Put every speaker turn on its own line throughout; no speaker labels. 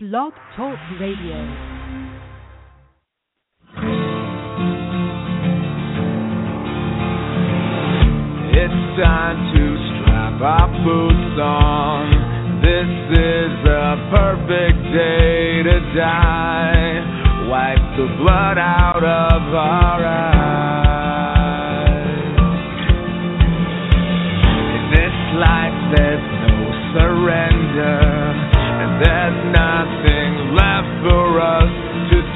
Blog Talk Radio.
It's time to strap our boots on. This is the perfect day to die. Wipe the blood out of our eyes. In this life, there's no surrender,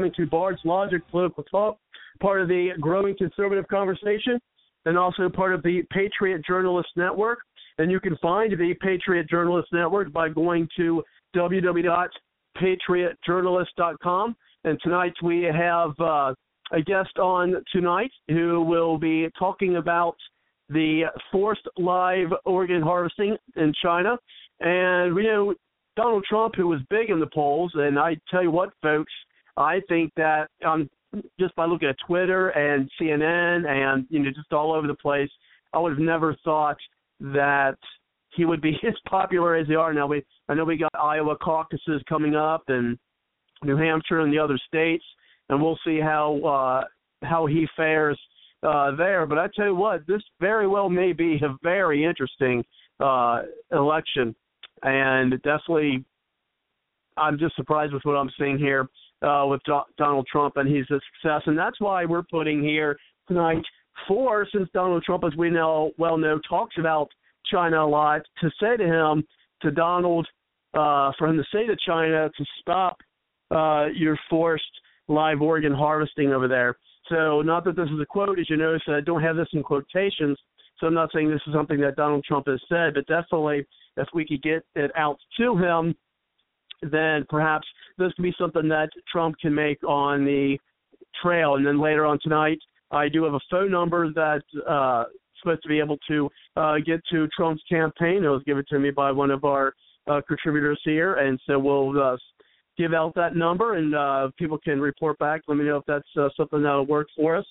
Coming to Bard's Logic Political Talk, part of the growing conservative conversation, and also part of the Patriot Journalist Network. And you can find the Patriot Journalist Network by going to www.patriotjournalist.com. And tonight we have uh, a guest on tonight who will be talking about the forced live organ harvesting in China. And we know Donald Trump, who was big in the polls, and I tell you what, folks, I think that um, just by looking at Twitter and CNN and you know just all over the place, I would have never thought that he would be as popular as they are now. We I know we got Iowa caucuses coming up and New Hampshire and the other states, and we'll see how uh, how he fares uh, there. But I tell you what, this very well may be a very interesting uh, election, and definitely, I'm just surprised with what I'm seeing here uh, with Do- Donald Trump and he's a success, and that's why we're putting here tonight for since Donald Trump, as we know well know, talks about China a lot, to say to him, to Donald, uh, for him to say to China to stop uh, your forced live organ harvesting over there. So, not that this is a quote, as you notice, I don't have this in quotations. So, I'm not saying this is something that Donald Trump has said, but definitely, if we could get it out to him, then perhaps this could be something that Trump can make on the trail. And then later on tonight, I do have a phone number that uh, supposed to be able to uh, get to Trump's campaign. It was given to me by one of our uh, contributors here, and so we'll uh, give out that number, and uh, people can report back. Let me know if that's uh, something that'll work for us.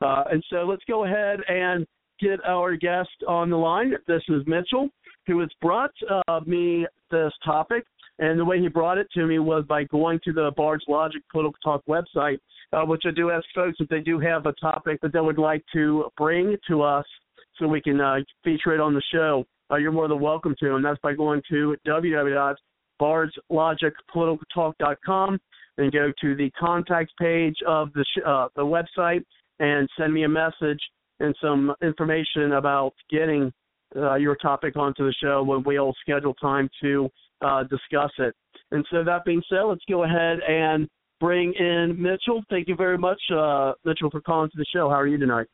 Uh, and so let's go ahead and get our guest on the line. This is Mitchell, who has brought uh, me this topic. And the way he brought it to me was by going to the Bard's Logic Political Talk website, uh, which I do ask folks if they do have a topic that they would like to bring to us so we can uh, feature it on the show. Uh, you're more than welcome to, and that's by going to www.bardslogicpoliticaltalk.com and go to the contact page of the sh- uh, the website and send me a message and some information about getting uh, your topic onto the show when we'll schedule time to uh, discuss it. And so that being said, let's go ahead and bring in Mitchell. Thank you very much, uh, Mitchell, for calling to the show. How are you tonight?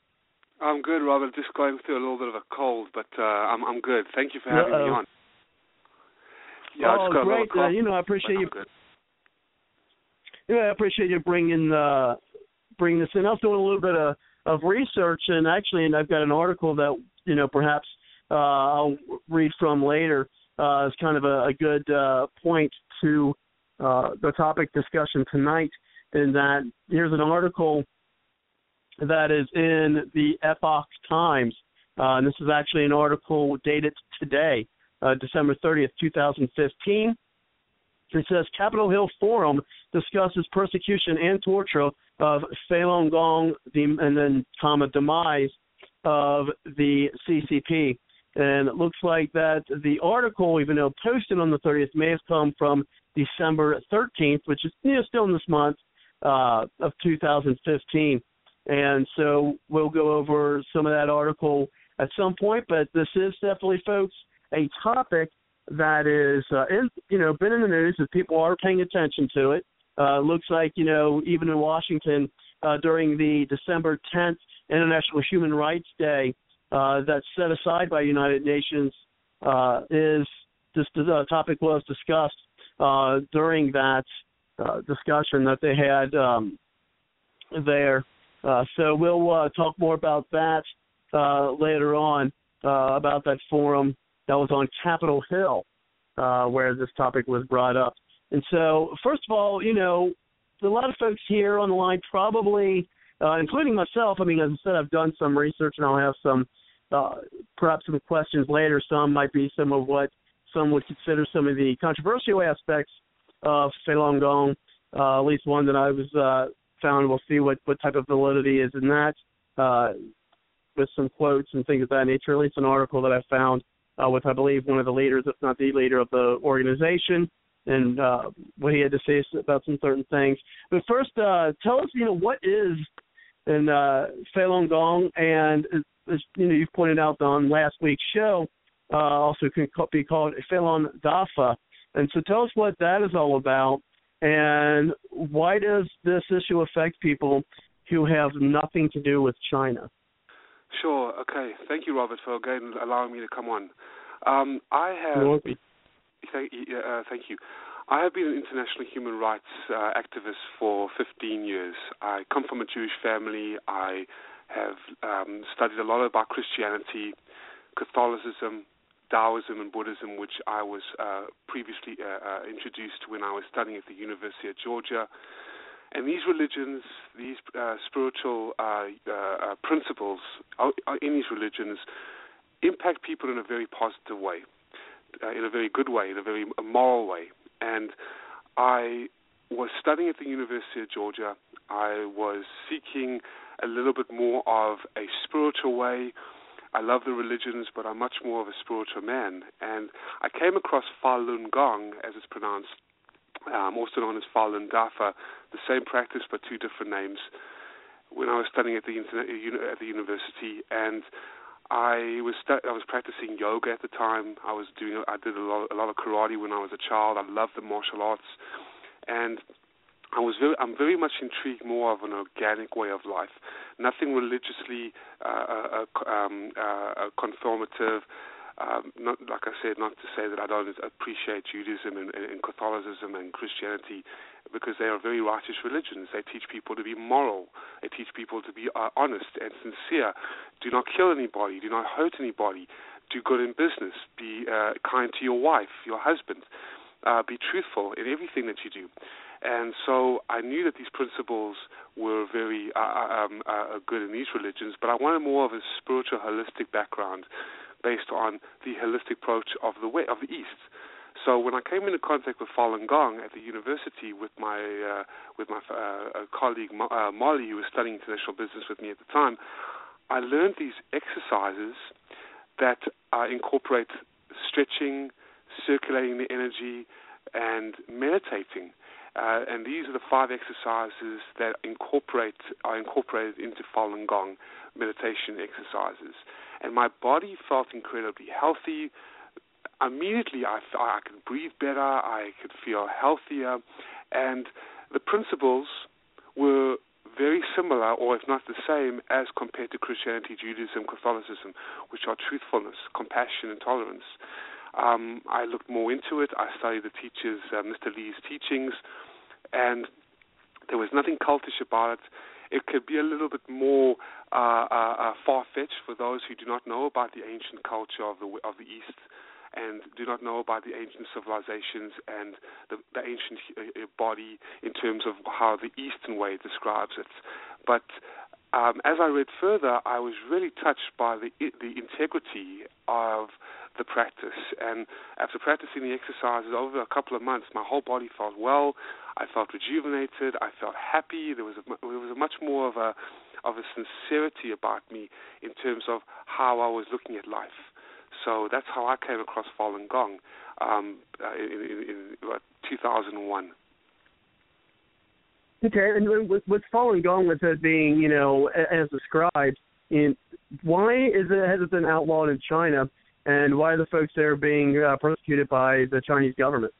I'm good, Robert. Just going through a little bit of a cold, but uh, I'm I'm good. Thank you for having
Uh-oh.
me on. Yeah,
oh, great.
cough,
you know, I appreciate you.
good.
Yeah, I appreciate you bringing uh, bringing this in. I was doing a little bit of of research, and actually, and I've got an article that you know perhaps uh, I'll read from later uh, as kind of a, a good uh, point to uh, the topic discussion tonight. In that, here's an article that is in the Epoch Times. Uh, and this is actually an article dated today, uh, December 30th, 2015. It says Capitol Hill Forum discusses persecution and torture of Falun Gong, the, and then comma demise of the CCP. And it looks like that the article, even though posted on the 30th, may have come from December 13th, which is you know, still in this month uh, of 2015. And so we'll go over some of that article at some point. But this is definitely, folks, a topic that is, uh, in, you know, been in the news. That people are paying attention to it. Uh, looks like, you know, even in Washington uh, during the December 10th International Human Rights Day uh, that's set aside by United Nations uh, is this the topic was discussed uh, during that uh, discussion that they had um, there. Uh, so we'll uh, talk more about that uh, later on uh, about that forum that was on Capitol Hill uh, where this topic was brought up. And so, first of all, you know, a lot of folks here on the line probably, uh, including myself. I mean, as I said, I've done some research and I'll have some, uh, perhaps some questions later. Some might be some of what some would consider some of the controversial aspects of Falun Gong. Uh, at least one that I was uh, found. We'll see what what type of validity is in that. Uh, with some quotes and things of that nature. At least an article that I found uh, with, I believe, one of the leaders, if not the leader of the organization, and uh, what he had to say about some certain things. But first, uh, tell us, you know, what is in uh, Falun Gong, and as you know, you've pointed out on last week's show, uh, also can be called Falun Dafa. And so, tell us what that is all about, and why does this issue affect people who have nothing to do with China?
Sure. Okay. Thank you, Robert, for again allowing me to come on. Um, I have. Thank, uh, thank you. I have been an international human rights uh, activist for 15 years. I come from a Jewish family. I have um, studied a lot about Christianity, Catholicism, Taoism, and Buddhism, which I was uh, previously uh, uh, introduced to when I was studying at the University of Georgia. And these religions, these uh, spiritual uh, principles in these religions impact people in a very positive way, in a very good way, in a very moral way. And I was studying at the University of Georgia. I was seeking a little bit more of a spiritual way. I love the religions, but I'm much more of a spiritual man. And I came across Falun Gong, as it's pronounced, um, also known as Falun Dafa, the same practice but two different names, when I was studying at the internet, at the university. And I was I was practicing yoga at the time. I was doing I did a lot a lot of karate when I was a child. I loved the martial arts, and I was very, I'm very much intrigued more of an organic way of life, nothing religiously uh, uh, uh um, uh, conformative. Um, not like I said, not to say that I don't appreciate Judaism and, and Catholicism and Christianity, because they are very righteous religions. They teach people to be moral. They teach people to be uh, honest and sincere. Do not kill anybody. Do not hurt anybody. Do good in business. Be uh, kind to your wife, your husband. Uh, be truthful in everything that you do. And so I knew that these principles were very uh, uh, um, uh, good in these religions, but I wanted more of a spiritual, holistic background based on the holistic approach of the way of the East. So when I came into contact with Falun Gong at the university with my uh, with my uh, colleague uh, Molly, who was studying international business with me at the time, I learned these exercises that incorporate stretching, circulating the energy, and meditating. Uh, and these are the five exercises that incorporate are incorporated into Falun Gong meditation exercises. And my body felt incredibly healthy. Immediately, I, I could breathe better. I could feel healthier, and the principles were very similar, or if not the same, as compared to Christianity, Judaism, Catholicism, which are truthfulness, compassion, and tolerance. Um, I looked more into it. I studied the teachers, uh, Mr. Li's teachings, and there was nothing cultish about it. It could be a little bit more uh, uh, uh, far-fetched for those who do not know about the ancient culture of the of the East and do not know about the ancient civilizations and the, the ancient uh, body in terms of how the Eastern way describes it. But um, as I read further, I was really touched by the the integrity of the practice. And after practicing the exercises over a couple of months, my whole body felt well. I felt rejuvenated. I felt happy. There was a, there was a much more of a of a sincerity about me in terms of how I was looking at life. So that's how I came across Falun Gong um, uh, in, in, in 2001.
Okay, and with, with Falun Gong, with it being, you know, as described, in why is it has it been outlawed in China, and why are the folks there being uh, persecuted by the Chinese government?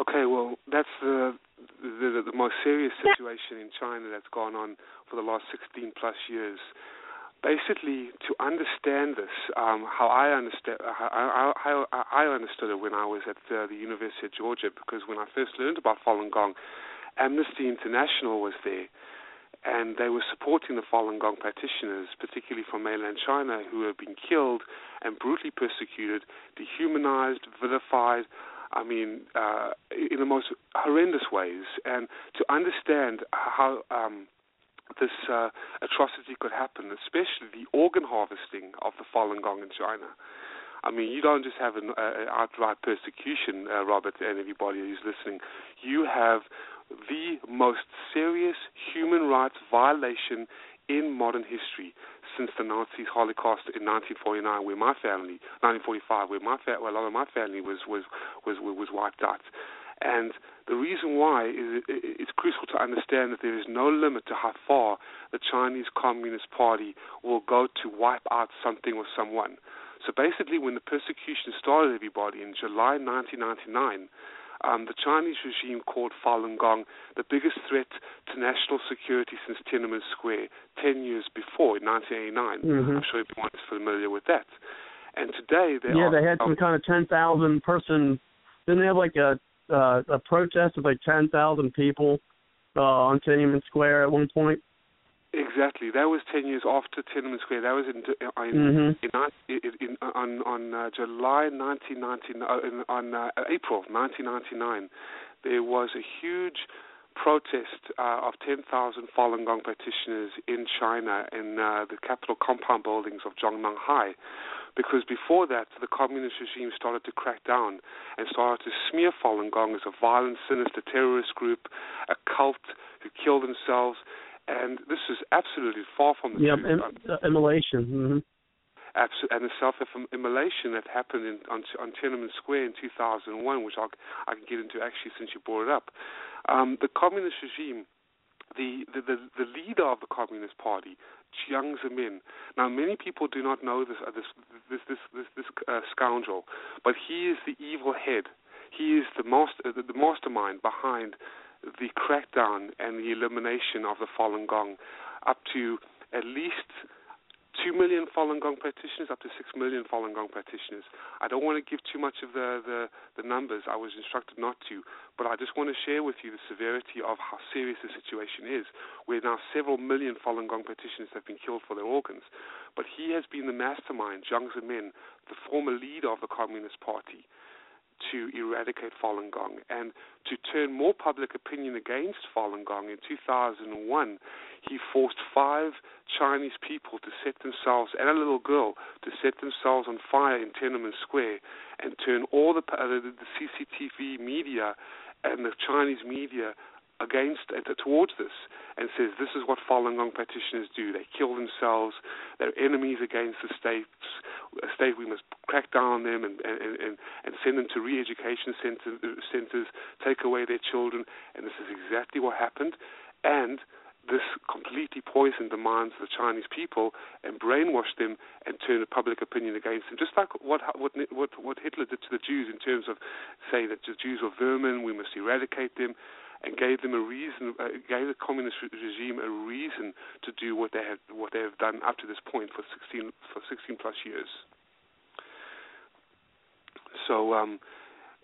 Okay, well, that's the, the the most serious situation in China that's gone on for the last 16 plus years. Basically, to understand this, um, how I understand how, how, how I understood it when I was at uh, the University of Georgia, because when I first learned about Falun Gong, Amnesty International was there, and they were supporting the Falun Gong practitioners, particularly from mainland China, who have been killed and brutally persecuted, dehumanized, vilified. I mean, uh, in the most horrendous ways, and to understand how um, this uh, atrocity could happen, especially the organ harvesting of the Falun Gong in China. I mean, you don't just have an uh, outright persecution, uh, Robert, and everybody who's listening. You have the most serious human rights violation in modern history since the Nazis' Holocaust in 1949, where my family, 1945, where my fa- well, a lot of my family was was was was wiped out. And the reason why is it's crucial to understand that there is no limit to how far the Chinese Communist Party will go to wipe out something or someone. So basically, when the persecution started, everybody in July 1999 um, the Chinese regime called Falun Gong the biggest threat to national security since Tiananmen Square 10 years before, in 1989.
Mm-hmm.
I'm sure everyone is familiar with that. And today they
yeah,
are,
they had some kind of 10,000 person. Didn't they have like a uh, a protest of like 10,000 people uh, on Tiananmen Square at one point?
Exactly. That was ten years after Tiananmen Square. That was in
in,
mm-hmm. in, in, in on on uh, July 1999, uh, on uh, April 1999. There was a huge protest uh, of 10,000 Falun Gong practitioners in China in uh, the capital compound buildings of Zhongnanhai. Because before that, the communist regime started to crack down and started to smear Falun Gong as a violent, sinister terrorist group, a cult who kill themselves and this is absolutely far from the
yep,
truth.
Im- uh, immolation. Mm-hmm.
And the self-immolation that happened in, on, on Tiananmen Square in 2001, which I'll, I can get into actually since you brought it up. Um, the communist regime, the, the, the, the leader of the Communist Party, Jiang Zemin. Now, many people do not know this uh, this this this this, this uh, scoundrel, but he is the evil head. He is the master the, the mastermind behind the crackdown and the elimination of the Falun Gong up to at least 2 million Falun Gong practitioners, up to 6 million Falun Gong practitioners. I don't want to give too much of the, the, the numbers. I was instructed not to. But I just want to share with you the severity of how serious the situation is, where now several million Falun Gong practitioners have been killed for their organs. But he has been the mastermind, Jiang Zemin, the former leader of the Communist Party to eradicate Falun Gong and to turn more public opinion against Falun Gong. In 2001, he forced five Chinese people to set themselves, and a little girl, to set themselves on fire in Tiananmen Square and turn all the, uh, the, the CCTV media and the Chinese media against uh, towards this and says this is what Falun Gong practitioners do. They kill themselves. They're enemies against the state. A state we must crack down on them and and, and, and send them to re-education center, centers, take away their children. And this is exactly what happened. And this completely poisoned the minds of the Chinese people and brainwashed them and turned the public opinion against them. Just like what what what what Hitler did to the Jews in terms of saying that the Jews are vermin, we must eradicate them and gave them a reason, uh, gave the communist regime a reason to do what they have what they have done up to this point for 16 for 16 plus years. So um,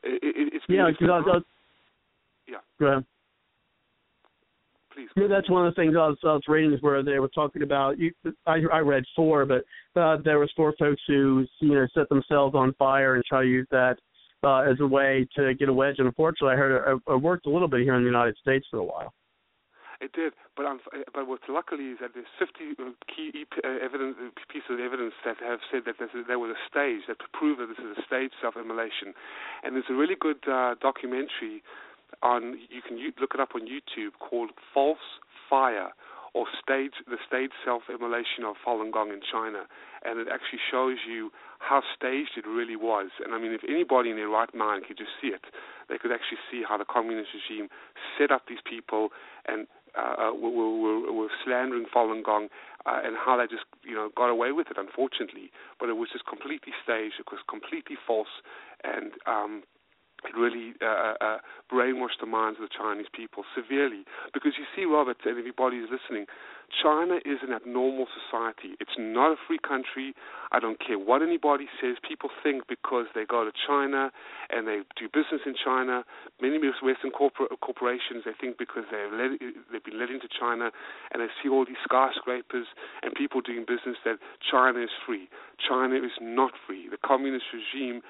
it, it, it's
yeah, because I, I,
yeah.
Go ahead.
Please.
Yeah, that's one of the things I was, I was reading where they were talking about. You, I, I read four, but uh, there was four folks who you know set themselves on fire and try to use that uh, as a way to get a wedge. And unfortunately, I heard it, it worked a little bit here in the United States for a while.
It did, but um, but what's luckily is that there's 50 uh, key uh, evidence pieces of evidence that have said that there was a stage that prove that this is a stage self-immolation, and there's a really good uh, documentary on you can look it up on YouTube called False Fire or stage the stage self-immolation of Falun Gong in China, and it actually shows you how staged it really was. And I mean, if anybody in their right mind could just see it, they could actually see how the communist regime set up these people and uh, were, were, were slandering Falun Gong uh, and how they just you know got away with it, unfortunately. But it was just completely staged. It was completely false, and um, it really uh, uh, brainwashed the minds of the Chinese people severely. Because you see, Robert, and everybody is listening, China is an abnormal society. It's not a free country. I don't care what anybody says. People think because they go to China and they do business in China, many Western corpor- corporations, they think because they've, led, they've been led into China and they see all these skyscrapers and people doing business that China is free. China is not free. The communist regime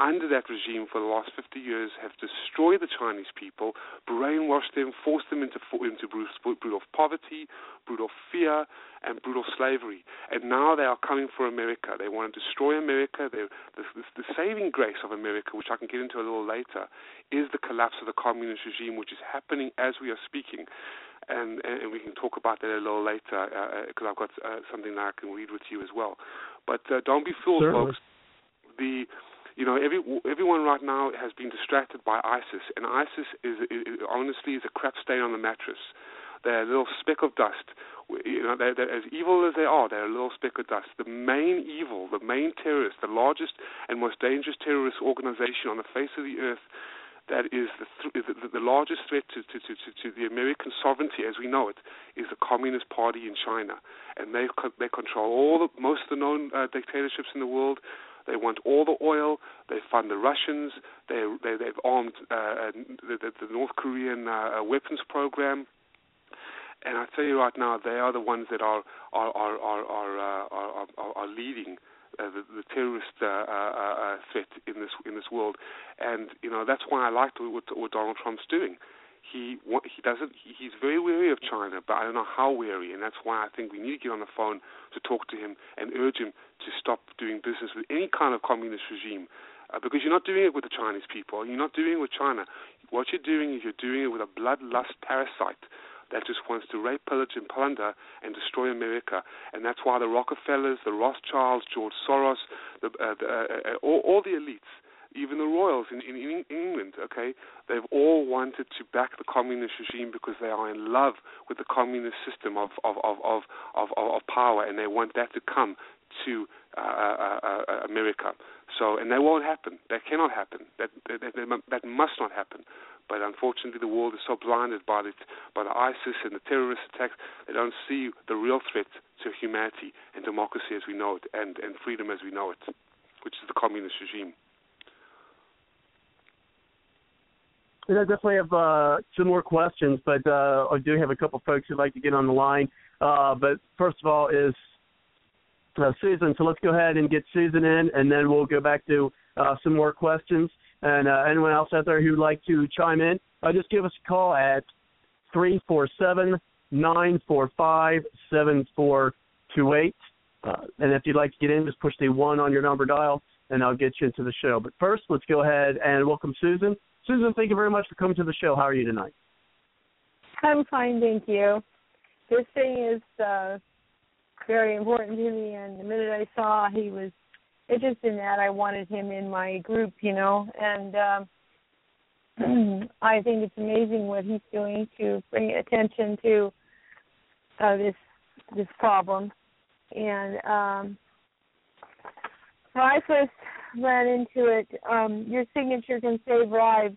under that regime for the last 50 years have destroyed the Chinese people, brainwashed them, forced them into, into brutal poverty, brutal fear, and brutal slavery. And now they are coming for America. They want to destroy America. The, the, the saving grace of America, which I can get into a little later, is the collapse of the communist regime, which is happening as we are speaking. And, and we can talk about that a little later because uh, I've got uh, something that I can read with you as well. But uh, don't be fooled,
Certainly.
folks. The you know, every everyone right now has been distracted by ISIS, and ISIS is, is honestly is a crap stain on the mattress. They're a little speck of dust. You know, they're, they're, as evil as they are, they're a little speck of dust. The main evil, the main terrorist, the largest and most dangerous terrorist organization on the face of the earth, that is the, th- the, the largest threat to, to, to, to, the American sovereignty as we know it, is the Communist Party in China, and they they control all the most of the known uh, dictatorships in the world. They want all the oil. They fund the Russians. They, they they've armed uh, the, the, the North Korean uh, weapons program. And I tell you right now, they are the ones that are are are are are, uh, are, are, leading uh, the, the terrorist uh, uh, uh, threat in this in this world. And you know that's why I like what, what Donald Trump's doing he he doesn't he's very wary of China, but I don't know how wary, and that's why I think we need to get on the phone to talk to him and urge him to stop doing business with any kind of communist regime, uh, because you're not doing it with the Chinese people, you're not doing it with China. What you're doing is you're doing it with a bloodlust parasite that just wants to rape, pillage, and plunder and destroy America. And that's why the Rockefellers, the Rothschilds, George Soros, the, uh, the, uh, uh, all, all the elites even the royals in, in, in England, okay, they've all wanted to back the communist regime because they are in love with the communist system of of of of of, of power, and they want that to come to uh, uh, uh, uh, America. So, and that won't happen. That cannot happen. That, that that that must not happen. But unfortunately, the world is so blinded by the by the ISIS and the terrorist attacks, they don't see the real threat to humanity and democracy as we know it, and and freedom as we know it, which is the communist regime.
And I definitely have uh, some more questions, but uh, I do have a couple folks who'd like to get on the line. Uh, but first of all, is uh, Susan. So let's go ahead and get Susan in, and then we'll go back to uh, some more questions. And uh, anyone else out there who'd like to chime in, just give us a call at three four seven nine four five seven four two eight. And if you'd like to get in, just push the one on your number dial, and I'll get you into the show. But first, let's go ahead and welcome Susan. Susan, thank you very much for coming to the show. How are you tonight?
I'm fine, thank you. This thing is uh, very important to me, and the minute I saw he was interested in that, I wanted him in my group, you know, and um, I think it's amazing what he's doing to bring attention to uh, this this problem. And um, when I first ran into it, um, your signature can save lives.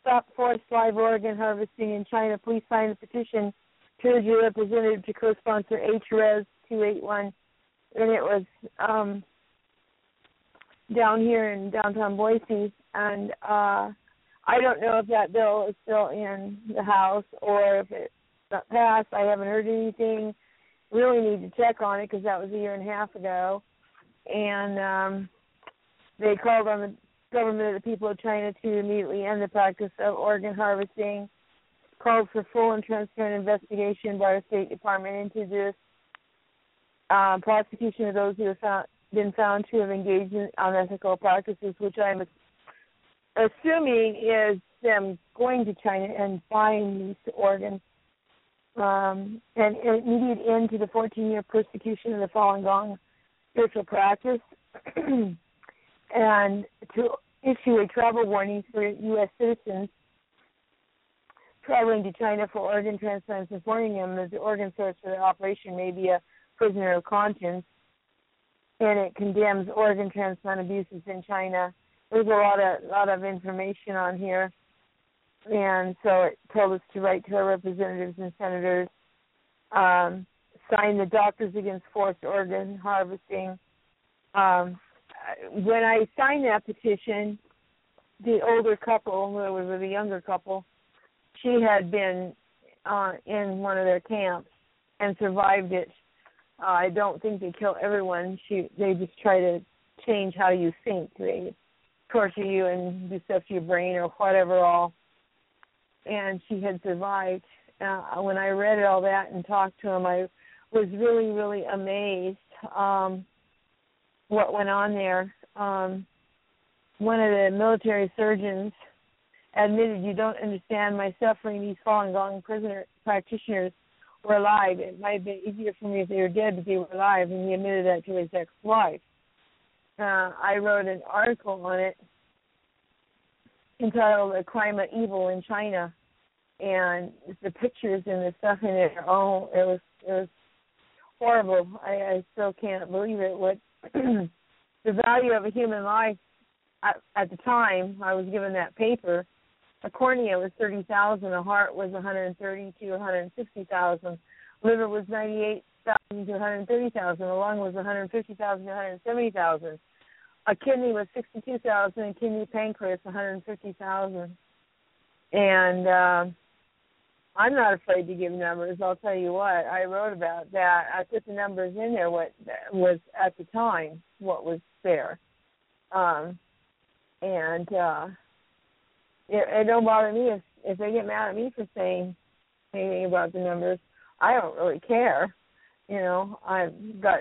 Stop forced live organ harvesting in China. Please sign the petition. To your representative to co-sponsor HRES 281. And it was um, down here in downtown Boise. And uh, I don't know if that bill is still in the House or if it's not passed. I haven't heard anything. Really need to check on it because that was a year and a half ago. And um, they called on the government of the people of China to immediately end the practice of organ harvesting, called for full and transparent investigation by the State Department into this, uh, prosecution of those who have found, been found to have engaged in unethical practices, which I'm assuming is them going to China and buying these organs, um, and an immediate end to the 14-year persecution of the Falun Gong spiritual practice. and to issue a travel warning for U.S. citizens traveling to China for organ transplants, informing them that the organ source for the operation may be a prisoner of conscience, and it condemns organ transplant abuses in China. There's a lot of lot of information on here, and so it told us to write to our representatives and senators, um, sign the Doctors Against Forced Organ Harvesting. Um, when I signed that petition, the older couple, who was with the younger couple, she had been uh, in one of their camps and survived it. Uh, I don't think they kill everyone. She they just try to change how you think. They torture you and do stuff to your brain or whatever all. And she had survived. Uh, when I read all that and talked to him, I was really, really amazed. Um, what went on there. Um, one of the military surgeons admitted, "You don't understand my suffering. These Falun Gong prisoner practitioners were alive. It might have been easier for me if they were dead, but they were alive." And he admitted that to his ex-wife. Uh, I wrote an article on it entitled "A Crime of Evil in China," and the pictures and the stuff in it. Oh, it was it was horrible. I, I still can't believe it. What the value of a human life at, at the time I was given that paper, a cornea was thirty thousand, a heart was one hundred thirty to one hundred sixty thousand, liver was ninety eight thousand to one hundred thirty thousand, a lung was one hundred fifty thousand to one hundred seventy thousand, a kidney was sixty two thousand, and kidney pancreas one hundred fifty thousand, and uh, I'm not afraid to give numbers. I'll tell you what. I wrote about that. I put the numbers in there. What was at the time what was there, um, and uh, it, it don't bother me if if they get mad at me for saying anything about the numbers. I don't really care. You know, I've got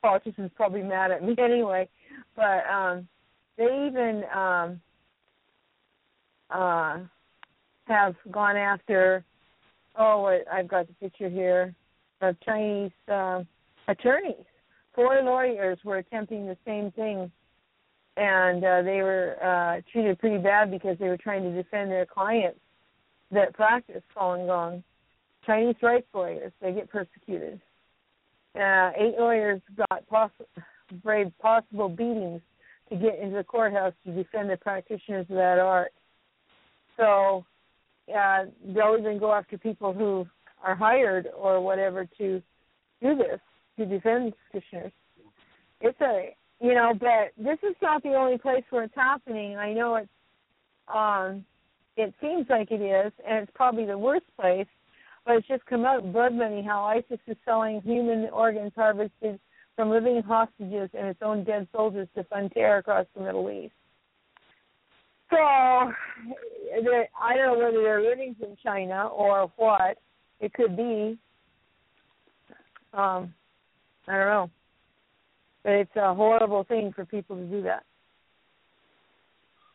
politicians probably mad at me anyway, but um, they even um, uh have gone after oh I've got the picture here of Chinese uh, attorneys. Four lawyers were attempting the same thing, and uh, they were uh, treated pretty bad because they were trying to defend their clients that practice Falun Gong. Chinese rights lawyers, they get persecuted. Uh, eight lawyers got poss- brave possible beatings to get into the courthouse to defend the practitioners of that art so uh, they'll even go after people who are hired or whatever to do this to defend Kishners. It's a you know, but this is not the only place where it's happening. I know it's um it seems like it is, and it's probably the worst place. But it's just come out blood money how ISIS is selling human organs harvested from living hostages and its own dead soldiers to fund terror across the Middle East. So I don't know whether they're living in China or what. It could be. Um, I don't know. But it's a horrible thing for people to do that.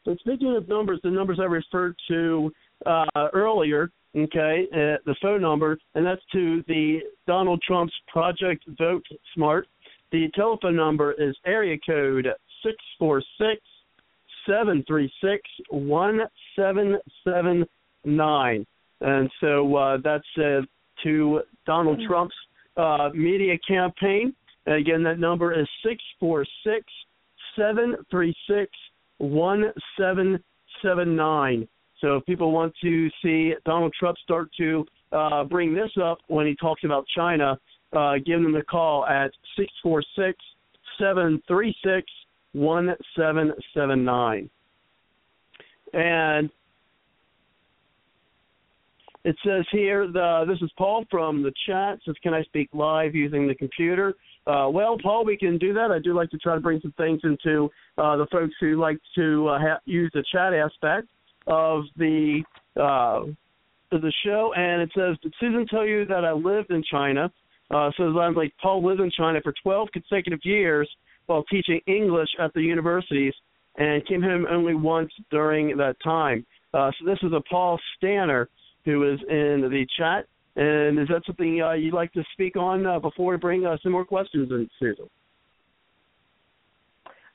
So speaking of numbers, the numbers I referred to uh, earlier, okay, uh, the phone number, and that's to the Donald Trump's Project Vote Smart. The telephone number is area code six four six seven three six one seven seven nine, and so uh, that's uh, to Donald Trump's uh, media campaign. And again, that number is six four six seven three six one seven seven nine. So if people want to see Donald Trump start to uh, bring this up when he talks about China, uh, give them a call at 646 736 1779. And it says here, the, this is Paul from the chat. Says, can I speak live using the computer? Uh, well, Paul, we can do that. I do like to try to bring some things into uh, the folks who like to uh, ha- use the chat aspect of the uh, of the show. And it says, did Susan tell you that I lived in China? Uh, so sounds like Paul lived in China for 12 consecutive years while teaching English at the universities and came home only once during that time. Uh, so this is a Paul Stanner who is in the chat. And is that something uh, you'd like to speak on uh, before we bring uh, some more questions in, Susan?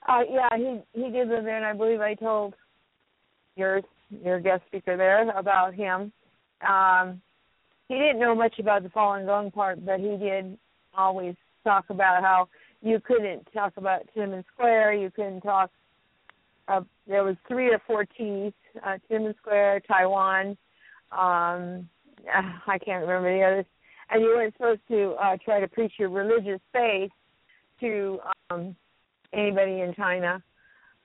Uh, yeah, he he did live there, and I believe I told your your guest speaker there about him. Um, he didn't know much about the Falun Gong part, but he did always talk about how you couldn't talk about Tiananmen Square, you couldn't talk. Uh, there was three or four T's: uh, Tiananmen Square, Taiwan, um, I can't remember the others. And you weren't supposed to uh, try to preach your religious faith to um, anybody in China.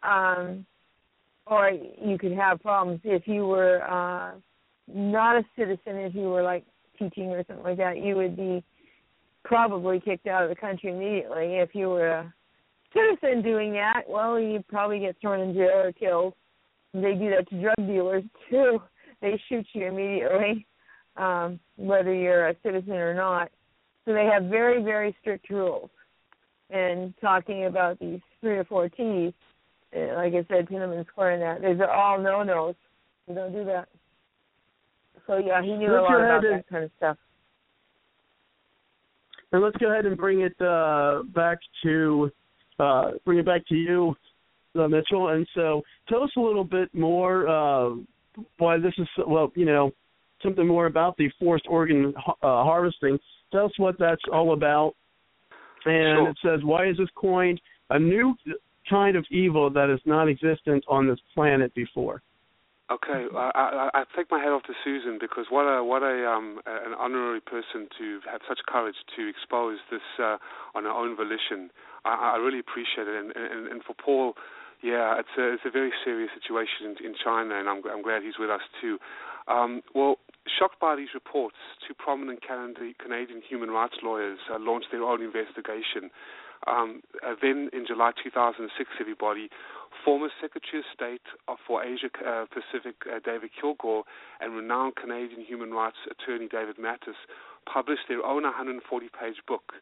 Um, or you could have problems if you were uh, not a citizen, if you were like teaching or something like that, you would be probably kicked out of the country immediately. If you were a citizen doing that, well, you'd probably get thrown in jail or killed. They do that to drug dealers too they shoot you immediately, um, whether you're a citizen or not. So they have very, very strict rules. And talking about these three or four T's, uh, like I said, Tiananmen Square and that, these are all no-nos. You don't do that. So yeah, he knew let's a lot about that kind of stuff.
And let's go ahead and bring it uh, back to uh, bring it back to you, uh, Mitchell. And so, tell us a little bit more uh, why this is well, you know, something more about the forced organ uh, harvesting. Tell us what that's all about. And
sure.
it says, why is this coined a new kind of evil that is not existent on this planet before?
Okay, I, I, I take my hat off to Susan because what a what a um an honorary person to have such courage to expose this uh, on her own volition. I, I really appreciate it, and, and and for Paul yeah, it's a it's a very serious situation in, in China, and I'm I'm glad he's with us too. Um, well, shocked by these reports, two prominent Canadian human rights lawyers uh, launched their own investigation. Um, uh, then, in July 2006, everybody, former Secretary of State for Asia uh, Pacific uh, David Kilgour and renowned Canadian human rights attorney David Matas published their own 140-page book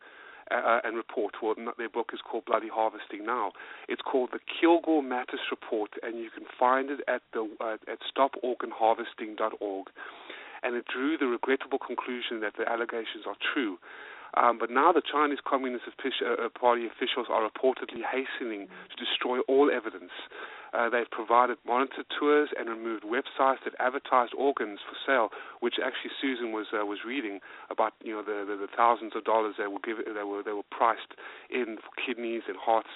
uh, and report. Well, their book is called Bloody Harvesting Now. It's called the Kilgour Matas Report, and you can find it at uh, at stoporganharvesting.org. And it drew the regrettable conclusion that the allegations are true. Um, but now the Chinese Communist uh, Party officials are reportedly hastening to destroy all evidence. Uh, they've provided monitored tours and removed websites that advertised organs for sale, which actually Susan was uh, was reading about. You know the, the, the thousands of dollars they were given, they were they were priced in for kidneys and hearts.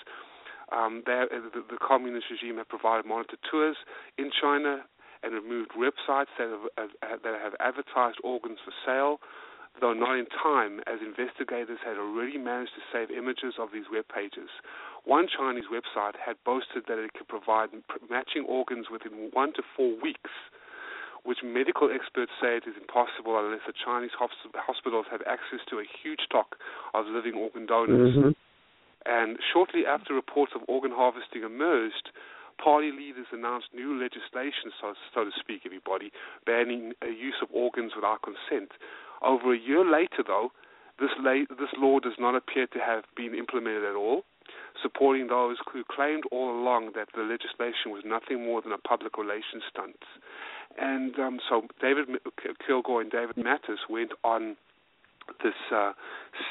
Um, uh, the, the communist regime have provided monitored tours in China and removed websites that have, uh, that have advertised organs for sale, though not in time, as investigators had already managed to save images of these web pages. One Chinese website had boasted that it could provide matching organs within one to four weeks, which medical experts say it is impossible unless the Chinese hospitals have access to a huge stock of living organ donors.
Mm-hmm.
And shortly after reports of organ harvesting emerged, party leaders announced new legislation, so, so to speak, everybody, banning the use of organs without consent. Over a year later, though, this, la- this law does not appear to have been implemented at all, supporting those who claimed all along that the legislation was nothing more than a public relations stunt. And um, so David Kilgour and David Matas went on this uh,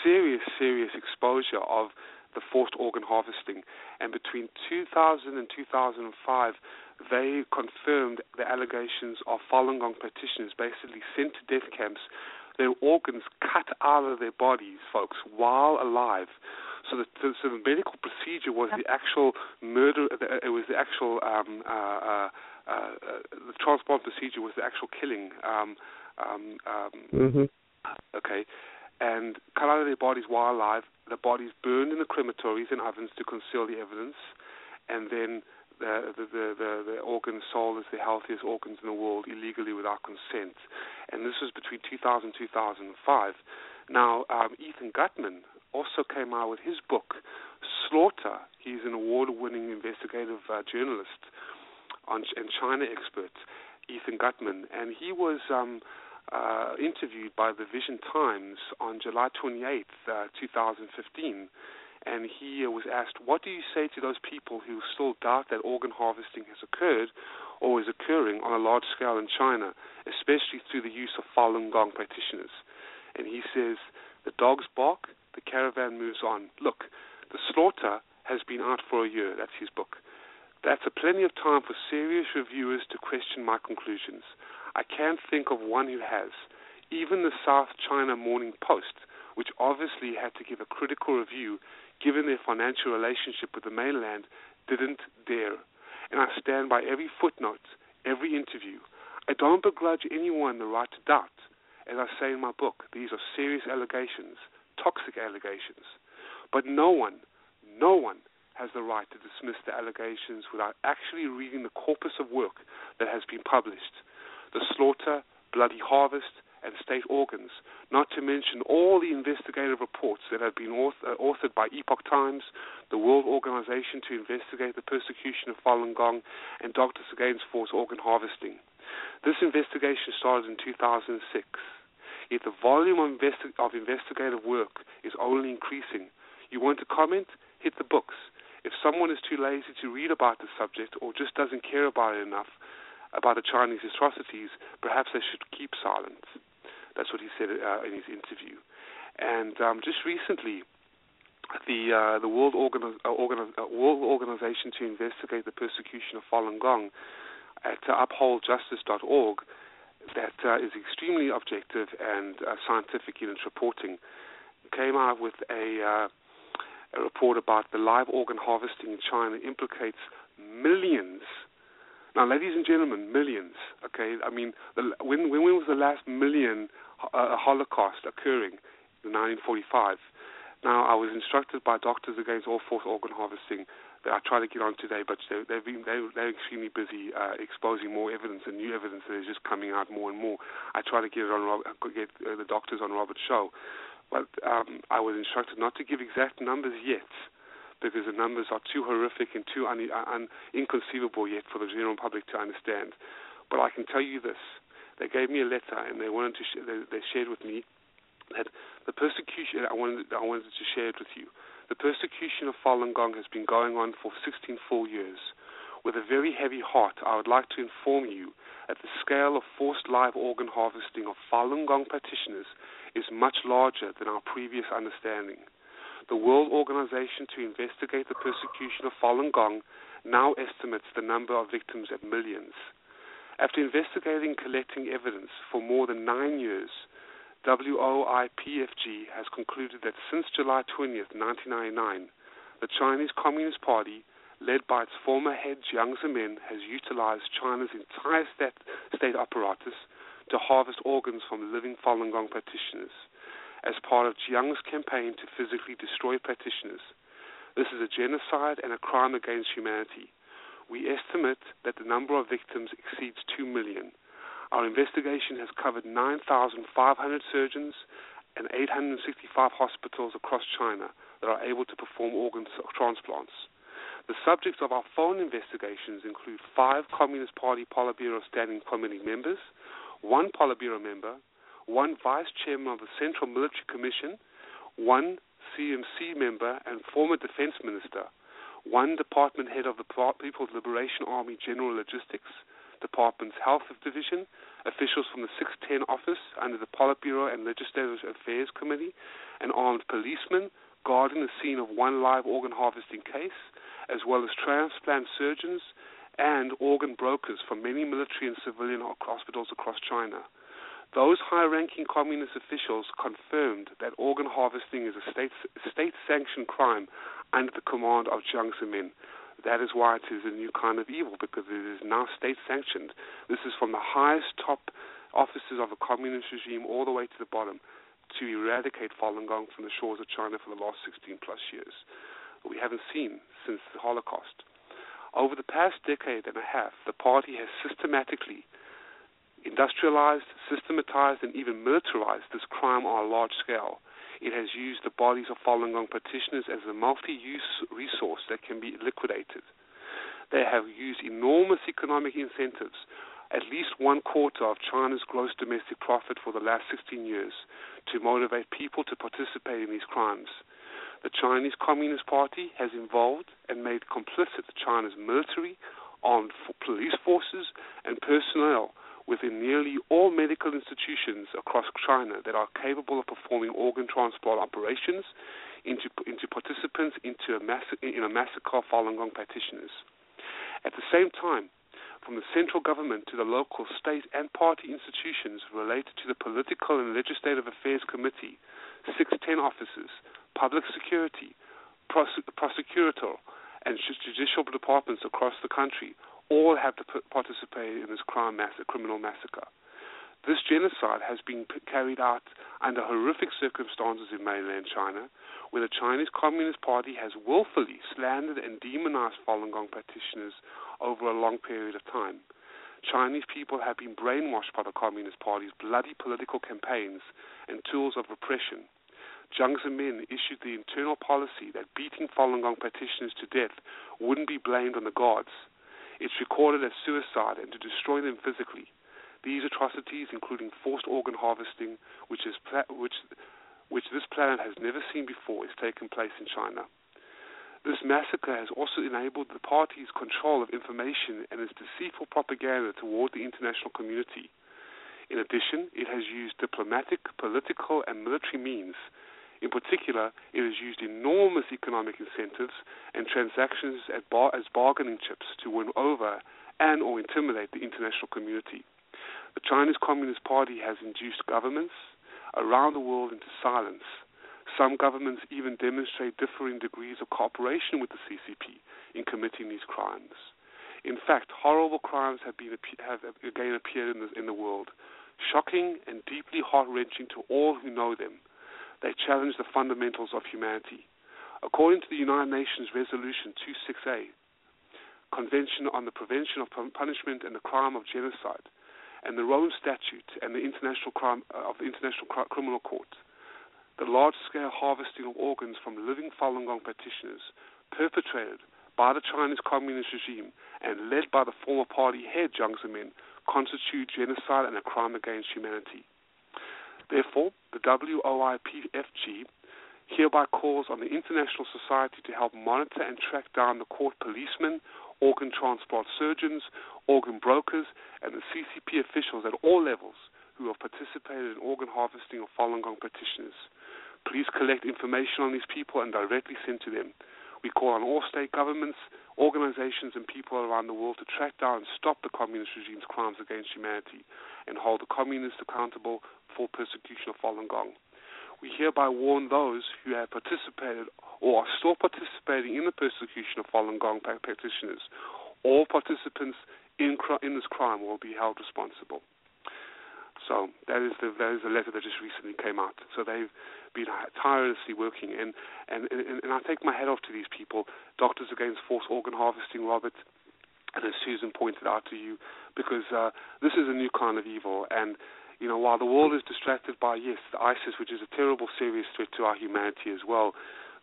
serious, serious exposure of the forced organ harvesting. And between 2000 and 2005, they confirmed the allegations of Falun Gong practitioners basically sent to death camps, their organs cut out of their bodies, folks, while alive. So the, so the medical procedure was the actual murder. It was the actual um, uh, uh, uh, the transplant procedure was the actual killing. Um, um, um,
mm-hmm.
Okay, and cut out of their bodies while alive. The bodies burned in the crematories and ovens to conceal the evidence, and then the, the, the, the, organs sold as the healthiest organs in the world illegally without consent. And this was between 2000 and 2005. Now, um, Ethan Gutmann also came out with his book, Slaughter. He's an award winning investigative uh, journalist on, and China expert, Ethan Gutmann. And he was. Um, uh, interviewed by the Vision Times on July 28th, uh, 2015, and he uh, was asked, "What do you say to those people who still doubt that organ harvesting has occurred or is occurring on a large scale in China, especially through the use of Falun Gong practitioners?" And he says, "The dogs bark, the caravan moves on. Look, the slaughter has been out for a year. That's his book." That's a plenty of time for serious reviewers to question my conclusions. I can't think of one who has. Even the South China Morning Post, which obviously had to give a critical review given their financial relationship with the mainland, didn't dare. And I stand by every footnote, every interview. I don't begrudge anyone the right to doubt. As I say in my book, these are serious allegations, toxic allegations. But no one, no one has the right to dismiss the allegations without actually reading the corpus of work that has been published the slaughter, bloody harvest, and state organs, not to mention all the investigative reports that have been author, uh, authored by Epoch Times, the World Organization to Investigate the Persecution of Falun Gong, and Doctors Against Forced Organ Harvesting. This investigation started in 2006. Yet the volume of, investi- of investigative work is only increasing. You want to comment? Hit the books. If someone is too lazy to read about the subject or just doesn't care about it enough, about the Chinese atrocities, perhaps they should keep silent. That's what he said uh, in his interview. And um, just recently, the uh, the World, Organi- uh, Organi- uh, World Organization to Investigate the Persecution of Falun Gong at uh, upholdjustice.org that uh, is extremely objective and uh, scientific in its reporting came out with a, uh, a report about the live organ harvesting in China implicates millions now, ladies and gentlemen, millions. Okay, I mean, the, when when was the last million uh, Holocaust occurring? In 1945. Now, I was instructed by Doctors Against All Forced Organ Harvesting that I try to get on today, but they, they've been they, they're extremely busy uh, exposing more evidence and new evidence that is just coming out more and more. I try to get it on get uh, the doctors on Robert's show, but um, I was instructed not to give exact numbers yet because the numbers are too horrific and too un- uh, un- inconceivable yet for the general public to understand. But I can tell you this: they gave me a letter and they wanted to sh- they, they shared with me that the persecution I wanted I wanted to share it with you. The persecution of Falun Gong has been going on for 16 full years. With a very heavy heart, I would like to inform you that the scale of forced live organ harvesting of Falun Gong practitioners is much larger than our previous understanding the World Organization to Investigate the Persecution of Falun Gong now estimates the number of victims at millions. After investigating and collecting evidence for more than nine years, WOIPFG has concluded that since July 20th, 1999, the Chinese Communist Party, led by its former head Jiang Zemin, has utilized China's entire state, state apparatus to harvest organs from living Falun Gong practitioners as part of Jiang's campaign to physically destroy practitioners. This is a genocide and a crime against humanity. We estimate that the number of victims exceeds 2 million. Our investigation has covered 9,500 surgeons and 865 hospitals across China that are able to perform organ transplants. The subjects of our phone investigations include five Communist Party Politburo Standing Committee members, one Politburo member, one Vice Chairman of the Central Military Commission, one CMC member and former Defense Minister, one Department Head of the People's Liberation Army General Logistics, Department's Health Division, officials from the 610 office under the Politburo and Legislative Affairs Committee, an armed policeman guarding the scene of one live organ harvesting case, as well as transplant surgeons and organ brokers from many military and civilian hospitals across China. Those high-ranking communist officials confirmed that organ harvesting is a state state-sanctioned crime under the command of Jiang Zemin. That is why it is a new kind of evil because it is now state-sanctioned. This is from the highest top officers of a communist regime all the way to the bottom to eradicate Falun Gong from the shores of China for the last 16 plus years. We haven't seen since the Holocaust. Over the past decade and a half, the party has systematically industrialized, systematized, and even militarized this crime on a large scale. It has used the bodies of Falun Gong practitioners as a multi-use resource that can be liquidated. They have used enormous economic incentives, at least one quarter of China's gross domestic profit for the last 16 years, to motivate people to participate in these crimes. The Chinese Communist Party has involved and made complicit China's military, armed police forces, and personnel within nearly all medical institutions across China that are capable of performing organ transplant operations into, into participants into a mass- in a massacre of Falun Gong practitioners. At the same time, from the central government to the local state and party institutions related to the Political and Legislative Affairs Committee, 610 offices, public security, prosec- prosecutor, and judicial departments across the country all have to participate in this crime criminal massacre. This genocide has been carried out under horrific circumstances in mainland China, where the Chinese Communist Party has willfully slandered and demonized Falun Gong practitioners over a long period of time. Chinese people have been brainwashed by the Communist Party's bloody political campaigns and tools of repression. Jiang Zemin issued the internal policy that beating Falun Gong practitioners to death wouldn't be blamed on the guards, it's recorded as suicide and to destroy them physically. These atrocities, including forced organ harvesting, which, is pla- which, which this planet has never seen before, is taking place in China. This massacre has also enabled the party's control of information and its deceitful propaganda toward the international community. In addition, it has used diplomatic, political, and military means in particular, it has used enormous economic incentives and transactions bar- as bargaining chips to win over and or intimidate the international community. The Chinese Communist Party has induced governments around the world into silence. Some governments even demonstrate differing degrees of cooperation with the CCP in committing these crimes. In fact, horrible crimes have been have again appeared in the, in the world, shocking and deeply heart-wrenching to all who know them. They challenge the fundamentals of humanity. According to the United Nations Resolution 26A, Convention on the Prevention of Punishment and the Crime of Genocide, and the Rome Statute and the International Crime uh, of the International Criminal Court, the large-scale harvesting of organs from living Falun Gong practitioners perpetrated by the Chinese Communist regime and led by the former party head Jiang Zemin constitute genocide and a crime against humanity. Therefore, the WOIPFG hereby calls on the international society to help monitor and track down the court policemen, organ transplant surgeons, organ brokers, and the CCP officials at all levels who have participated in organ harvesting of Falun Gong practitioners. Please collect information on these people and directly send to them. We call on all state governments, organizations, and people around the world to track down and stop the communist regime's crimes against humanity and hold the communists accountable for persecution of Falun Gong. We hereby warn those who have participated or are still participating in the persecution of Falun Gong practitioners, all participants in, in this crime will be held responsible. So that is the that is the letter that just recently came out. So they've been tirelessly working, and and and, and I take my hat off to these people, Doctors Against Forced Organ Harvesting, Robert, and as Susan pointed out to you, because uh, this is a new kind of evil, and you know while the world is distracted by yes, ISIS, which is a terrible, serious threat to our humanity as well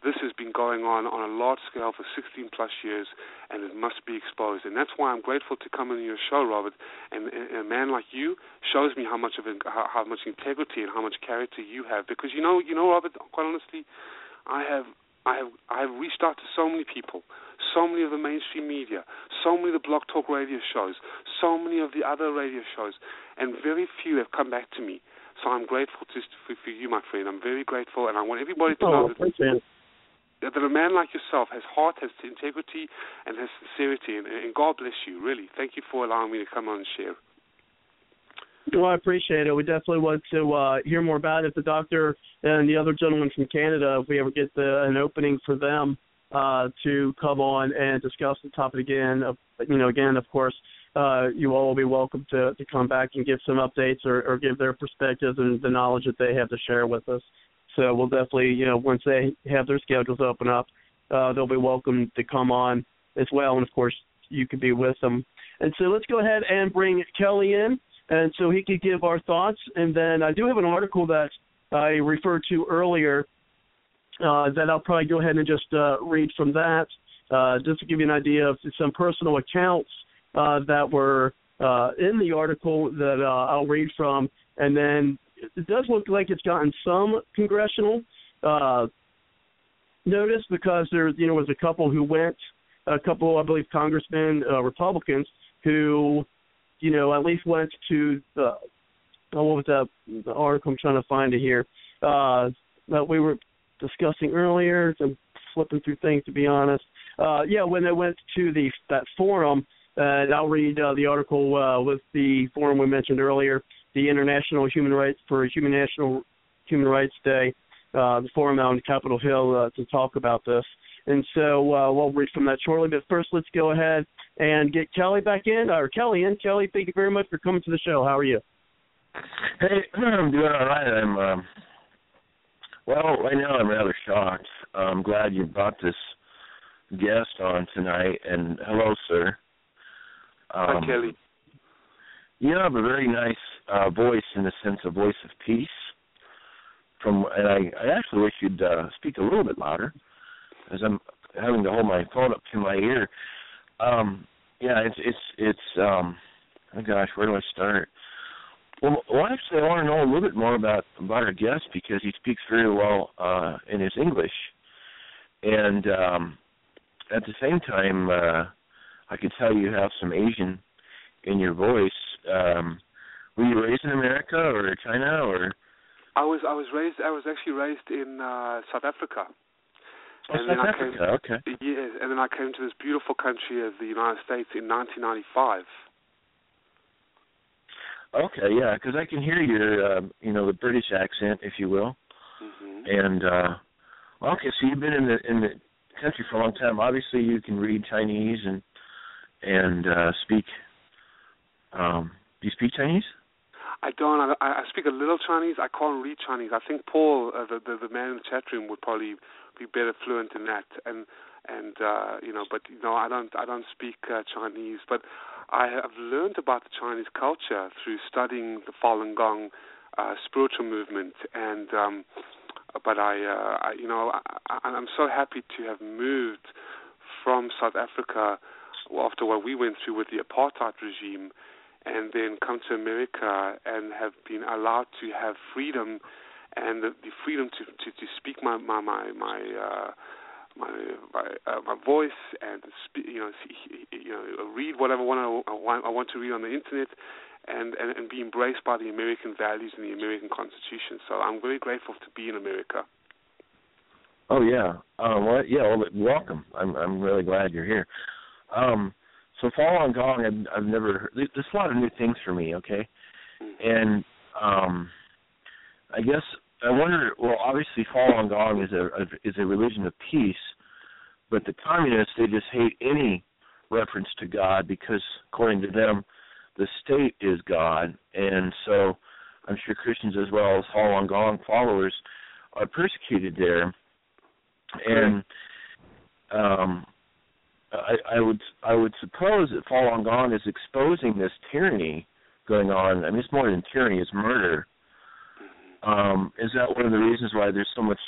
this has been going on on a large scale for 16 plus years, and it must be exposed. And that's why I'm grateful to come on your show, Robert. And, and a man like you shows me how much of how, how much integrity and how much character you have. Because you know, you know, Robert. Quite honestly, I have I have I have reached out to so many people, so many of the mainstream media, so many of the blog talk radio shows, so many of the other radio shows, and very few have come back to me. So I'm grateful to for, for you, my friend. I'm very grateful, and I want everybody to
oh,
know that
that
a man like yourself has heart, has integrity, and has sincerity. And, and God bless you, really. Thank you for allowing me to come on and share.
Well, I appreciate it. We definitely want to uh, hear more about it. The doctor and the other gentleman from Canada, if we ever get the, an opening for them uh, to come on and discuss the topic again, uh, you know, again, of course, uh, you all will be welcome to, to come back and give some updates or, or give their perspectives and the knowledge that they have to share with us. So we'll definitely, you know, once they have their schedules open up, uh, they'll be welcome to come on as well. And of course, you could be with them. And so let's go ahead and bring Kelly in, and so he could give our thoughts. And then I do have an article that I referred to earlier uh, that I'll probably go ahead and just uh, read from that, uh, just to give you an idea of some personal accounts uh, that were uh, in the article that uh, I'll read from, and then it does look like it's gotten some congressional uh, notice because there, you know, was a couple who went, a couple, I believe, congressmen, uh, Republicans, who, you know, at least went to the, oh, what was that article I'm trying to find it here uh, that we were discussing earlier. I'm flipping through things to be honest. Uh, yeah, when they went to the that forum, uh, and I'll read uh, the article uh, with the forum we mentioned earlier the International Human Rights for Human National Human Rights Day, uh, the forum out on Capitol Hill uh, to talk about this. And so uh, we'll read from that shortly. But first, let's go ahead and get Kelly back in, or Kelly in. Kelly, thank you very much for coming to the show. How are you?
Hey, I'm doing all right. I'm um, well right now. I'm rather shocked. I'm glad you brought this guest on tonight. And hello, sir.
Um, Hi, Kelly.
You have a very nice uh, voice in the sense of voice of peace. From and I, I actually wish you'd uh, speak a little bit louder, as I'm having to hold my phone up to my ear. Um, yeah, it's it's it's. Um, oh gosh, where do I start? Well, well, actually, I want to know a little bit more about about our guest because he speaks very well uh, in his English, and um, at the same time, uh, I could tell you have some Asian in your voice. Um, were you raised in America or China or?
I was I was raised I was actually raised in uh, South Africa.
Oh, and South Africa,
came,
okay.
Yes, and then I came to this beautiful country of the United States in 1995.
Okay, yeah, because I can hear your, uh, you know, the British accent, if you will.
Mm-hmm.
And uh, okay, so you've been in the in the country for a long time. Obviously, you can read Chinese and and uh, speak. Um, do you speak Chinese?
I don't. I, I speak a little Chinese. I can't read Chinese. I think Paul, uh, the, the the man in the chat room, would probably be better fluent in that. And and uh, you know, but you know, I don't I don't speak uh, Chinese. But I have learned about the Chinese culture through studying the Falun Gong uh, spiritual movement. And um, but I, uh, I you know, I, I'm so happy to have moved from South Africa after what we went through with the apartheid regime and then come to America and have been allowed to have freedom and the, the freedom to, to, to speak my my my my uh, my my, uh, my voice and speak, you know see, you know read whatever one I, want I want to read on the internet and, and and be embraced by the American values and the American Constitution. So I'm very grateful to be in America.
Oh yeah, um, well, yeah. Well, welcome. I'm I'm really glad you're here. Um, so Falun Gong, I've, I've never heard. There's a lot of new things for me. Okay, and um, I guess I wonder. Well, obviously, Falun Gong is a is a religion of peace, but the communists they just hate any reference to God because, according to them, the state is God, and so I'm sure Christians as well as Falun Gong followers are persecuted there, and um, I, I would I would suppose that Falun Gong is exposing this tyranny going on. I mean, it's more than tyranny; it's murder. Um, is that one of the reasons why there's so much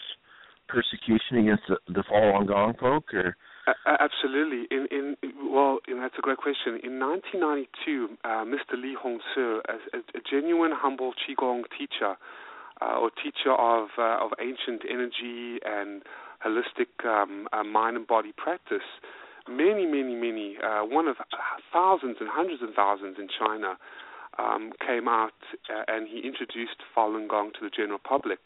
persecution against the, the Falun Gong folk, or?
Uh, absolutely. In, in well, that's a great question. In 1992, uh, Mr. Li Hongzhi, a, a, genuine humble qigong teacher, uh, or teacher of uh, of ancient energy and holistic um, uh, mind and body practice, many, many, many, uh, one of thousands and hundreds of thousands in China, um, came out uh, and he introduced Falun Gong to the general public.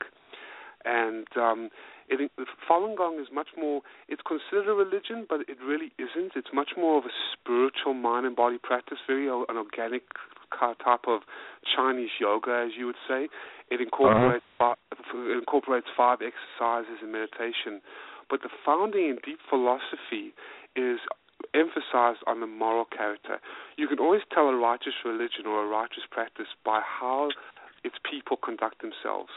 And um, it, Falun Gong is much more, it's considered a religion, but it really isn't. It's much more of a spiritual mind and body practice, very an organic type of Chinese yoga, as you would say. It incorporates, uh-huh. it incorporates five exercises and meditation. But the founding and deep philosophy is emphasized on the moral character. You can always tell a righteous religion or a righteous practice by how its people conduct themselves.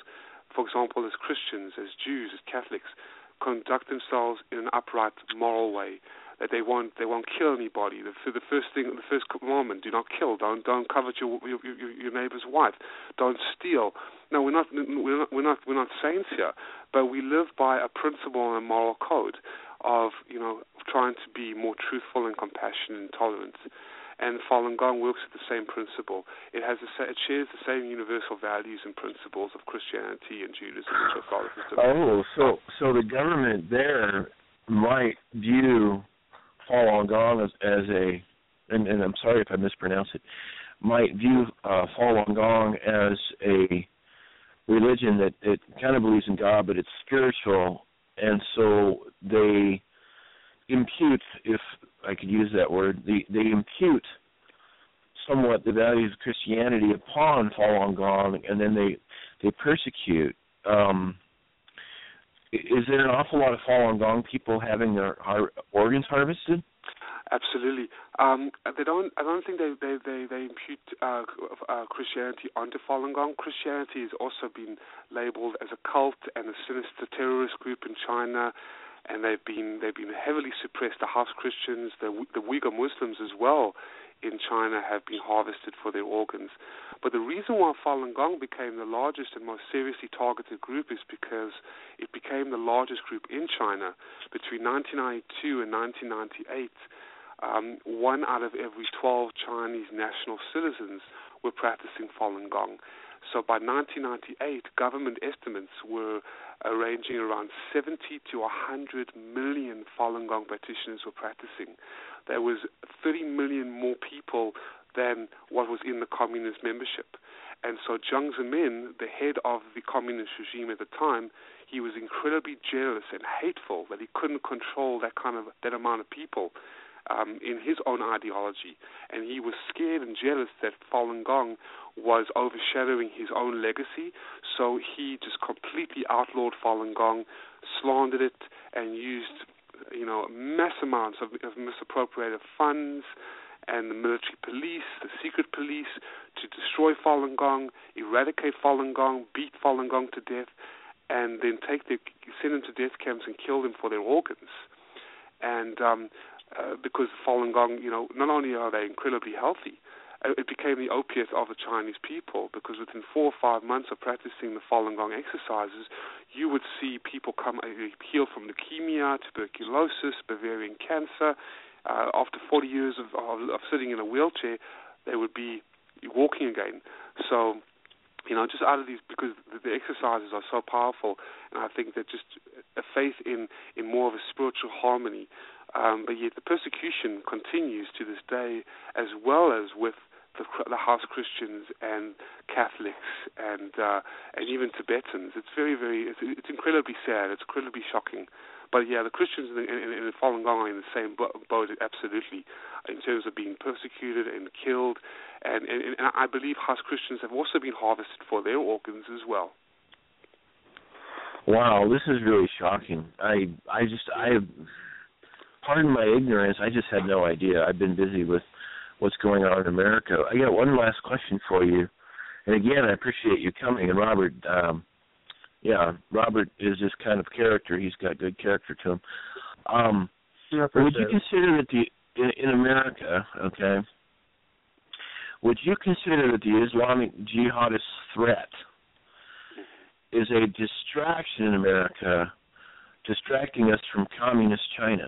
For example, as Christians, as Jews, as Catholics, conduct themselves in an upright, moral way. That they won't they won't kill anybody. The, the first thing, the first commandment: do not kill. Don't don't covet your your, your, neighbor's wife. Don't steal. No, we're not we're not we're not we're not saints here, but we live by a principle and a moral code of you know trying to be more truthful and compassionate and tolerant. And Falun Gong works with the same principle. It has a, it shares the same universal values and principles of Christianity and Judaism and Catholicism.
Oh, so so the government there might view Falun Gong as, as a, and, and I'm sorry if I mispronounce it, might view uh, Falun Gong as a religion that it kind of believes in God, but it's spiritual and so they impute, if I could use that word, they, they impute somewhat the values of Christianity upon Falun Gong, and then they they persecute. Um, is there an awful lot of Falun Gong people having their har- organs harvested?
Absolutely. Um, they don't. I don't think they they they, they impute uh, uh, Christianity onto Falun Gong. Christianity has also been labeled as a cult and a sinister terrorist group in China, and they've been they've been heavily suppressed. The house Christians, the the Uyghur Muslims as well, in China have been harvested for their organs. But the reason why Falun Gong became the largest and most seriously targeted group is because it became the largest group in China between 1992 and 1998 um, one out of every 12 Chinese national citizens were practicing Falun Gong. So by 1998, government estimates were arranging around 70 to 100 million Falun Gong practitioners were practicing. There was 30 million more people than what was in the communist membership. And so Jiang Zemin, the head of the communist regime at the time, he was incredibly jealous and hateful that he couldn't control that kind of that amount of people um, in his own ideology, and he was scared and jealous that Falun Gong was overshadowing his own legacy. So he just completely outlawed Falun Gong, slandered it, and used you know mass amounts of, of misappropriated funds and the military police, the secret police, to destroy Falun Gong, eradicate Falun Gong, beat Falun Gong to death, and then take the send them to death camps and kill them for their organs. And um, uh, because Falun Gong, you know, not only are they incredibly healthy, uh, it became the opiate of the Chinese people because within four or five months of practicing the Falun Gong exercises, you would see people come uh, heal from leukemia, tuberculosis, ovarian cancer. Uh, after 40 years of, of, of sitting in a wheelchair, they would be walking again. So you know, just out of these because the, exercises are so powerful, and I think that just a faith in in more of a spiritual harmony um, but yet the persecution continues to this day, as well as with the, the house Christians and Catholics and uh, and even Tibetans. It's very, very, it's, it's incredibly sad. It's incredibly shocking. But yeah, the Christians in, in, in Falun Gong are in the same boat, absolutely, in terms of being persecuted and killed. And, and, and I believe house Christians have also been harvested for their organs as well.
Wow, this is really shocking. I I just I pardon my ignorance. I just had no idea. I've been busy with what's going on in America. I got one last question for you. And again, I appreciate you coming. And Robert, um, yeah, Robert is this kind of character. He's got good character to him. Um, would you consider that the in, in America, okay? Would you consider that the Islamic jihadist threat is a distraction in America, distracting us from communist China?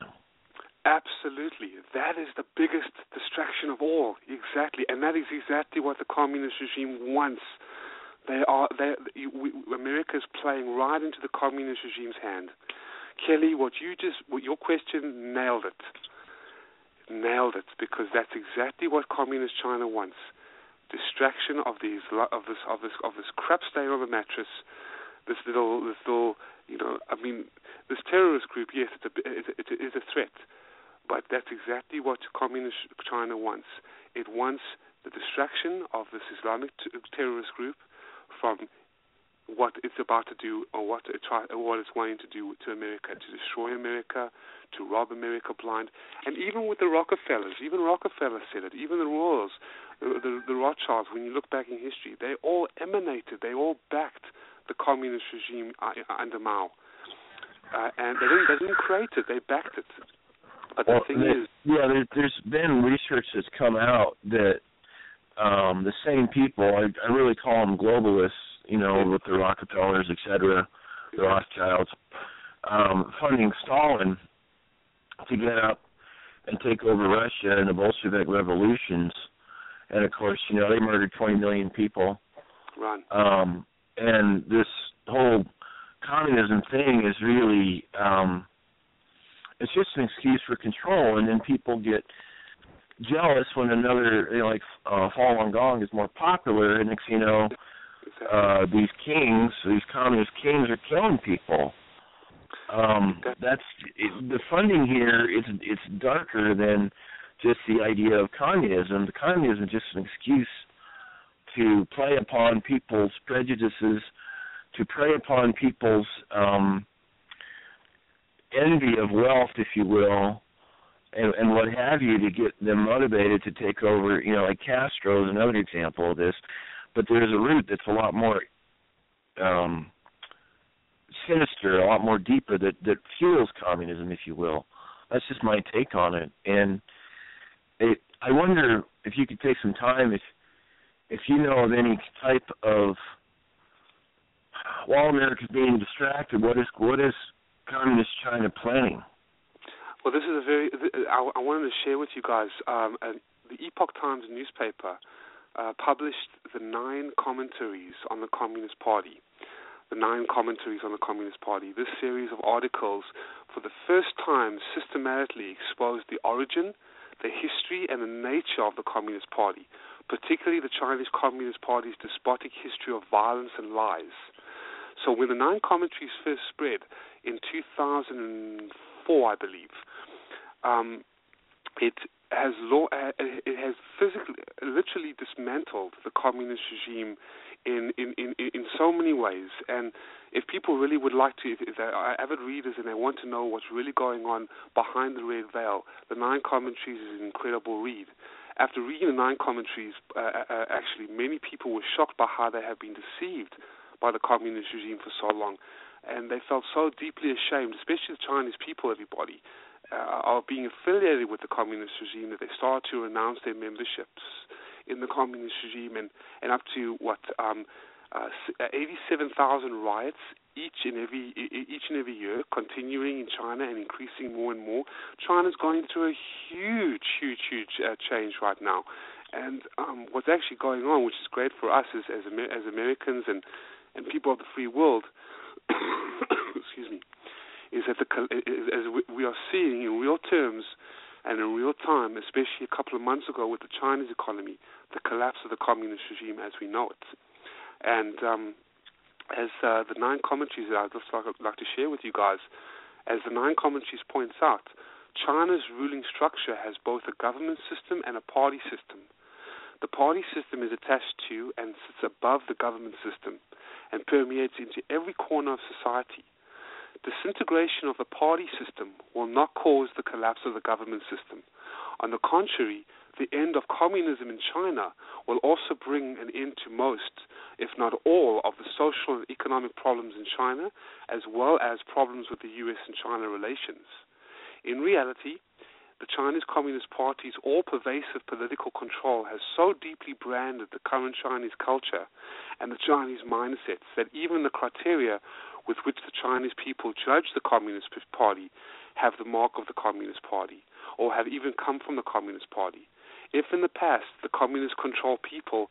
Absolutely. That is the biggest distraction of all. Exactly. And that is exactly what the communist regime wants. They are they we, America is playing right into the communist regime's hand. Kelly, what you just what your question nailed it. Nailed it because that's exactly what communist China wants. Distraction of these of this of this of this crap stain on the mattress. This little this little you know I mean this terrorist group yes it's a it, it is a threat but that's exactly what communist China wants. It wants the distraction of this Islamic t- terrorist group from what it's about to do or what it try, or what it's wanting to do to America, to destroy America, to rob America blind. And even with the Rockefellers, even Rockefeller said it, even the Royals, the, the, the Rothschilds, when you look back in history, they all emanated, they all backed the communist regime uh, under Mao. Uh, and they didn't, they didn't create it, they backed it. But the
well,
thing
there,
is,
yeah, there, there's been research that's come out that um the same people, I, I really call them globalists, you know, with the Rockefellers, et cetera, the Rothschilds, um, funding Stalin to get up and take over Russia in the Bolshevik revolutions. And of course, you know, they murdered 20 million people.
run.
Um, and this whole communism thing is really um, it's just an excuse for control, and then people get jealous when another, you know, like uh, Falun Gong is more popular, and next you know, uh, these kings, these communist kings, are killing people. Um, that's it, the funding here. It's it's darker than just the idea of communism. The communism is just an excuse to play upon people's prejudices, to prey upon people's um, envy of wealth, if you will, and, and what have you, to get them motivated to take over. You know, like Castro is another example of this. But there's a root that's a lot more um, sinister, a lot more deeper that that fuels communism, if you will. That's just my take on it, and it. I wonder if you could take some time if if you know of any type of while America's being distracted, what is what is communist China planning?
Well, this is a very. I, I wanted to share with you guys. Um, the Epoch Times newspaper uh, published the nine commentaries on the Communist Party. The nine commentaries on the Communist Party. This series of articles, for the first time, systematically exposed the origin, the history, and the nature of the Communist Party, particularly the Chinese Communist Party's despotic history of violence and lies. So, when the nine commentaries first spread in 2004, I believe, um, it has uh, it has physically, literally dismantled the communist regime in, in, in, in so many ways. And if people really would like to, if, they are avid readers and they want to know what's really going on behind the red veil, the nine commentaries is an incredible read. After reading the nine commentaries, uh, uh, actually, many people were shocked by how they have been deceived by the communist regime for so long. And they felt so deeply ashamed, especially the Chinese people, everybody, uh, of being affiliated with the communist regime that they started to renounce their memberships in the communist regime and, and up to what um, uh, 87,000 riots each and every each and every year, continuing in China and increasing more and more. China's going through a huge, huge, huge uh, change right now, and um, what's actually going on, which is great for us as as, Amer- as Americans and and people of the free world. excuse me is that the, as we are seeing in real terms and in real time, especially a couple of months ago with the Chinese economy, the collapse of the communist regime as we know it. And um, as uh, the nine commentaries that I'd just like, like to share with you guys, as the nine commentaries points out, China's ruling structure has both a government system and a party system. The party system is attached to and sits above the government system and permeates into every corner of society – disintegration of the party system will not cause the collapse of the government system. On the contrary, the end of communism in China will also bring an end to most, if not all, of the social and economic problems in China, as well as problems with the U.S. and China relations. In reality, the Chinese Communist Party's all pervasive political control has so deeply branded the current Chinese culture and the Chinese mindsets that even the criteria with which the Chinese people judge the Communist Party have the mark of the Communist Party or have even come from the Communist Party. If in the past the communist controlled people,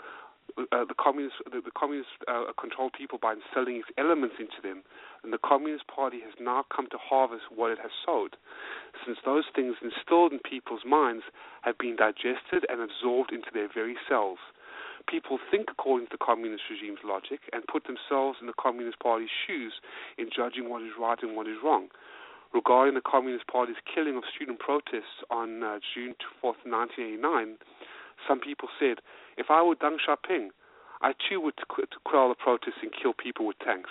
uh, the communist the, the communist uh, controlled people by instilling its elements into them, and the Communist Party has now come to harvest what it has sowed, since those things instilled in people's minds have been digested and absorbed into their very cells. People think according to the communist regime's logic and put themselves in the Communist Party's shoes in judging what is right and what is wrong. Regarding the Communist Party's killing of student protests on uh, June 4th, 1989, some people said, if I were Deng Xiaoping, I too would quell the protests and kill people with tanks.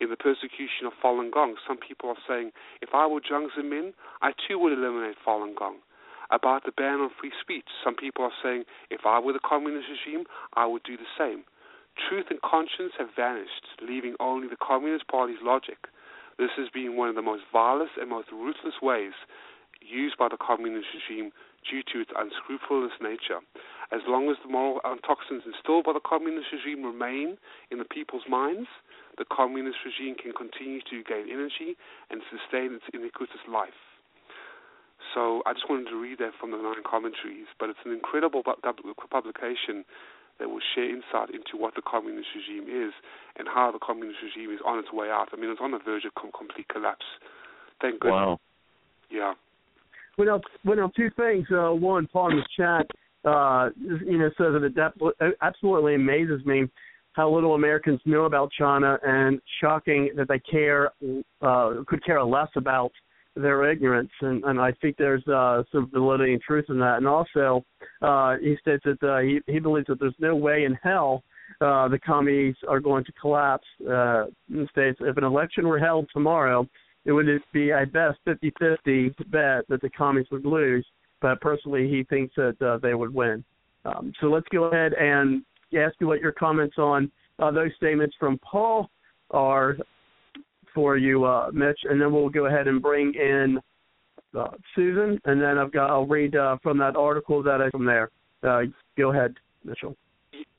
In the persecution of Falun Gong, some people are saying, if I were Jiang Zemin, I too would eliminate Falun Gong. About the ban on free speech, some people are saying, if I were the communist regime, I would do the same. Truth and conscience have vanished, leaving only the Communist Party's logic. This has been one of the most vilest and most ruthless ways used by the communist regime due to its unscrupulous nature. As long as the moral toxins instilled by the communist regime remain in the people's minds, the communist regime can continue to gain energy and sustain its iniquitous life. So I just wanted to read that from the nine commentaries, but it's an incredible publication that will share insight into what the communist regime is and how the communist regime is on its way out. I mean, it's on the verge of com- complete collapse. Thank goodness.
Wow.
Yeah.
Well, now, well, now two things. Uh, one, Paul in the chat, uh, you know, says that it absolutely amazes me how little Americans know about China, and shocking that they care, uh, could care less about their ignorance, and, and I think there's uh, some validity and truth in that. And also, uh, he states that uh, he, he believes that there's no way in hell uh, the commies are going to collapse. Uh, states if an election were held tomorrow, it would be at best 50-50 bet that the commies would lose. But personally, he thinks that uh, they would win. Um, so let's go ahead and ask you what your comments on uh, those statements from Paul are for you, uh, Mitch, and then we'll go ahead and bring in uh, Susan, and then I've got I'll read uh, from that article that I from there. Uh, go ahead, Mitchell.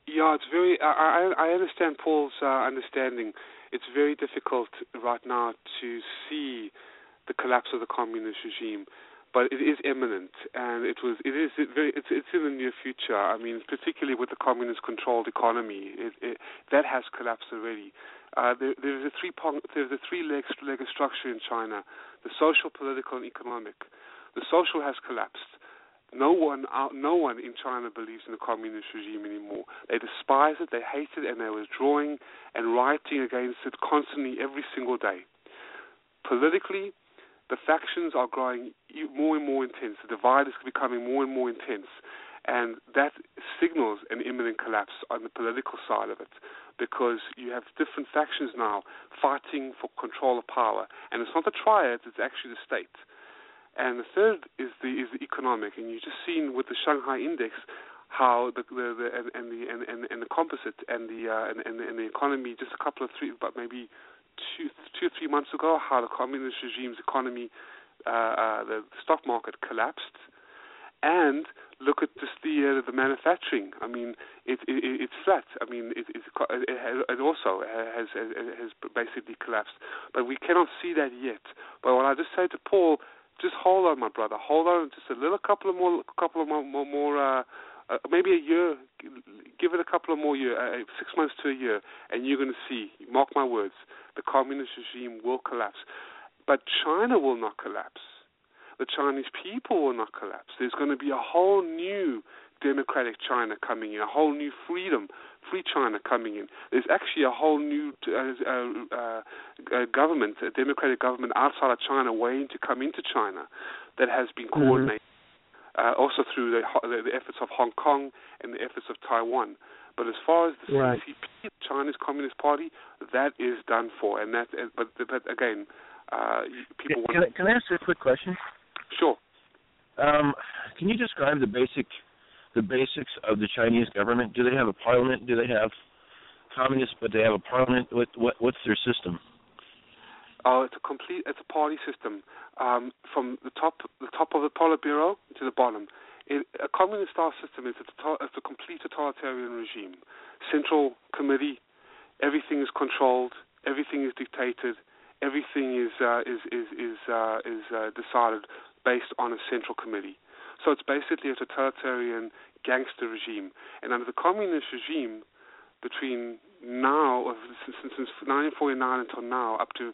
Yeah, it's very. I I understand Paul's uh, understanding. It's very difficult right now to see the collapse of the communist regime, but it is imminent, and it was. It is very. It's it's in the near future. I mean, particularly with the communist-controlled economy, it, it, that has collapsed already. Uh, there, there's a three there's a three leg leg structure in China: the social, political, and economic. The social has collapsed. No one, no one in China believes in the communist regime anymore. They despise it, they hate it, and they're withdrawing and rioting against it constantly every single day. Politically, the factions are growing more and more intense. The divide is becoming more and more intense, and that signals an imminent collapse on the political side of it because you have different factions now fighting for control of power. And it's not the triads, it's actually the state. And the third is the is the economic, and you've just seen with the Shanghai Index how the, the, the and, and the and, and, and the composite and the uh, and, and, and the economy just a couple of three, but maybe two two or three months ago, how the communist regime's economy, uh, uh, the stock market collapsed, and look at just the uh, the manufacturing. I mean, it, it it's flat. I mean, it it, it also has, has has basically collapsed. But we cannot see that yet. But what I just say to Paul, just hold on, my brother. Hold on, just a little couple of more, couple of more, more, more uh, uh, maybe a year. Give it a couple of more years, uh, six months to a year, and you're going to see. Mark my words, the communist regime will collapse, but China will not collapse the Chinese people will not collapse. There's going to be a whole new democratic China coming in, a whole new freedom, free China coming in. There's actually a whole new uh, uh, uh, government, a democratic government outside of China waiting to come into China that has been mm-hmm. coordinated. Mm-hmm. also through the, the, the, efforts of Hong Kong and the efforts of Taiwan. But as far as the
right.
CCP, China's Communist Party, that is done for, and that. But but again, uh, people
can, can, I, can I ask you a quick question?
Sure.
Um, can you describe the basic the basics of the Chinese government? Do they have a parliament? Do they have communists, but they have a parliament? What, what what's their system?
Oh, it's a complete it's a party system um, from the top the top of the Politburo to the bottom. It, a communist style system is a, it's a complete totalitarian regime. Central committee, everything is controlled, everything is dictated, everything is uh, is is is uh, is uh, decided based on a central committee. So it's basically a totalitarian gangster regime. And under the communist regime, between now, since, since 1949 until now, up to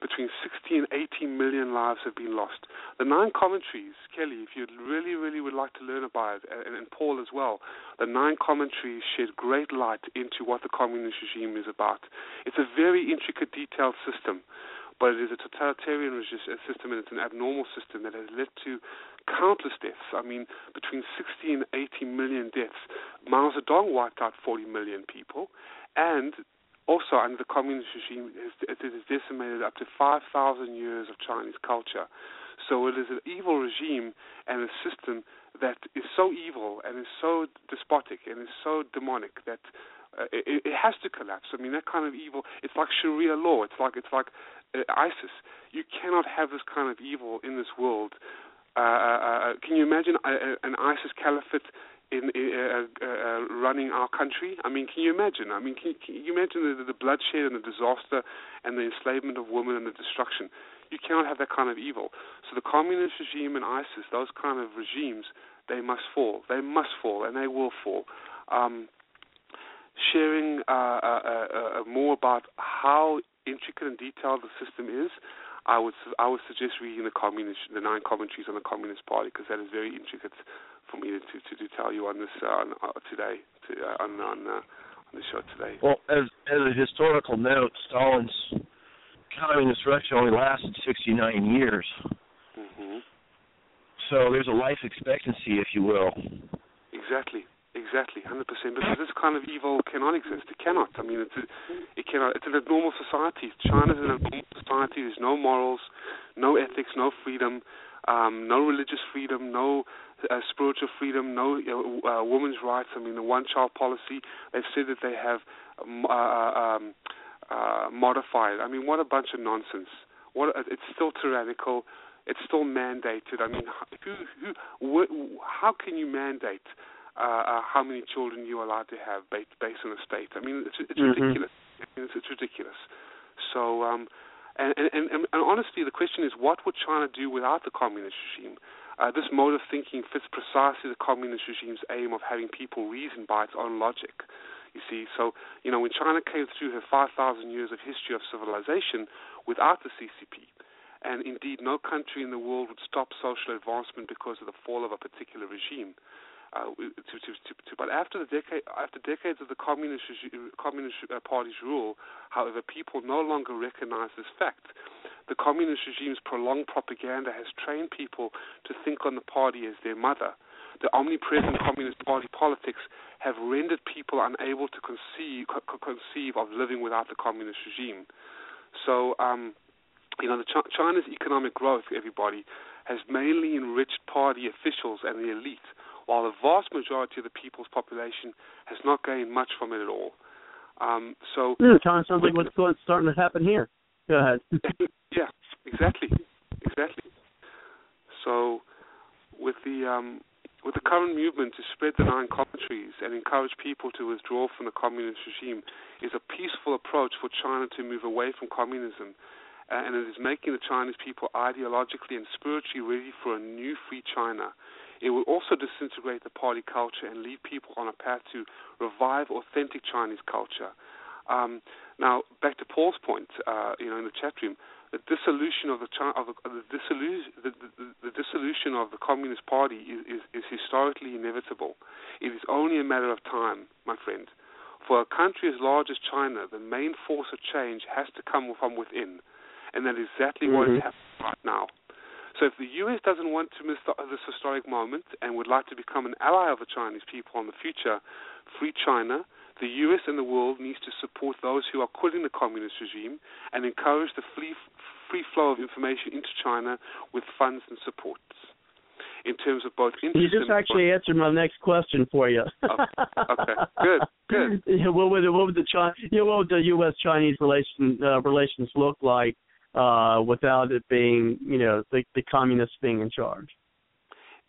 between 60 and 80 million lives have been lost. The nine commentaries, Kelly, if you really, really would like to learn about it, and, and Paul as well, the nine commentaries shed great light into what the communist regime is about. It's a very intricate, detailed system but it is a totalitarian system and it's an abnormal system that has led to countless deaths. I mean, between 60 and 80 million deaths. Mao Zedong wiped out 40 million people, and also under the communist regime, it has decimated up to 5,000 years of Chinese culture. So it is an evil regime and a system that is so evil and is so despotic and is so demonic that uh, it, it has to collapse. I mean, that kind of evil, it's like Sharia law. It's like it's like uh, ISIS. You cannot have this kind of evil in this world. Uh, uh, uh can you imagine an ISIS caliphate in uh, uh, running our country? I mean, can you imagine? I mean, can, can you imagine the, the bloodshed and the disaster and the enslavement of women and the destruction? You cannot have that kind of evil. So the communist regime and ISIS, those kind of regimes, they must fall. They must fall, and they will fall. Um, sharing uh, uh, uh, more about how intricate and detailed the system is, I would I would suggest reading the communist the nine commentaries on the Communist Party because that is very intricate for me to to, to tell you on this uh, on, uh, today to, uh, on on, uh, on the show today.
Well, as as a historical note, Stalin's communist Russia only lasted 69 years.
Mm-hmm.
So there's a life expectancy, if you will.
Exactly. Exactly, hundred percent. Because this kind of evil cannot exist. It cannot. I mean, it's a, it cannot. It's an abnormal society. China's an abnormal society. There's no morals, no ethics, no freedom, um, no religious freedom, no uh, spiritual freedom, no uh, women's rights. I mean, the one-child policy. They've said that they have um, uh, um, uh, modified. I mean, what a bunch of nonsense. What a, it's still tyrannical. It's still mandated. I mean, who, who, wh- how can you mandate? Uh, uh, how many children you're allowed to have based, based on the state. I mean, it's, it's
mm-hmm.
ridiculous. It's, it's ridiculous. So, um, and, and, and, and honestly, the question is, what would China do without the communist regime? Uh, this mode of thinking fits precisely the communist regime's aim of having people reason by its own logic. You see, so you know when China came through her 5,000 years of history of civilization without the CCP, and indeed no country in the world would stop social advancement because of the fall of a particular regime. Uh, to, to, to, to, but after the decade, after decades of the communist communist uh, party's rule, however, people no longer recognize this fact. The communist regime's prolonged propaganda has trained people to think on the party as their mother. The omnipresent communist party politics have rendered people unable to conceive co- conceive of living without the communist regime. So, um, you know, Ch- China's economic growth, everybody, has mainly enriched party officials and the elite while the vast majority of the people's population has not gained much from it at all. Um, so,
yeah, kind of sounds like what's going, starting to happen here. Go ahead.
yeah, exactly, exactly. So, with the um, with the current movement to spread the nine commentaries and encourage people to withdraw from the communist regime is a peaceful approach for China to move away from communism, and it is making the Chinese people ideologically and spiritually ready for a new free China. It will also disintegrate the party culture and lead people on a path to revive authentic Chinese culture. Um, now, back to Paul's point, uh, you know, in the chat room, the dissolution of the, of the, the, dissolution, the, the, the, dissolution of the Communist Party is, is, is historically inevitable. It is only a matter of time, my friend. For a country as large as China, the main force of change has to come from within, and that is exactly
mm-hmm.
what is happening right now. So if the U.S. doesn't want to miss this historic moment and would like to become an ally of the Chinese people in the future, free China, the U.S. and the world needs to support those who are quitting the communist regime and encourage the free, free flow of information into China with funds and supports. In terms of both
You just actually answered my next question for you.
Oh, okay, good, good.
What would what would the China, you know, what would the U.S. Chinese relation uh, relations look like uh, without it being, you know, the the communists being in charge?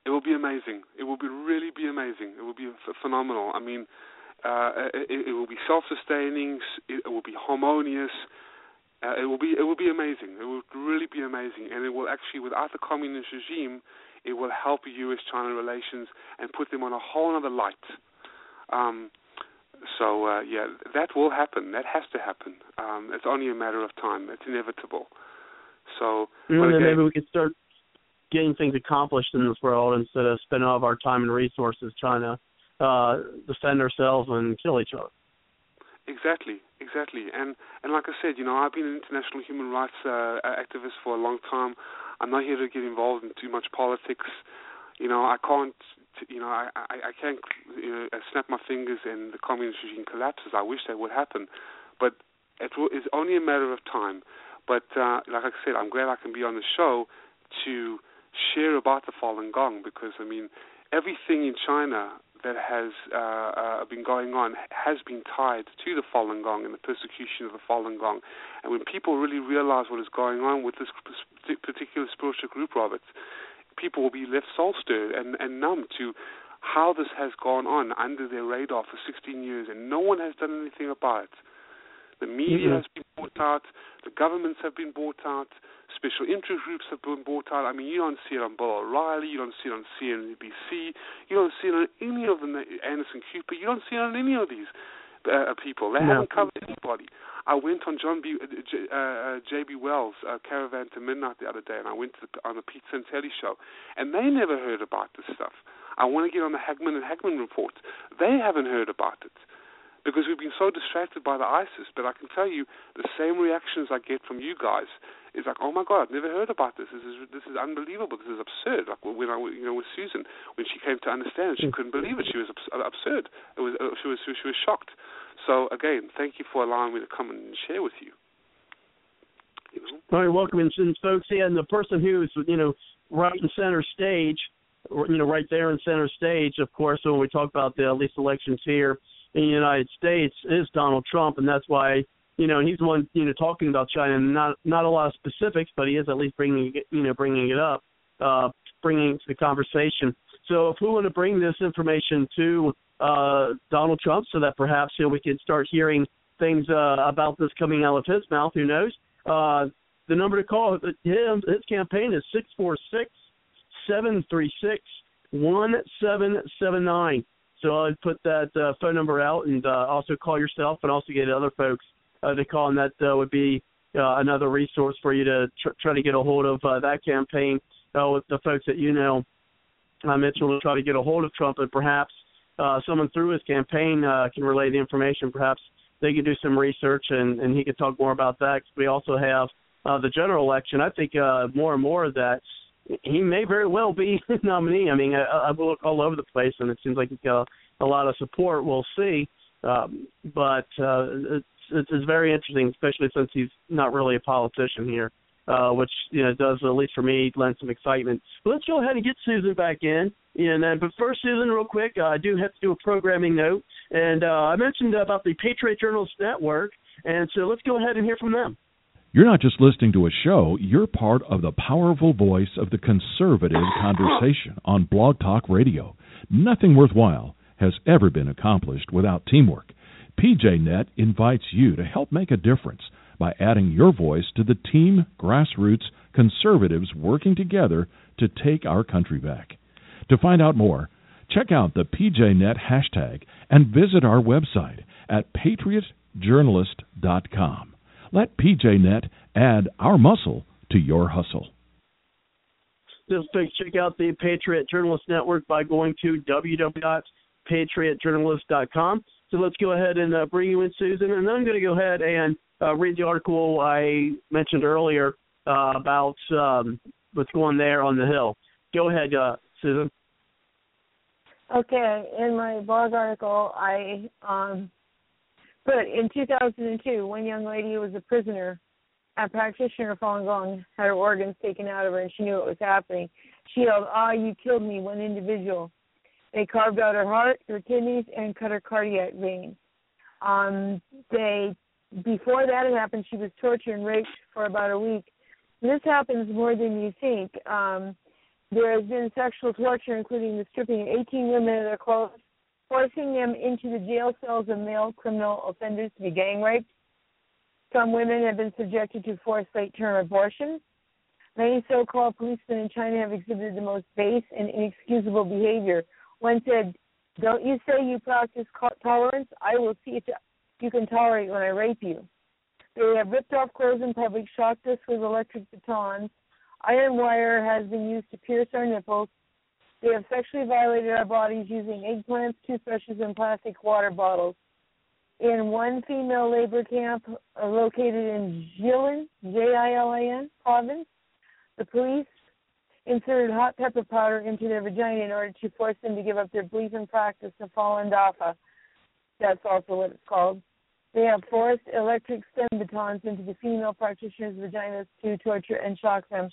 It will be amazing. It will be really be amazing. It will be f- phenomenal. I mean, uh, it, it will be self-sustaining. It will be harmonious. Uh, it will be it will be amazing. It will really be amazing, and it will actually, without the communist regime, it will help U.S.-China relations and put them on a whole other light. Um, so uh, yeah, that will happen. That has to happen. Um, it's only a matter of time. It's inevitable. So,
then
again,
maybe we could start getting things accomplished in this world instead of spending all of our time and resources trying to uh, defend ourselves and kill each other.
Exactly, exactly, and and like I said, you know, I've been an international human rights uh, activist for a long time. I'm not here to get involved in too much politics. You know, I can't, you know, I I, I can't you know, snap my fingers and the communist regime collapses. I wish that would happen, but it will, it's only a matter of time. But uh, like I said, I'm glad I can be on the show to share about the Falun Gong because I mean, everything in China that has uh, uh, been going on has been tied to the Falun Gong and the persecution of the Falun Gong. And when people really realize what is going on with this particular spiritual group, Robert, people will be left soul stirred and, and numb to how this has gone on under their radar for 16 years, and no one has done anything about it. The media
Mhm.
has been bought out, the governments have been bought out, special interest groups have been bought out. I mean, you don't see it on Bill O'Reilly, you don't see it on CNBC, you don't see it on any of the Anderson Cooper, you don't see it on any of these uh, people. They
No.
haven't covered anybody. I went on John B. Uh, J, uh, uh, J.B. Wells' uh, Caravan to Midnight the other day, and I went to the, on the Pete Santilli show, and they never heard about this stuff. I want to get on the Hagmann and Hagmann report. They haven't heard about it because we've been so distracted by the ISIS. But I can tell you, the same reactions I get from you guys is like, "Oh my God, I've never heard about this. This is this is unbelievable. This is absurd." Like when I, you know, with Susan, when she came to understand, she couldn't believe it. She was abs- absurd. It was uh, she was she was shocked. So again, thank you for allowing me to come and share with you. You know.
All right, welcome in, and folks. Yeah, and the person who's you know right in center stage, you know, right there in center stage. Of course, when we talk about the at least elections here in the United States, is Donald Trump, and that's why you know he's the one you know talking about China. And not not a lot of specifics, but he is at least bringing you know bringing it up, uh, bringing it to the conversation. So if we want to bring this information to uh, Donald Trump, so that perhaps you know we can start hearing things uh, about this coming out of his mouth, who knows? Uh, the number to call him his campaign is six four six seven three six one seven seven nine. So I'd put that uh, phone number out and uh, also call yourself and also get other folks uh, to call, and that uh, would be uh, another resource for you to tr- try to get a hold of uh, that campaign uh, with the folks that you know. Uh, Mitchell will try to get a hold of Trump, and perhaps uh, someone through his campaign uh, can relay the information. Perhaps they can do some research, and, and he can talk more about that. we also have uh, the general election. I think uh, more and more of that he may very well be nominee. I mean, I, I look all over the place, and it seems like he's got a, a lot of support. We'll see, um, but uh, it's, it's it's very interesting, especially since he's not really a politician here, uh, which you know does at least for me lend some excitement. But let's go ahead and get Susan back in. And then, but first, Susan, real quick, uh, I do have to do a programming note, and uh, I mentioned about the Patriot Journalist Network, and so let's go ahead and hear from them.
You're not just listening to a show, you're part of the powerful voice of the conservative conversation on Blog Talk Radio. Nothing worthwhile has ever been accomplished without teamwork. PJNet invites you to help make a difference by adding your voice to the team grassroots conservatives working together to take our country back. To find out more, check out the PJNet hashtag and visit our website at patriotjournalist.com. Let PJNet add our muscle to your hustle.
Just check out the Patriot Journalist Network by going to www.patriotjournalist.com. So let's go ahead and uh, bring you in, Susan, and then I'm going to go ahead and uh, read the article I mentioned earlier uh, about um, what's going there on the Hill. Go ahead, uh, Susan.
Okay, in my blog article, I um, put in 2002, one young lady was a prisoner a practitioner, of Falun Gong, had her organs taken out of her, and she knew what was happening. She yelled, "Ah, you killed me, one individual." They carved out her heart, her kidneys, and cut her cardiac vein. Um, they before that had happened, she was tortured and raped for about a week. This happens more than you think. Um, there has been sexual torture, including the stripping of 18 women of their clothes, forcing them into the jail cells of male criminal offenders to be gang raped. Some women have been subjected to forced late term abortion. Many so called policemen in China have exhibited the most base and inexcusable behavior. One said, Don't you say you practice tolerance? I will see if you can tolerate when I rape you. They have ripped off clothes in public, shocked us with electric batons. Iron wire has been used to pierce our nipples. They have sexually violated our bodies using eggplants, toothbrushes, and plastic water bottles. In one female labor camp uh, located in Jilin, J-I-L-A-N province, the police inserted hot pepper powder into their vagina in order to force them to give up their belief and practice of Falun Dafa. That's also what it's called. They have forced electric stem batons into the female practitioners' vaginas to torture and shock them.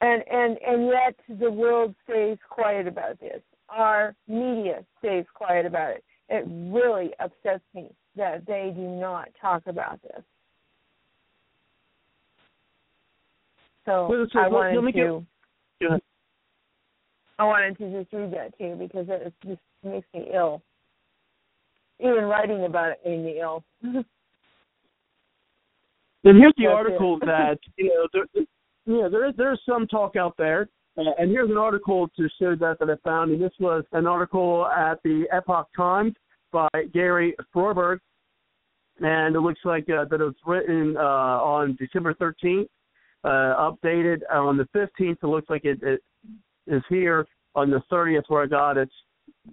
And and and yet the world stays quiet about this. Our media stays quiet about it. It really upsets me that they do not talk about this. So
Well,
I wanted to.
Ahead.
I wanted to just read that to you because it just makes me ill. Even writing about it made me ill.
And here's the
That's
article that you know, yeah, there is there's some talk out there, uh, and here's an article to show that that I found, and this was an article at the Epoch Times by Gary Feuerberg, and it looks like uh, that it was written uh, on December 13th, uh, updated on the 15th. It looks like it, it is here on the 30th where I got it.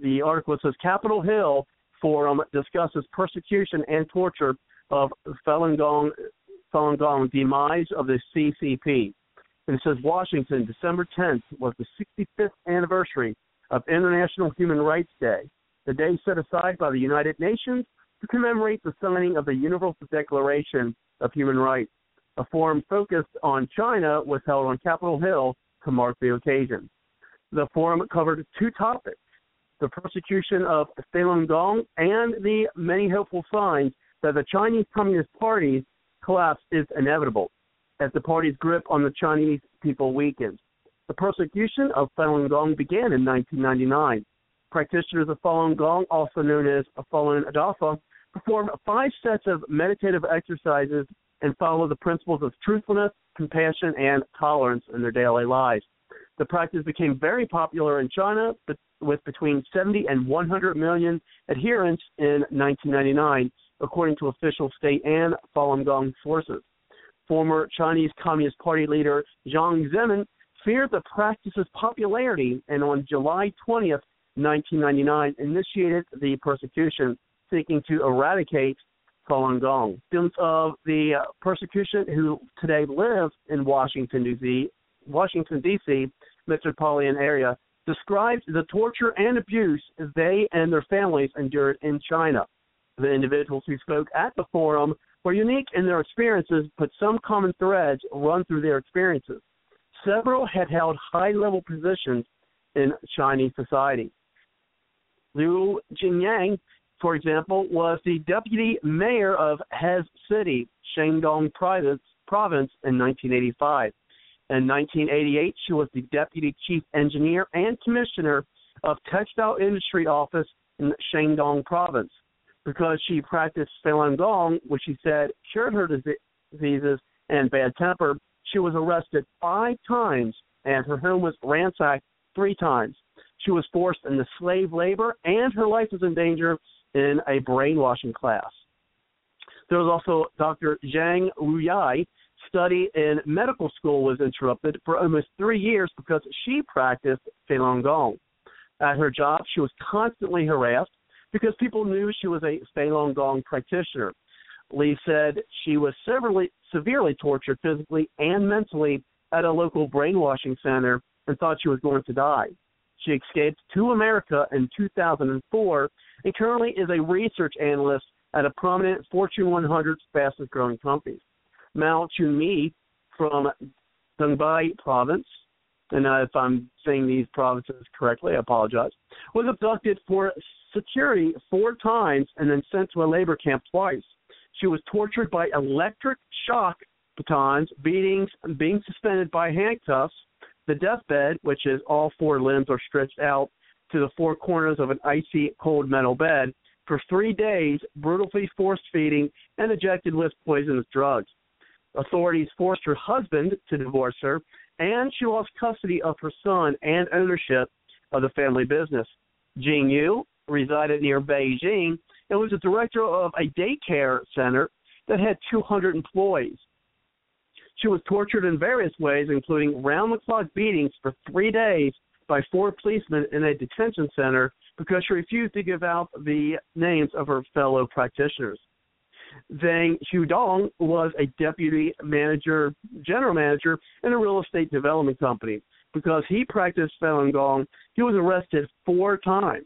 The article says Capitol Hill Forum discusses persecution and torture of Falun Gong Falun Gong demise of the CCP. And it says Washington, December 10th was the 65th anniversary of International Human Rights Day, the day set aside by the United Nations to commemorate the signing of the Universal Declaration of Human Rights. A forum focused on China was held on Capitol Hill to mark the occasion. The forum covered two topics the persecution of Falun Gong and the many hopeful signs that the Chinese Communist Party's collapse is inevitable as the party's grip on the Chinese people weakened. The persecution of Falun Gong began in 1999. Practitioners of Falun Gong, also known as Falun Dafa, perform five sets of meditative exercises and follow the principles of truthfulness, compassion, and tolerance in their daily lives. The practice became very popular in China with between 70 and 100 million adherents in 1999, according to official state and Falun Gong sources. Former Chinese Communist Party leader Jiang Zemin feared the practice's popularity and on July 20th, 1999, initiated the persecution, seeking to eradicate Falun Gong. Students of the uh, persecution who today live in Washington, D.C., Washington, D.C. metropolitan area described the torture and abuse they and their families endured in China. The individuals who spoke at the forum were unique in their experiences, but some common threads run through their experiences. Several had held high level positions in Chinese society. Liu Jinyang, for example, was the deputy mayor of Heze City, Shandong province, province in 1985. In 1988, she was the deputy chief engineer and commissioner of textile industry office in Shandong province. Because she practiced Falun Gong, which she said cured her diseases and bad temper, she was arrested five times and her home was ransacked three times. She was forced into slave labor and her life was in danger in a brainwashing class. There was also Dr. Zhang Ruyai, study in medical school was interrupted for almost three years because she practiced Falun Gong. At her job, she was constantly harassed because people knew she was a Falun Gong practitioner. Lee said she was severely, severely tortured physically and mentally at a local brainwashing center and thought she was going to die. She escaped to America in 2004 and currently is a research analyst at a prominent Fortune 100 fastest growing company. Mao Chunmi from Dongbei province, and uh, if I'm saying these provinces correctly, I apologize, was abducted for security four times and then sent to a labor camp twice. She was tortured by electric shock batons, beatings, being suspended by handcuffs, the deathbed, which is all four limbs are stretched out to the four corners of an icy cold metal bed, for three days, brutally force feeding and injected with poisonous drugs. Authorities forced her husband to divorce her, and she lost custody of her son and ownership of the family business. Jing Yu resided near Beijing and was the director of a daycare center that had 200 employees. She was tortured in various ways, including round the clock beatings for three days by four policemen in a detention center because she refused to give out the names of her fellow practitioners. Zhang Xudong was a deputy manager, general manager in a real estate development company. Because he practiced Falun Gong, he was arrested four times.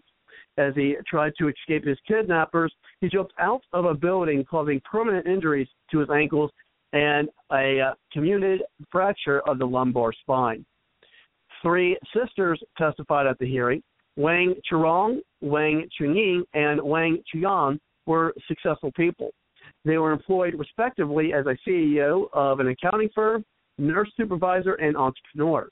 As he tried to escape his kidnappers, he jumped out of a building, causing permanent injuries to his ankles and a uh, comminuted fracture of the lumbar spine. Three sisters testified at the hearing. Wang Chirong, Wang Chunying, and Wang Chuyan were successful people. They were employed respectively as a CEO of an accounting firm, nurse supervisor, and entrepreneur.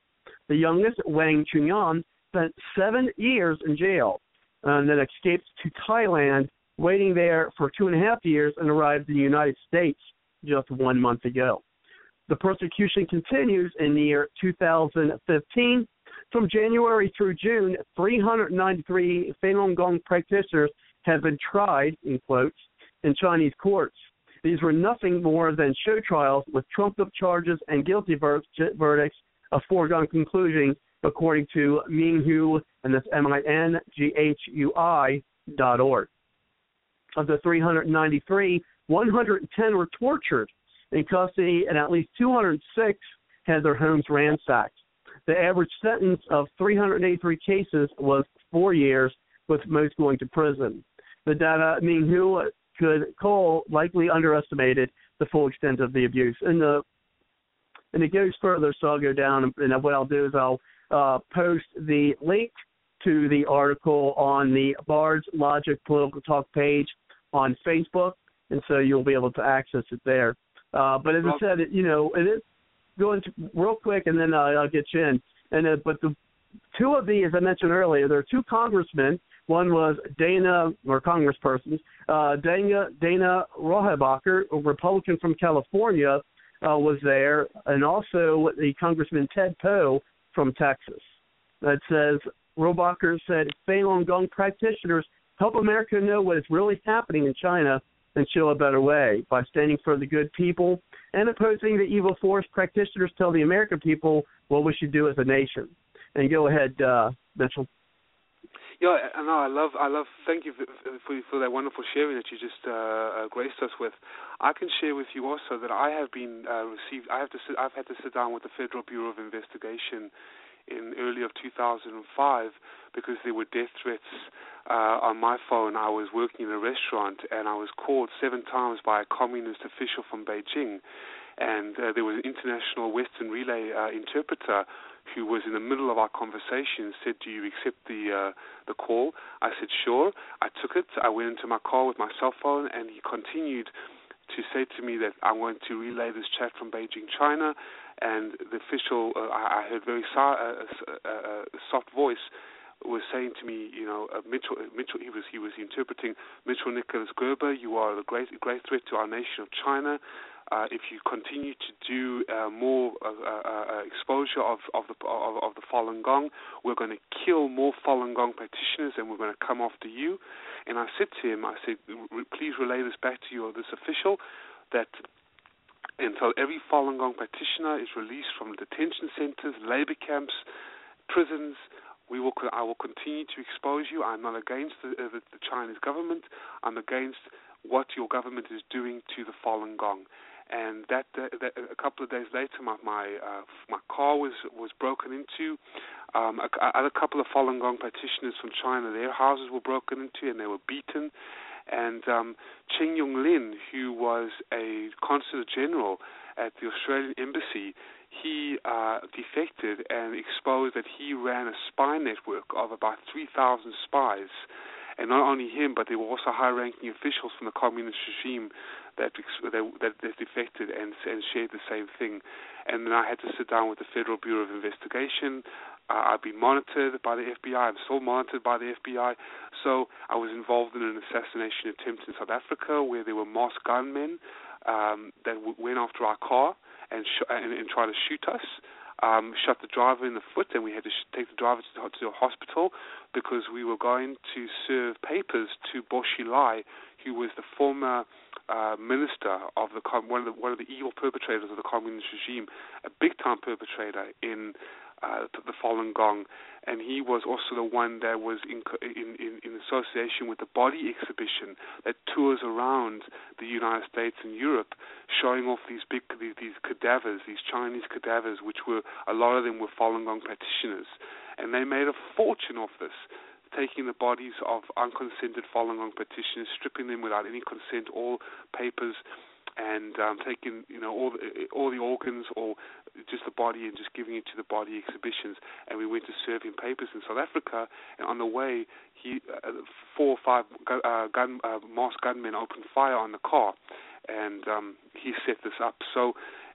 The youngest, Wang Chunyan, spent seven years in jail and then escaped to Thailand, waiting there for two and a half years, and arrived in the United States just one month ago. The persecution continues in the year 2015. From January through June, 393 Falun Gong practitioners have been tried, in quotes, in Chinese courts. These were nothing more than show trials with trumped up charges and guilty verdicts, a foregone conclusion, according to Minghui, and that's M I N G H U I dot org. Of the 393, 110 were tortured in custody, and at least 206 had their homes ransacked. The average sentence of 383 cases was four years, with most going to prison. The data Minghui could Cole likely underestimated the full extent of the abuse. And the and it goes further, so I'll go down and what I'll do is I'll uh, post the link to the article on the Bard's Logic Political Talk page on Facebook, and so you'll be able to access it there. Uh, but as I said, it, you know, it is going to, real quick, and then uh, I'll get you in. And uh, but the two of these, as I mentioned earlier, there are two congressmen one was Dana, or congresspersons, uh, Dana, Dana Rohrabacher, a Republican from California, uh, was there, and also the Congressman Ted Poe from Texas. That says, Rohrabacher said, Falun Gong practitioners help America know what is really happening in China and show a better way by standing for the good people and opposing the evil force practitioners tell the American people what we should do as a nation. And go ahead, uh, Mitchell.
Yeah, I know. I love. I love. Thank you for for, that wonderful sharing that you just uh, uh, graced us with. I can share with you also that I have been uh, received. I have to. Sit, I've had to sit down with the Federal Bureau of Investigation in early of 2005 because there were death threats uh, on my phone. I was working in a restaurant and I was called seven times by a communist official from Beijing, and uh, there was an international Western Relay uh, interpreter who was in the middle of our conversation, said, "Do you accept the uh, the call?" I said, "Sure." I took it. I went into my car with my cell phone, and he continued to say to me that I'm going to relay this chat from Beijing, China, and the official, uh, I, I heard very so, uh, uh, uh, soft voice was saying to me, you know, uh, Mitchell, Mitchell, he was he was interpreting Mitchell Nicholas Gerber. You are a great great threat to our nation of China uh, if you continue to do uh, more uh, uh, uh, exposure of, of the of, of, the Falun Gong, we're going to kill more Falun Gong practitioners, and we're going to come after you. And I said to him, I said, please relay this back to your this official that until every Falun Gong practitioner is released from detention centers, labor camps, prisons, we will. I will continue to expose you. I'm not against the, the, the Chinese government. I'm against what your government is doing to the Falun Gong and that, uh, that, a couple of days later, my my, uh, my car was was broken into. Um, a, a, a couple of Falun Gong practitioners from China, their houses were broken into, and they were beaten. And um, Chen Yonglin, who was a consul general at the Australian embassy, he uh, defected and exposed that he ran a spy network of about 3,000 spies. And not only him, but there were also high-ranking officials from the communist regime that that, that defected and, and shared the same thing. And then I had to sit down with the Federal Bureau of Investigation. Uh, I've been monitored by the FBI. I'm still monitored by the FBI. So I was involved in an assassination attempt in South Africa where there were masked gunmen um, that w- went after our car and, sh- and, and tried to shoot us. Um, shot the driver in the foot, and we had to sh- take the driver to, to the hospital because we were going to serve papers to Bo Xilai, who was the former uh, minister of the one of the one of the evil perpetrators of the communist regime, a big time perpetrator in uh, the Falun Gong, and he was also the one that was in, in, in, in association with the body exhibition that tours around the United States and Europe, showing off these big these, these cadavers, these Chinese cadavers, which were a lot of them were Falun Gong practitioners, and they made a fortune off this taking the bodies of unconsented Falun Gong practitioners, stripping them without any consent, all papers, and um, taking you know all the, all the organs or just the body and just giving it to the body exhibitions. And we went to serve him papers in South Africa. And on the way, he uh, four or five uh, gun uh, masked gunmen opened fire on the car, and um, he set this up. So.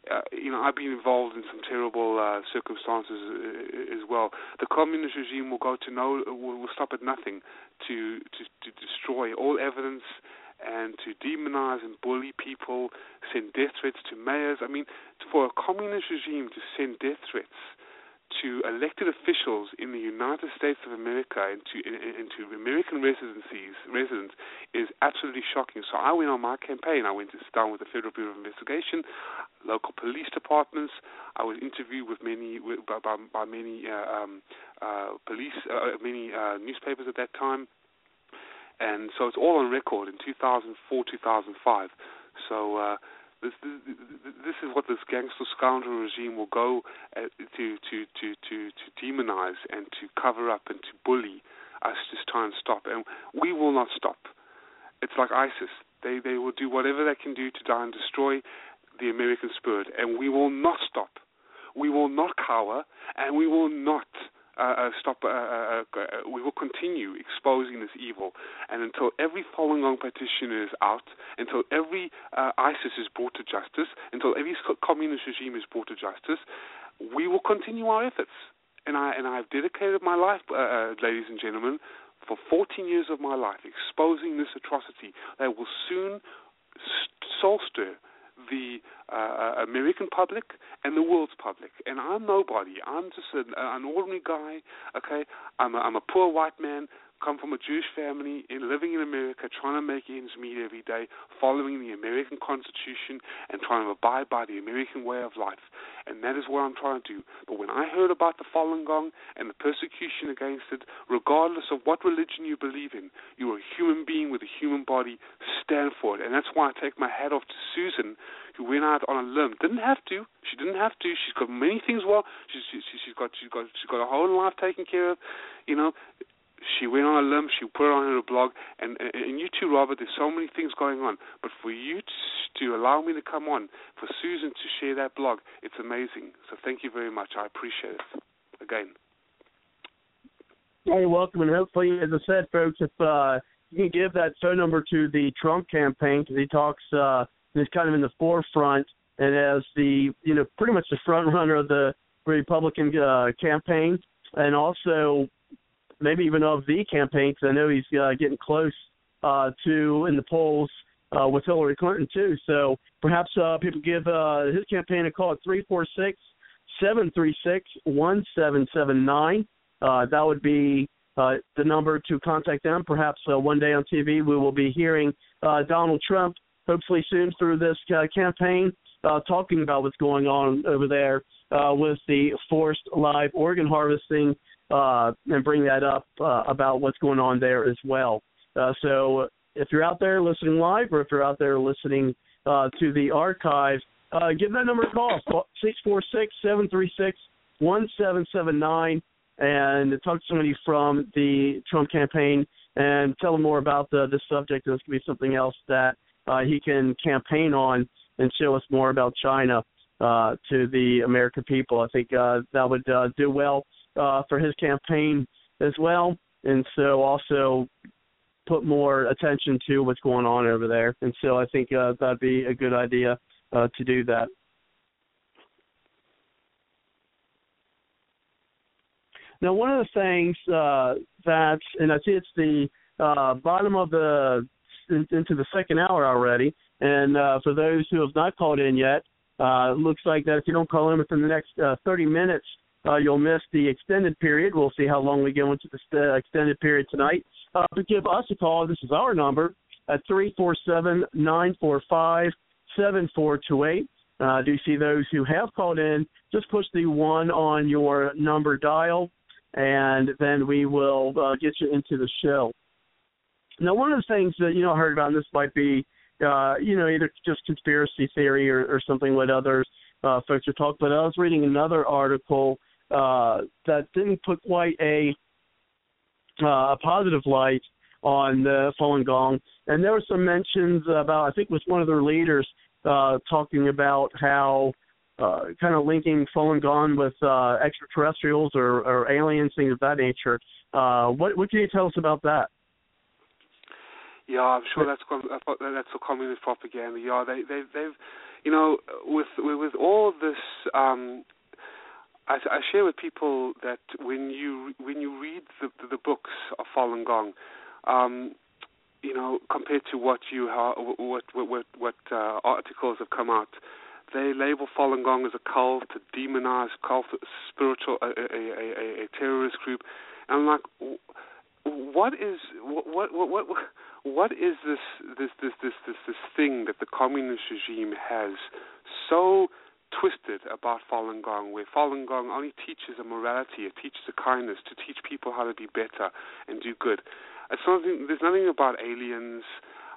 Uh, you know, I've been involved in some terrible uh, circumstances uh, as well. The communist regime will go to no, will, will stop at nothing to, to to destroy all evidence and to demonize and bully people, send death threats to mayors. I mean, for a communist regime to send death threats to elected officials in the United States of America and to, into American residencies residents is absolutely shocking. So I went on my campaign. I went to down with the Federal Bureau of Investigation, local police departments. I was interviewed with many by, by, by many uh, um, uh, police, uh, many uh, newspapers at that time and so it's all on record in 2004, 2005. So uh, this, this this is what this gangster scoundrel regime will go uh, to to to to to demonize and to cover up and to bully us, just try and stop, and we will not stop. It's like ISIS; they they will do whatever they can do to die and destroy the American spirit, and we will not stop. We will not cower, and we will not uh, uh, stop. Uh, uh, uh, we will continue exposing this evil, and until every Falun Gong practitioner is out, until every ISIS is brought to justice, until every communist regime is brought to justice, we will continue our efforts. And I and I've dedicated my life, ladies and gentlemen, for 14 years of my life, exposing this atrocity that will soon soul stir the uh, American public and the world's public. And I'm nobody. I'm just an, an ordinary guy. Okay, I'm a, I'm a poor white man come from a Jewish family in living in America, trying to make ends meet every day, following the American Constitution and trying to abide by the American way of life. And that is what I'm trying to do. But when I heard about the Falun Gong and the persecution against it, regardless of what religion you believe in, you're a human being with a human body. Stand for it. And that's why I take my hat off to Susan, who went out on a limb. Didn't have to. She didn't have to. She's got many things well. She's, she, she's got she's got she's got a whole life taken care of. You know, she went on a limb, she put it on her blog, and, and you too, Robert. There's so many things going on, but for you to, to allow me to come on, for Susan to share that blog, it's amazing. So thank you very much. I appreciate it. Again.
You're welcome, and hopefully, as I said, folks, if uh, you can give that phone number to the Trump campaign because he talks, uh, he's kind of in the forefront, and as the you know pretty much the front runner of the Republican uh, campaign, and also maybe even of the campaign, because I know he's uh, getting close uh, to in the polls uh, with Hillary Clinton too. So perhaps uh, people give uh, his campaign a call at three four six seven three six one seven seven nine. Uh, that would be uh, the number to contact them. Perhaps uh, one day on TV we will be hearing uh, Donald Trump, hopefully soon through this uh, campaign, uh, talking about what's going on over there uh, with the forced live organ harvesting uh, and bring that up uh, about what's going on there as well. Uh, so if you're out there listening live or if you're out there listening uh, to the archive, uh, give that number a call, 646-736-1779, and talk to somebody from the Trump campaign and tell them more about the, the subject. This could be something else that uh, he can campaign on and show us more about China uh, to the American people. I think uh, that would uh, do well uh, for his campaign as well, and so also put more attention to what's going on over there. And so I think uh, that'd be a good idea uh, to do that. Now, one of the things uh, that, and I see it's the uh, bottom of the into the second hour already, and uh, for those who have not called in yet, uh, looks like that if you don't call in within the next uh, 30 minutes, uh, you'll miss the extended period. We'll see how long we go into the st- extended period tonight. Uh, but give us a call. This is our number at three four seven nine four five seven four two eight. Uh, do you see those who have called in? Just push the one on your number dial and then we will uh, get you into the show. Now, one of the things that you know I heard about, and this might be, uh, you know, either just conspiracy theory or, or something what others uh, folks are talking. But I was reading another article uh, that didn't put quite a uh, a positive light on the Falun Gong, and there were some mentions about I think it was one of their leaders uh, talking about how uh, kind of linking Falun Gong with uh, extraterrestrials or, or aliens, things of that nature. Uh, what what can you tell us about that?
Yeah, I'm sure that's that's a communist propaganda. Yeah, they they they've you know with with all this. Um, I, I share with people that when you when you read the the books of Falun Gong, um, you know, compared to what you ha- what what what, uh, articles have come out, they label Falun Gong as a cult, a demonized cult, spiritual, a, a, a, a terrorist group. And I'm like, what is what what what what is this this this this this this thing that the communist regime has so twisted about Falun Gong, where Falun Gong only teaches a morality, it teaches a kindness to teach people how to be better and do good. It's something. There's nothing about aliens.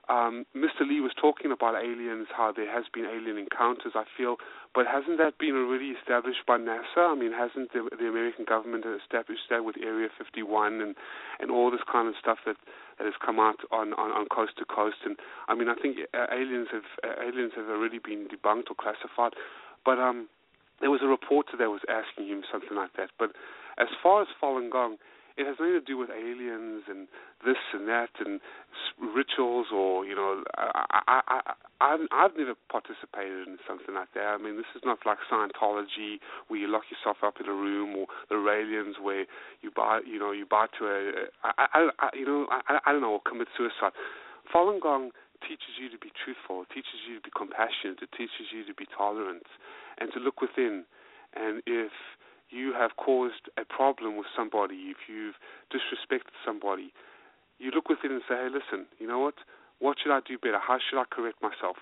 Um, Mr. Li was talking about aliens, how there has been alien encounters. I feel, but hasn't that been already established by NASA? I mean, hasn't the, the American government established that with Area 51 and and all this kind of stuff that that has come out on on, on coast to coast? And I mean, I think uh, aliens have uh, aliens have already been debunked or classified. But um, there was a reporter that was asking him something like that. But as far as Falun Gong, it has nothing to do with aliens and this and that and rituals or you know I I I I've, never participated in something like that. I mean, this is not like Scientology where you lock yourself up in a room or the Raelians where you buy you know you buy to a I I, I you know I I don't know or commit suicide. Falun Gong teaches you to be truthful. It teaches you to be compassionate. It teaches you to be tolerant and to look within. And if you have caused a problem with somebody, if you've disrespected somebody, you look within and say, hey, listen, you know what? What should I do better? How should I correct myself?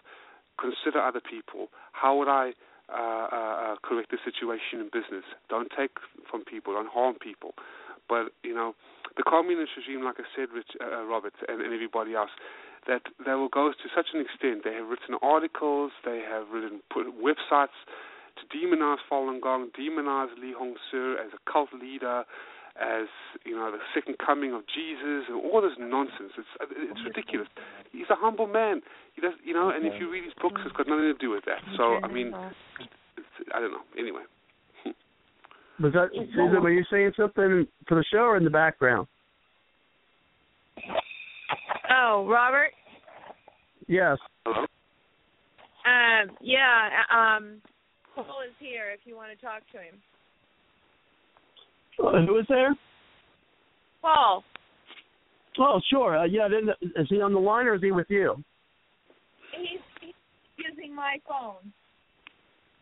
Consider other people. How would I uh, uh, uh, correct the situation in business? Don't take from people. Don't harm people. But you know, the communist regime, like I said, Rich, uh, Robert, and, and everybody else, that they will go to such an extent. They have written articles. They have written put websites to demonize Falun Gong, demonize Li Hong Hongzhi as a cult leader, as you know the second coming of Jesus, and all this nonsense. It's it's ridiculous. He's a humble man. He does, you know, and if you read his books, it's got nothing to do with that. So I mean, I don't know. Anyway.
Was that Susan? Were you saying something for the show or in the background?
Oh, Robert.
Yes.
Hello.
Um. Yeah. Um. Paul is here if you want to talk to him.
Uh, who is there?
Paul.
Oh, sure. Uh, yeah. Then, is he on the line or is he with you?
He's, he's using my phone.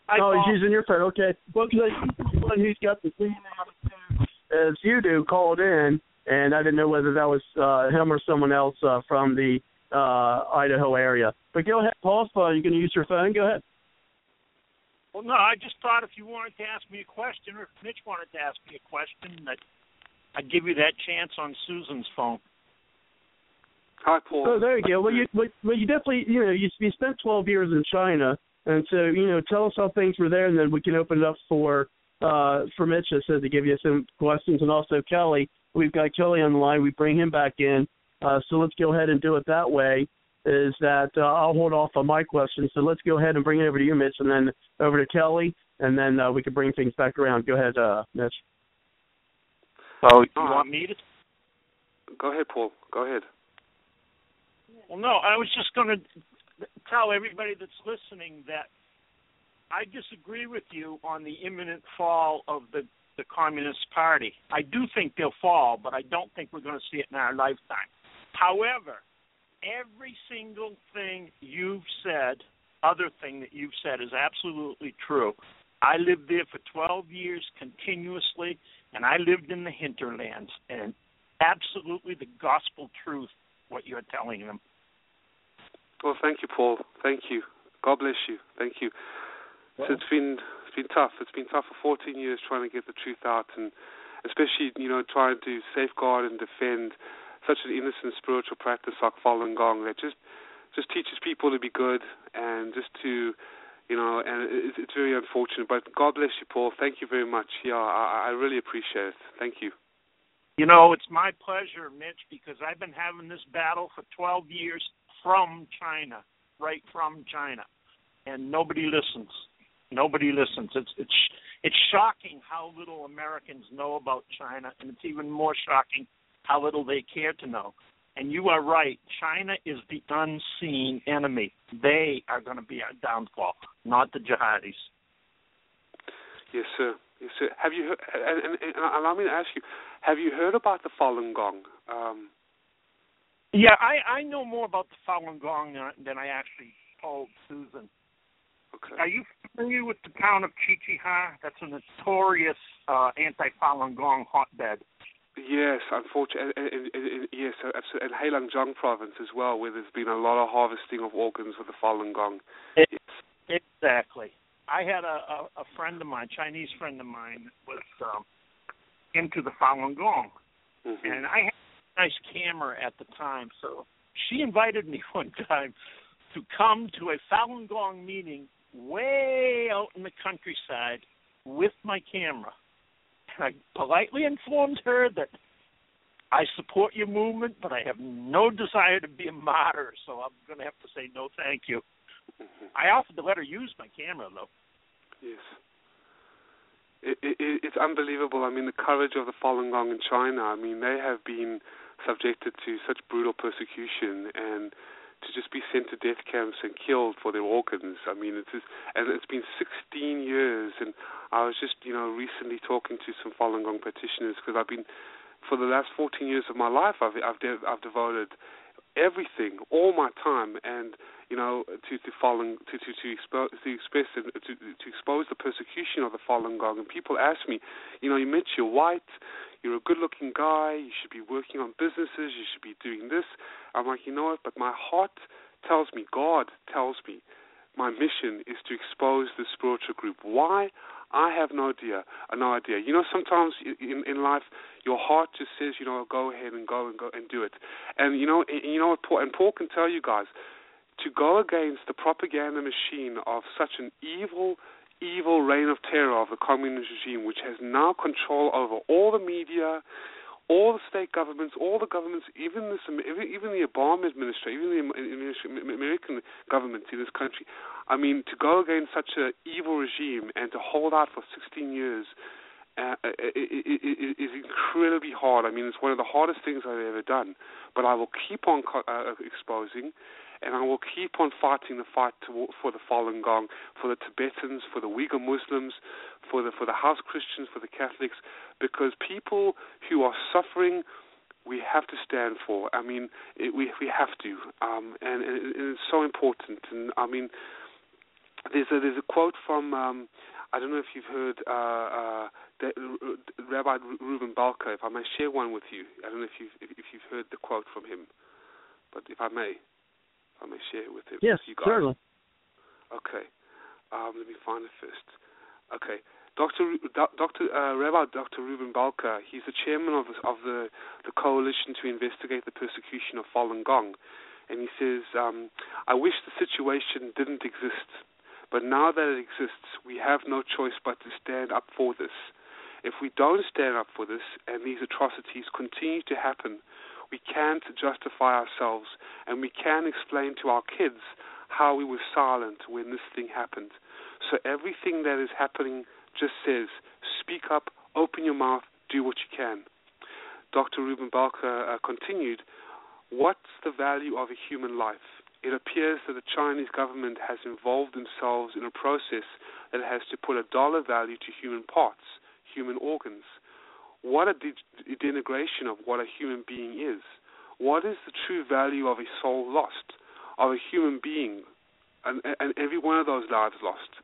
oh,
Paul.
he's using your phone. Okay. Well, because the one who's got the same attitude as you do called in, and I didn't know whether that was uh, him or someone else uh, from the uh, Idaho area. But go ahead, Paul. If uh, you're going to use your phone, go ahead.
Well, no, I just thought if you wanted to ask me a question, or if Mitch wanted to ask me a question, that I'd give you that chance on Susan's phone.
Hi, Paul.
Oh, there you go. Well, you well, well, you definitely you know you, you spent 12 years in China, and so you know tell us how things were there, and then we can open it up for uh for Mitch I said to give you some questions, and also Kelly. We've got Kelly on the line. We bring him back in. Uh, so let's go ahead and do it that way. is that uh, I'll hold off on my questions. So let's go ahead and bring it over to you, Mitch, and then over to Kelly, and then uh, we can bring things back around. Go ahead, uh, Mitch.
Oh, you want me to?
Go ahead, Paul. Go ahead.
Well, no, I was just going to tell everybody that's listening that I disagree with you on the imminent fall of the the Communist Party. I do think they'll fall, but I don't think we're going to see it in our lifetime. However, every single thing you've said, other thing that you've said, is absolutely true. I lived there for 12 years continuously, and I lived in the hinterlands, and absolutely the gospel truth what you're telling them.
Well, thank you, Paul. Thank you. God bless you. Thank you. Well, so it's been it's been tough. It's been tough for 14 years trying to get the truth out, and especially you know trying to safeguard and defend such an innocent spiritual practice like Falun Gong that just just teaches people to be good and just to you know, and it's, very unfortunate. But God bless you, Paul. Thank you very much. Yeah, I, I really appreciate it. Thank you.
You know, it's my pleasure, Mitch, because I've been having this battle for 12 years from China, right from China, and nobody listens. Nobody listens. It's it's it's shocking how little Americans know about China, and it's even more shocking how little they care to know. And you are right. China is the unseen enemy. They are going to be our downfall, not the jihadis.
Yes, sir. Yes, sir. Have you heard? And, and, and allow me to ask you: Have you heard about the Falun Gong? Um,
yeah, I I know more about the Falun Gong than I actually told Susan.
Okay.
Are you familiar with the town of Qiqihar? That's a notorious uh, anti-Falun Gong hotbed.
Yes, unfortunately, and, and, and, yes, absolutely. and Heilongjiang province as well, where there's been a lot of harvesting of organs with the Falun Gong.
It, yes. Exactly. I had a, a, a friend of mine, Chinese friend of mine, was um, into the Falun Gong,
mm-hmm.
and I had a nice camera at the time, so she invited me one time to come to a Falun Gong meeting way out in the countryside with my camera. And I politely informed her that I support your movement, but I have no desire to be a martyr, so I'm going to have to say no thank you.
Mm-hmm.
I offered to let her use my camera, though.
Yes. It, it, it's unbelievable. I mean, the courage of the Falun Gong in China. I mean, they have been subjected to such brutal persecution and to just be sent to death camps and killed for their organs. I mean, it's just, and it's been 16 years. And I was just, you know, recently talking to some Falun Gong practitioners because I've been, for the last 14 years of my life, I've I've, de- I've devoted everything, all my time, and you know, to to Falun to to to, expo- to express to to expose the persecution of the Falun Gong. And people ask me, you know, you're white, you're a good-looking guy, you should be working on businesses, you should be doing this. I'm like, you know what? But my heart tells me, God tells me, my mission is to expose the spiritual group. Why? I have no idea. Uh, no idea. You know, sometimes in in life, your heart just says, you know, go ahead and go and go and do it. And you know, and, you know what? Paul, and Paul can tell you guys to go against the propaganda machine of such an evil, evil reign of terror of the communist regime, which has now control over all the media, all the state governments, all the governments, even even the Obama administration, even the American government in this country. I mean, to go against such an evil regime and to hold out for 16 years uh, is incredibly hard. I mean, it's one of the hardest things I've ever done. But I will keep on uh, exposing and I will keep on fighting the fight to, for the Falun Gong, for the Tibetans, for the Uyghur Muslims, for the for the house Christians, for the Catholics, because people who are suffering, we have to stand for. I mean, it, we we have to, um, and, and, it's so important. And I mean, there's a there's a quote from. Um, I don't know if you've heard uh, uh, uh, Rabbi Reuben Bulka. If I may share one with you, I don't know if you've if you've heard the quote from him, but if I may. I may share it with him.
Yes,
you guys.
certainly.
Okay. Um, let me find it first. Okay. Dr. Dr. Uh, Rabbi Dr. Reuben Bulka, he's the chairman of, of the, the coalition to investigate the persecution of Falun Gong. And he says, um, I wish the situation didn't exist, but now that it exists, we have no choice but to stand up for this. If we don't stand up for this and these atrocities continue to happen, we can't justify ourselves, and we can't explain to our kids how we were silent when this thing happened. So everything that is happening just says, speak up, open your mouth, do what you can. Dr. Ruben Bulka uh, continued, what's the value of a human life? It appears that the Chinese government has involved themselves in a process that has to put a dollar value to human parts, human organs. What a de- denigration of what a human being is. What is the true value of a soul lost, of a human being, and, and every one of those lives lost,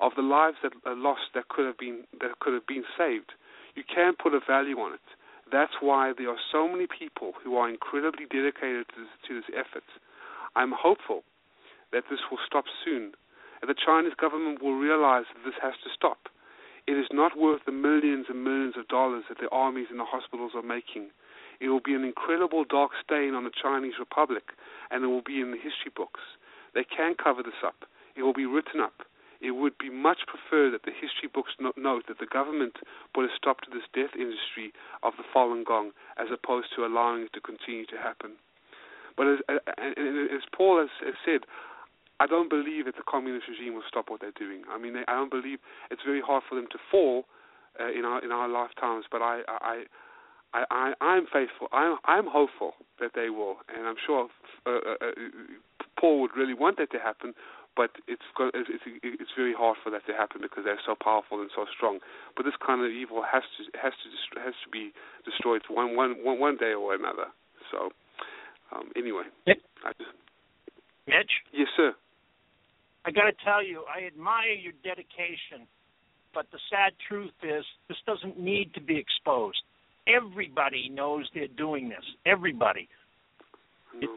of the lives that are lost that could have been that could have been saved? You can't put a value on it. That's why there are so many people who are incredibly dedicated to this, to this effort. I'm hopeful that this will stop soon, and the Chinese government will realize that this has to stop. It is not worth the millions and millions of dollars that the armies and the hospitals are making. It will be an incredible dark stain on the Chinese Republic, and it will be in the history books. They can cover this up. It will be written up. It would be much preferred that the history books note that the government put a stop to this death industry of the Falun Gong, as opposed to allowing it to continue to happen. But as, as Paul has, has said, I don't believe that the communist regime will stop what they're doing. I mean, they, I don't believe it's very hard for them to fall uh, in our in our lifetimes. But I I I, I I'm faithful. I'm I'm hopeful that they will, and I'm sure uh, uh, uh Paul would really want that to happen. But it's got, it's it's very hard for that to happen because they're so powerful and so strong. But this kind of evil has to has to has to be destroyed one one one one day or another. So um, anyway,
Mitch?
I just,
Mitch?
Yes, sir.
I got to tell you, I admire your dedication, but the sad truth is this doesn't need to be exposed. Everybody knows they're doing this. Everybody. It,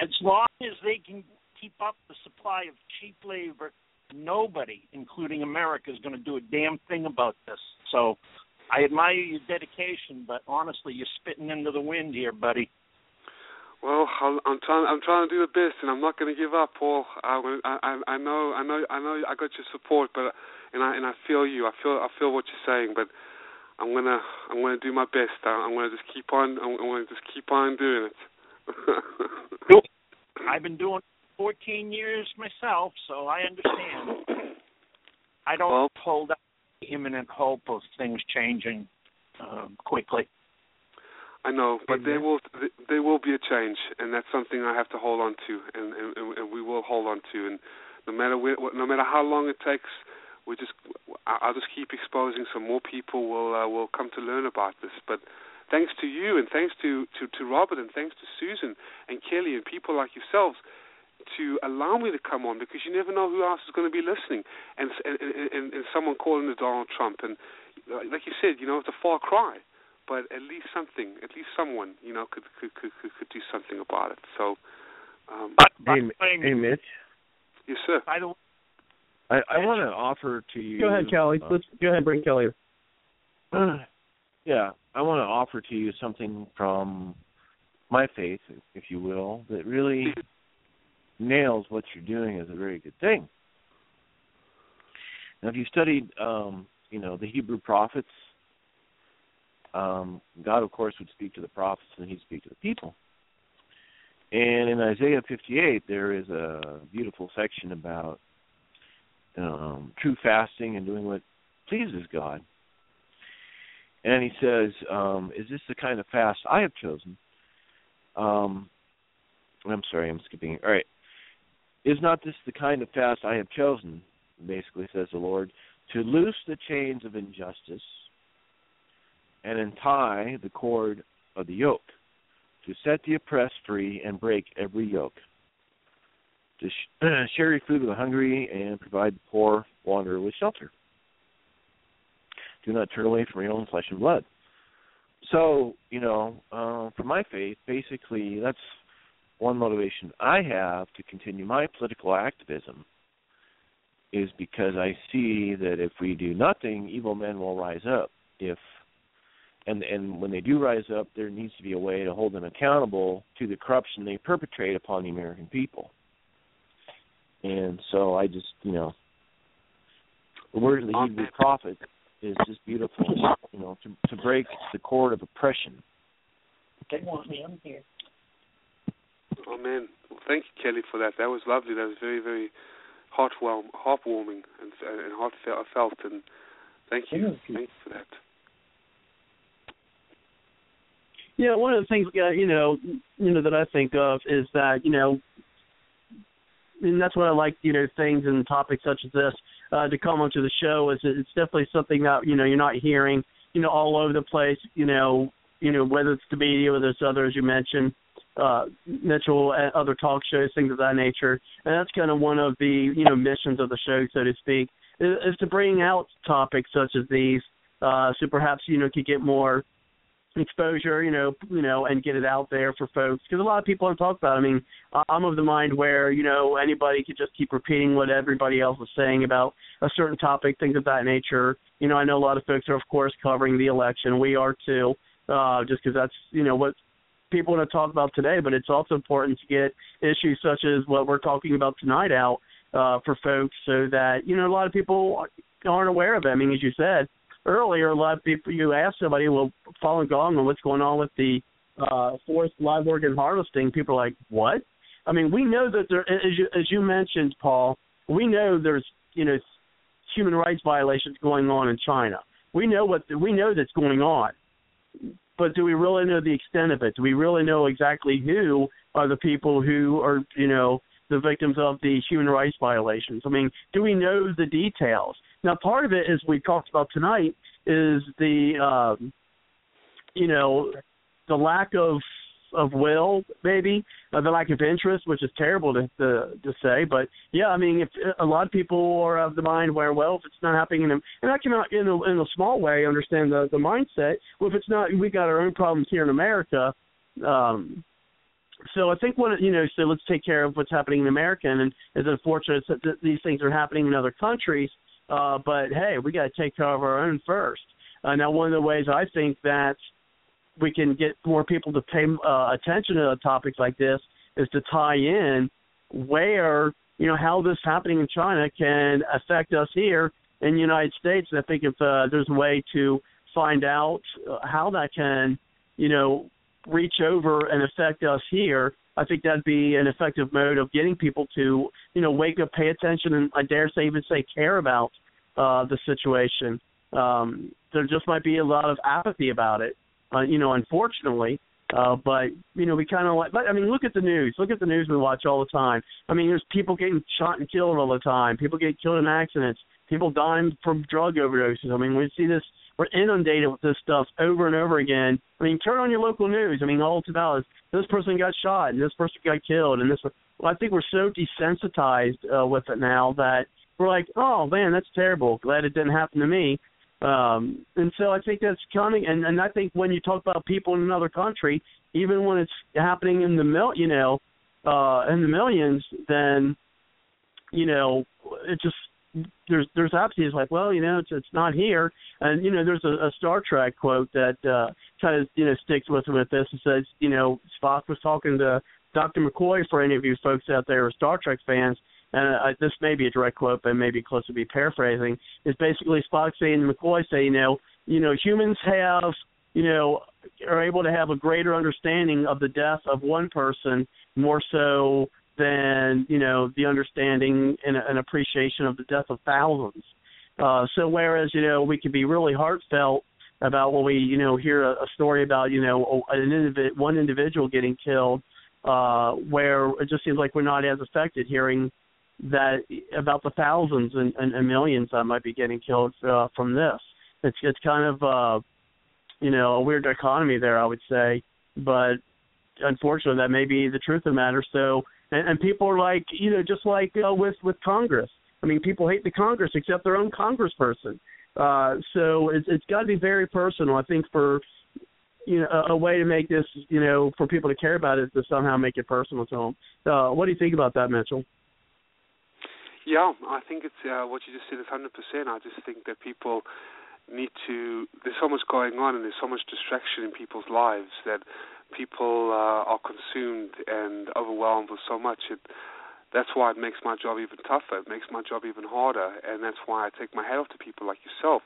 as long as they can keep up the supply of cheap labor, nobody, including America, is going to do a damn thing about this. So I admire your dedication, but honestly, you're spitting into the wind here, buddy.
Well, I'm trying. I'm trying to do the best, and I'm not going to give up, Paul. I, I, I know, I know, I know. I got your support, but and I and I feel you. I feel, I feel what you're saying, but I'm gonna, I'm gonna do my best. I'm gonna just keep on. I'm gonna just keep on doing it.
I've been doing 14 years myself, so I understand. I don't
well,
hold out imminent hope of things changing um, quickly.
I know, but there will there will be a change, and that's something I have to hold on to, and and, and we will hold on to, and no matter where, no matter how long it takes, we just I'll just keep exposing, so more people will uh, will come to learn about this. But thanks to you, and thanks to, to to Robert, and thanks to Susan and Kelly, and people like yourselves, to allow me to come on because you never know who else is going to be listening, and and and, and someone calling the Donald Trump, and like you said, you know, it's a far cry but at least something, at least someone, you know, could could could could, could do something about it. So, um,
hey, hey, Mitch.
Yes, sir.
By the way,
I, I want to offer to you.
Go ahead, Kelly. Uh, Let's go ahead, bring Kelly.
Uh, yeah, I want to offer to you something from my faith, if you will, that really nails what you're doing as a very good thing. Now, if you studied, um, you know, the Hebrew prophets, um, God, of course, would speak to the prophets and he'd speak to the people. And in Isaiah 58, there is a beautiful section about um, true fasting and doing what pleases God. And he says, um, Is this the kind of fast I have chosen? Um, I'm sorry, I'm skipping. All right. Is not this the kind of fast I have chosen, basically says the Lord, to loose the chains of injustice and untie the cord of the yoke, to set the oppressed free and break every yoke, to sh- share your food with the hungry and provide the poor wanderer with shelter. Do not turn away from your own flesh and blood. So, you know, uh, for my faith, basically, that's one motivation I have to continue my political activism is because I see that if we do nothing, evil men will rise up. If and and when they do rise up, there needs to be a way to hold them accountable to the corruption they perpetrate upon the American people. And so I just, you know, the words of the Hebrew prophet is just beautiful, you know, to to break the cord of oppression.
they want me, I'm here.
Oh man, well, thank you, Kelly, for that. That was lovely. That was very, very heartwarm, heartwarming, and and heartfelt. And thank you, thank you for that.
Yeah, one of the things uh, you know, you know that I think of is that you know, and that's what I like, you know, things and topics such as this uh, to come onto the show is it's definitely something that you know you're not hearing, you know, all over the place, you know, you know whether it's the media or there's others you mentioned, uh, Mitchell, and other talk shows, things of that nature, and that's kind of one of the you know missions of the show, so to speak, is, is to bring out topics such as these, uh, so perhaps you know could get more exposure, you know, you know, and get it out there for folks because a lot of people don't talk about. It. I mean, I'm of the mind where you know anybody could just keep repeating what everybody else is saying about a certain topic, things of that nature. You know, I know a lot of folks are of course covering the election. We are too, uh, just because that's you know what people want to talk about today. But it's also important to get issues such as what we're talking about tonight out uh, for folks, so that you know a lot of people aren't aware of it. I mean, as you said earlier, a lot of people you ask somebody, well, Falun Gong and what's going on with the uh, forced live organ harvesting, people are like, what? I mean, we know that there, as you, as you mentioned, Paul, we know there's you know human rights violations going on in China. We know what we know that's going on, but do we really know the extent of it? Do we really know exactly who are the people who are you know the victims of the human rights violations? I mean, do we know the details? Now, part of it, as we talked about tonight, is the um, you know the lack of of will, maybe uh, the lack of interest, which is terrible to, to to say, but yeah, I mean, if a lot of people are of the mind where, well, if it's not happening in, and I cannot in a, in a small way understand the the mindset. Well, if it's not, we got our own problems here in America. Um, so I think what you know, so let's take care of what's happening in America, and it's unfortunate that these things are happening in other countries. Uh, but hey, we got to take care of our own first. Uh, now, one of the ways I think that we can get more people to pay uh, attention to topics like this is to tie in where you know how this happening in China can affect us here in the United States. And I think if uh, there's a way to find out uh, how that can, you know, reach over and affect us here, I think that'd be an effective mode of getting people to, you know, wake up, pay attention, and I dare say even say care about uh, the situation. Um, there just might be a lot of apathy about it, uh, you know, unfortunately. Uh, but you know, we kind of like. But I mean, look at the news. Look at the news we watch all the time. I mean, there's people getting shot and killed all the time. People get killed in accidents. People dying from drug overdoses. I mean, we see this we're inundated with this stuff over and over again. I mean, turn on your local news. I mean, all it's about is this person got shot and this person got killed and this. Well, I think we're so desensitized uh, with it now that we're like, oh man, that's terrible. Glad it didn't happen to me. Um, and so I think that's coming. And and I think when you talk about people in another country, even when it's happening in the mil, you know, uh, in the millions, then you know, it just there's there's obviously it's like well you know it's it's not here and you know there's a, a Star Trek quote that uh kind of you know sticks with with this and says you know Spock was talking to Dr. McCoy for any of you folks out there who are Star Trek fans and uh, this may be a direct quote but maybe close to be paraphrasing is basically Spock saying to McCoy say you know you know humans have you know are able to have a greater understanding of the death of one person more so than you know the understanding and, and appreciation of the death of thousands. Uh, so whereas you know we can be really heartfelt about when we you know hear a, a story about you know an individ- one individual getting killed, uh, where it just seems like we're not as affected hearing that about the thousands and, and, and millions that might be getting killed uh, from this. It's it's kind of uh, you know a weird dichotomy there, I would say, but unfortunately that may be the truth of the matter. So and, and people are like, you know, just like uh, with with Congress. I mean, people hate the Congress except their own Congressperson. Uh, so it's it's got to be very personal. I think for you know a, a way to make this, you know, for people to care about it is to somehow make it personal to them. Uh, what do you think about that, Mitchell?
Yeah, I think it's uh, what you just said is hundred percent. I just think that people need to. There's so much going on, and there's so much distraction in people's lives that people uh, are consumed and overwhelmed with so much. It, that's why it makes my job even tougher. It makes my job even harder, and that's why I take my hat off to people like yourself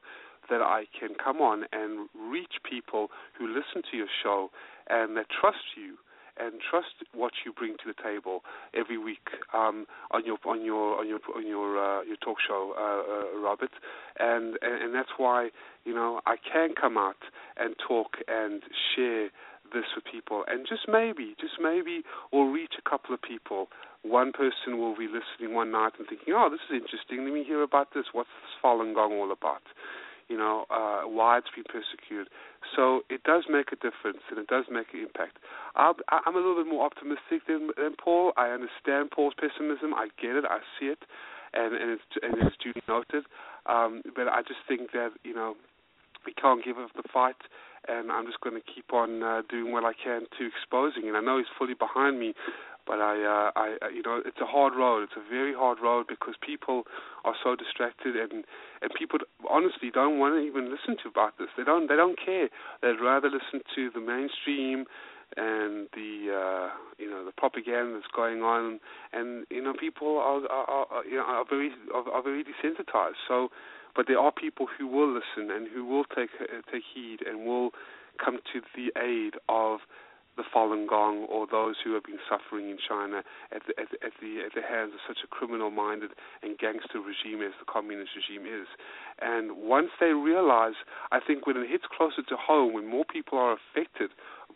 that I can come on and reach people who listen to your show and that trust you and trust what you bring to the table every week um, on your on your on your on your uh, your talk show, uh, uh, Robert, and, and and that's why you know I can come out and talk and share this for people, and just maybe, just maybe, we'll reach a couple of people. One person will be listening one night and thinking, "Oh, this is interesting. Let me hear about this. What's this Falun Gong all about?" You know, uh, why it's been persecuted. So it does make a difference, and it does make an impact. i am a little bit more optimistic than, than Paul. I understand Paul's pessimism. I get it. I see it, and and it's and it's duly noted. Um, but I just think that you know we can't give up the fight and I'm just going to keep on uh, doing what I can to exposing it. I know he's fully behind me, but I, uh, I, you know, it's a hard road. It's a very hard road because people are so distracted, and and people honestly don't want to even listen to about this. They don't, they don't care. They'd rather listen to the mainstream and the uh you know the propaganda that's going on and you know people are are, are you know are very are, are very desensitized so but there are people who will listen and who will take uh, take heed and will come to the aid of the Falun Gong or those who have been suffering in China at the, at, the, at the at the hands of such a criminal-minded and gangster regime as the communist regime is. And once they realize, I think when it hits closer to home, when more people are affected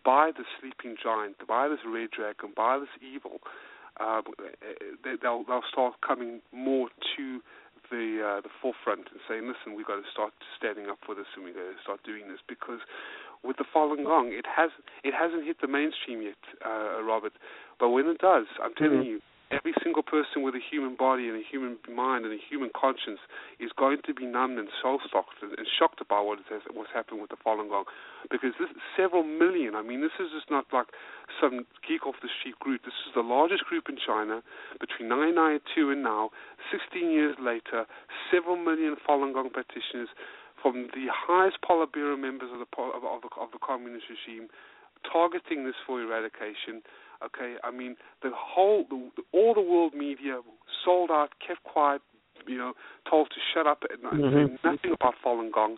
by the sleeping giant, by this red dragon, by this evil, uh, they'll they'll start coming more to the uh, the forefront and saying, listen, we've got to start standing up for this and we've got to start doing this because with the Falun Gong, it has it hasn't hit the mainstream yet, uh, Robert. But when it does, I'm telling mm-hmm. you, every single person with a human body and a human mind and a human conscience is going to be numbed and soul shocked and, shocked about what has, what's happened with the Falun Gong, because this several million. I mean, this is just not like some geek off the street group. This is the largest group in China between 1992 and now. 16 years later, several million Falun Gong practitioners from the highest Politburo members of the of, of the, of the communist regime targeting this for eradication Okay, I mean the whole, the, all the world media sold out, kept quiet, you know, told to shut up and mm-hmm. say nothing about Falun Gong.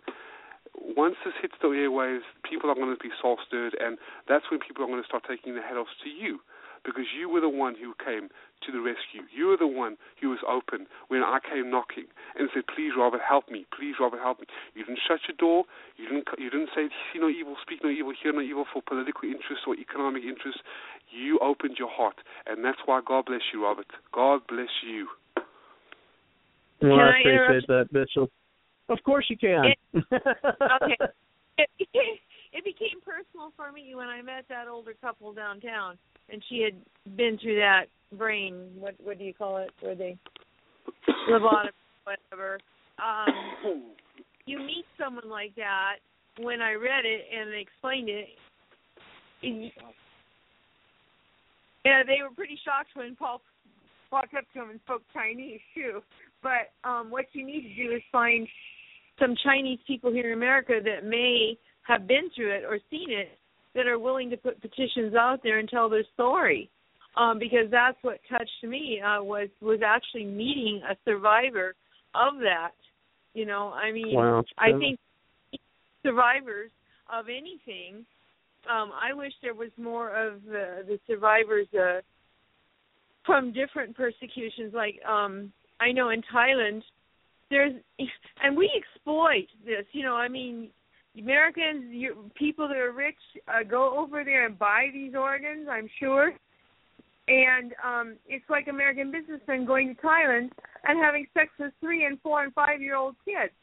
Once this hits the airwaves, people are going to be soul stirred, and that's when people are going to start taking their head off to you because you were the one who came to the rescue. You were the one who was open when I came knocking and said, "Please, Robert, help me. Please, Robert, help me." You didn't shut your door. You didn't. You didn't say, "See no evil, speak no evil, hear no evil" for political interests or economic interests. You opened your heart, and that's why God bless you, Robert. God bless you.
Well, can I appreciate that, Bishop. Of course you can.
It, okay. It, it became personal for me when I met that older couple downtown and she had been through that brain what what do you call it where they lobotomy whatever um you meet someone like that when i read it and they explained it yeah they were pretty shocked when paul walked up to him and spoke chinese too but um what you need to do is find some chinese people here in america that may have been through it or seen it that are willing to put petitions out there and tell their story. Um, because that's what touched me uh, was was actually meeting a survivor of that. You know, I mean,
wow.
I think survivors of anything. Um, I wish there was more of the, the survivors uh, from different persecutions. Like um, I know in Thailand, there's and we exploit this. You know, I mean, Americans, you, people that are rich, uh, go over there and buy these organs. I'm sure. And um it's like American businessmen going to Thailand and having sex with three and four and five year old kids.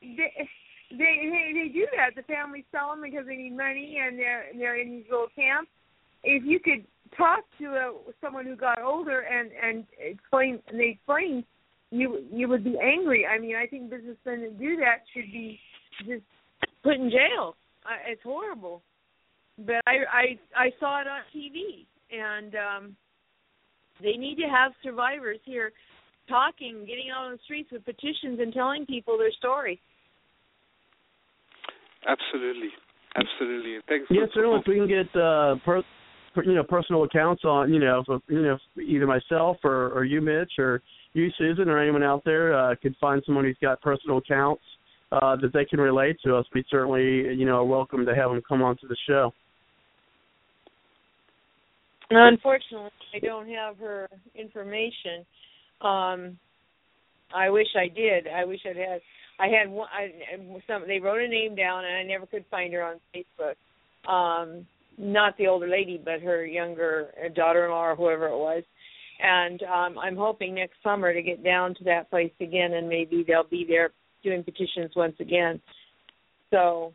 They, they they they do that. The families sell them because they need money, and they're they're in these little camps. If you could talk to a, someone who got older and and explain, and they explain, you you would be angry. I mean, I think businessmen that do that should be just put in jail. I, it's horrible. But I I I saw it on TV, and um they need to have survivors here talking, getting out on the streets with petitions and telling people their story.
Absolutely, absolutely. Thanks.
Yes, certainly. If we can get uh, per, per, you know personal accounts on you know if, you know either myself or or you, Mitch, or you, Susan, or anyone out there uh, could find someone who's got personal accounts uh, that they can relate to us, we certainly, you know, are welcome to have them come onto the show.
Unfortunately, I don't have her information. Um, I wish I did. I wish I'd had. I had one. I, some. They wrote a name down, and I never could find her on Facebook. Um, not the older lady, but her younger daughter-in-law or whoever it was. And um, I'm hoping next summer to get down to that place again, and maybe they'll be there doing petitions once again. So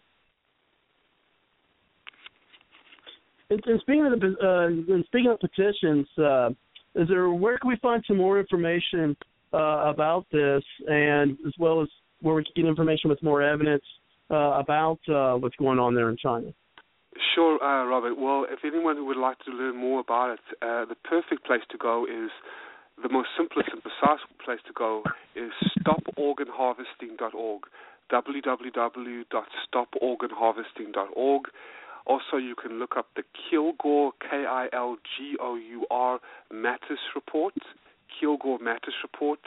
And, and speaking of the uh, and speaking of petitions, uh, is there where can we find some more information uh, about this, and as well as where we can get information with more evidence uh, about uh, what's going on there in China?
Sure, uh, Robert. Well, if anyone would like to learn more about it, uh, the perfect place to go is the most simplest and precise place to go is stoporganharvesting.org www.stoporganharvesting.org. Also, you can look up the Kilgour, K I L G O U R, Matas Report, Kilgour Matas Report,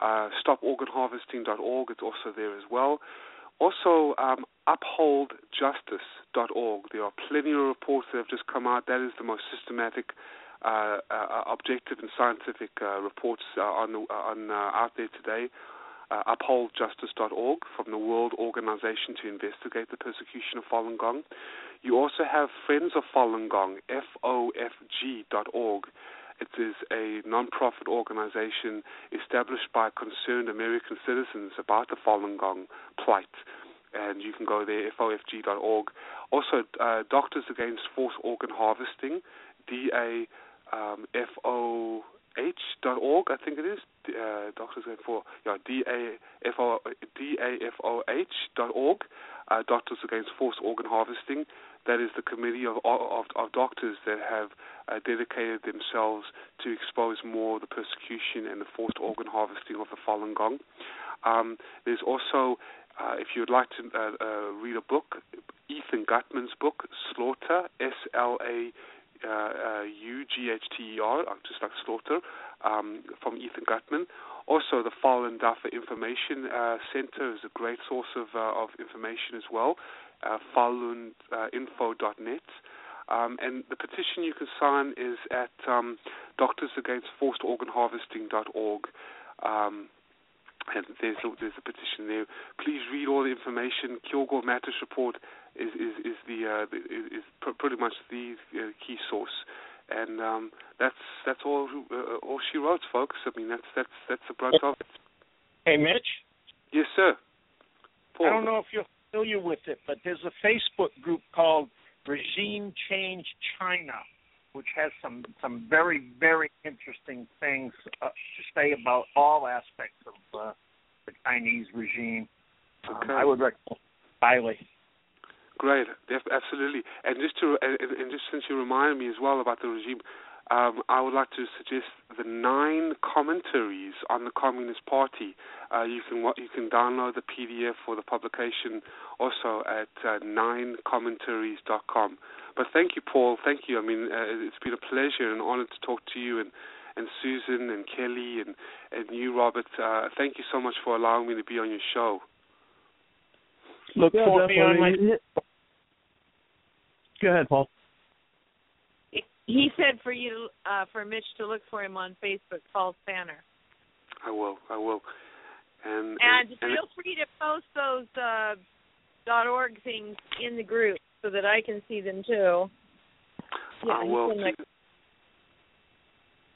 uh, stoporganharvesting.org, it's also there as well. Also, um, upholdjustice.org. There are plenty of reports that have just come out. That is the most systematic, uh, uh, objective, and scientific uh, reports uh, on, the, on uh, out there today upholdjustice.org from the World Organization to Investigate the Persecution of Falun Gong. You also have Friends of Falun Gong, FOFG.org. It is a non-profit organization established by concerned American citizens about the Falun Gong plight. And you can go there, FOFG.org. Also, uh, Doctors Against Forced Organ Harvesting, DA um, H.org, I think it is. Uh, Doctors for yeah. Uh, doctors Against Forced Organ Harvesting. That is the committee of of, of doctors that have uh, dedicated themselves to expose more the persecution and the forced organ harvesting of the Falun Gong. Um, there's also, uh, if you'd like to uh, uh, read a book, Ethan Gutmann's book, Slaughter, S L A uh, uh, U-G-H-T-E-R, uh, just like slaughter, um, from Ethan Gutmann. Also, the Falun Dafa Information uh, Center is a great source of, uh, of information as well, uh, faluninfo.net. Um, and the petition you can sign is at um, doctorsagainstforcedorganharvesting.org. Um, and there's a, there's a petition there. Please read all the information. Kilgour Matas report is is, is the uh, is, pretty much the uh, key source, and um, that's that's all uh, all she wrote, folks. I mean that's that's that's the brunt of it.
Hey, Mitch.
Yes, sir. Paul.
I don't know if you're familiar with it, but there's a Facebook group called Regime Change China, which has some some very very interesting things uh, to say about all aspects of uh, the Chinese regime. Um, I would recommend highly.
Great, Def- absolutely. And just to and, and just since you reminded me as well about the regime, um, I would like to suggest the nine commentaries on the Communist Party. Uh, you can you can download the PDF for the publication also at uh, ninecommentaries.com. But thank you, Paul. Thank you. I mean, uh, it's been a pleasure and an honor to talk to you and and Susan and Kelly and and you, Robert. Uh, thank you so much for allowing me to be on your show.
Look
Yeah,
for me on my
definitely. Go ahead, Paul.
he said for you, uh, for Mitch to look for him on Facebook, Paul Spanner.
I will. I will. And
And
and,
feel free to post those uh, .org things in the group so that I can see them too.
I will.
can, like,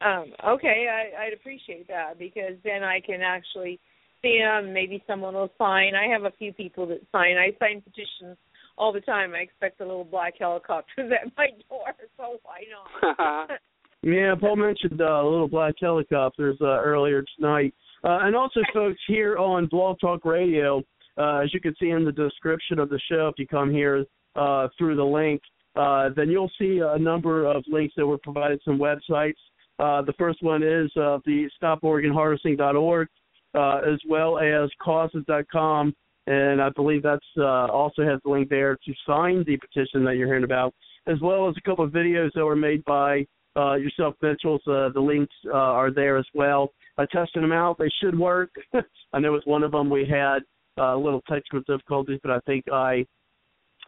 um, okay, I, I'd appreciate that because then I can actually see them. Maybe someone will sign. I have a few people that sign. I sign petitions all the time. I expect a little black helicopter at my door, so why not?
Yeah, Paul mentioned uh, little black helicopters uh, earlier tonight, uh, and also, folks, here on Blog Talk Radio, uh, as you can see in the description of the show, if you come here uh, through the link, uh, then you'll see a number of links that were provided. Some websites. Uh, the first one is uh, the StopOrganHarvesting.org, uh, as well as Causes.com, and I believe that's uh, also has the link there to sign the petition that you're hearing about, as well as a couple of videos that were made by uh, yourself, Mitchell's. Uh, the links uh, are there as well. I tested them out; they should work. I know with one of them we had uh, a little technical difficulties, but I think I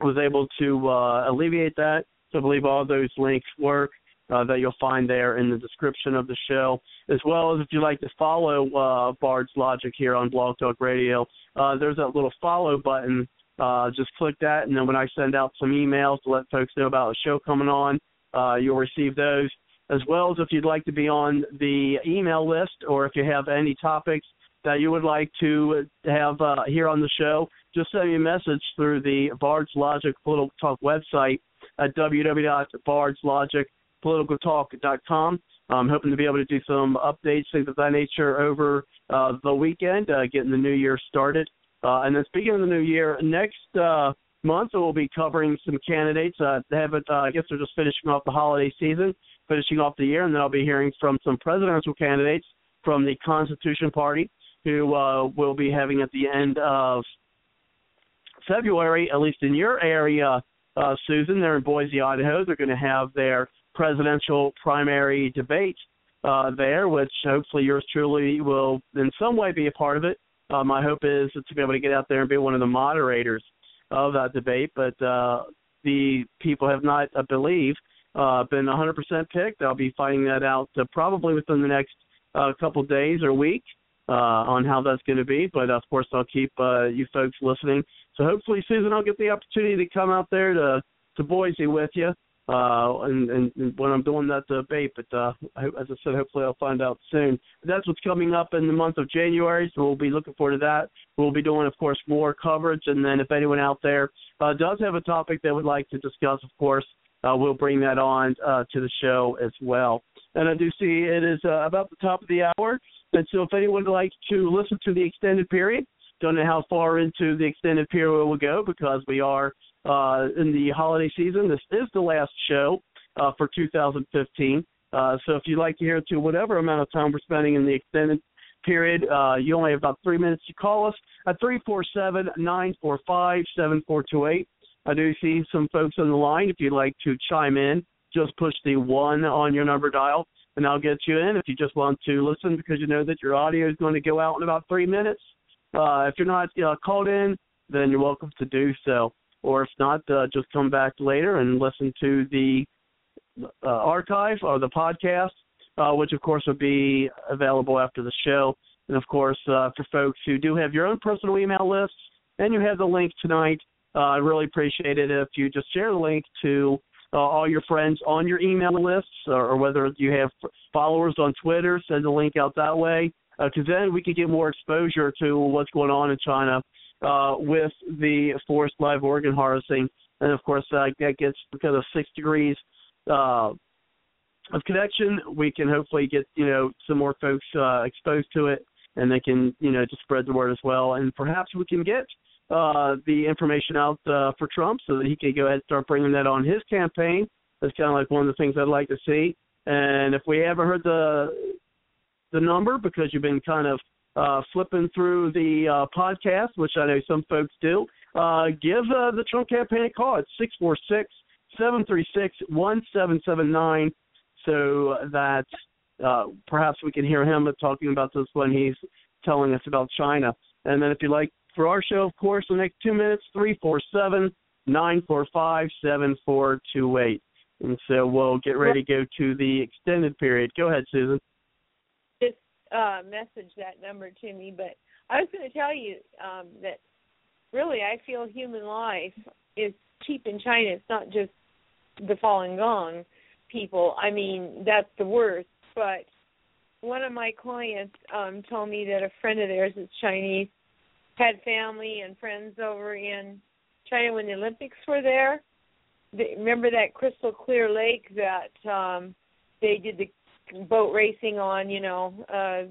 was able to uh, alleviate that. So I believe all those links work. Uh, that you'll find there in the description of the show, as well as if you'd like to follow uh, Bard's Logic here on Blog Talk Radio. Uh, there's that little follow button. Uh, just click that, and then when I send out some emails to let folks know about the show coming on, uh, you'll receive those. As well as if you'd like to be on the email list, or if you have any topics that you would like to have uh, here on the show, just send me a message through the Bard's Logic Political Talk website at www.bardslogic.politicaltalk.com. I'm hoping to be able to do some updates, things of that nature, over uh, the weekend, uh, getting the new year started. Uh, and then speaking of the new year, next uh, month we'll be covering some candidates. Uh, they have it, uh, I guess they're just finishing off the holiday season, finishing off the year, and then I'll be hearing from some presidential candidates from the Constitution Party who uh, will be having at the end of February, at least in your area, uh, Susan. They're in Boise, Idaho. They're going to have their presidential primary debate uh, there, which hopefully yours truly will in some way be a part of it. Uh, my hope is to be able to get out there and be one of the moderators of that debate, but uh, the people have not, I believe, uh, been 100% picked. I'll be finding that out uh, probably within the next uh, couple days or week uh, on how that's going to be. But of course, I'll keep uh, you folks listening. So hopefully, Susan, I'll get the opportunity to come out there to to Boise with you uh, and, and, when I'm doing that debate. But uh, as I said, hopefully I'll find out soon. That's what's coming up in the month of January, so we'll be looking forward to that. We'll be doing, of course, more coverage, and then if anyone out there uh, does have a topic they would like to discuss, of course, uh, we'll bring that on uh, to the show as well. And I do see it is uh, about the top of the hour, and so if anyone would like to listen to the extended period, don't know how far into the extended period we'll go because we are uh, in the holiday season. This is the last show uh, for 2015. Uh, so if you'd like to hear to whatever amount of time we're spending in the extended period, uh, you only have about three minutes to call us at 347-945-7428. I do see some folks on the line. If you'd like to chime in, just push the one on your number dial, and I'll get you in. If you just want to listen because you know that your audio is going to go out in about three minutes, uh, if you're not uh, called in, then you're welcome to do so or if not, uh, just come back later and listen to the uh, archive or the podcast, uh, which of course will be available after the show. And of course, uh, for folks who do have your own personal email lists and you have the link tonight, uh, I really appreciate it if you just share the link to uh, all your friends on your email lists, or, or whether you have followers on Twitter, send the link out that way, because then we can get more exposure to what's going on in China uh, with the forced live organ harvesting, and of course uh, that gets because of six degrees uh, of connection, we can hopefully get you know some more folks uh, exposed to it, and they can you know just spread the word as well, and perhaps we can get uh, the information out uh, for Trump so that he can go ahead and start bringing that on his campaign. That's kind of like one of the things I'd like to see. And if we haven't heard the the number because you've been kind of uh, flipping through the uh, podcast, which I know some folks do, uh, give uh, the Trump campaign a call. It's six four six seven three six one seven seven nine, so that uh, perhaps we can hear him talking about this when he's telling us about China. And then if you like for our show, of course, the next two minutes, three four seven nine four five seven four two eight. And so we'll get ready to go to the extended period. Go ahead, Susan
uh, message that number to me. But I was going to tell you um, that really I feel human life is cheap in China. It's not just the Falun Gong people. I mean, that's the worst. But one of my clients um, told me that a friend of theirs is Chinese had family and friends over in China when the Olympics were there. They, remember that crystal clear lake that um they did the boat racing on, you know, uh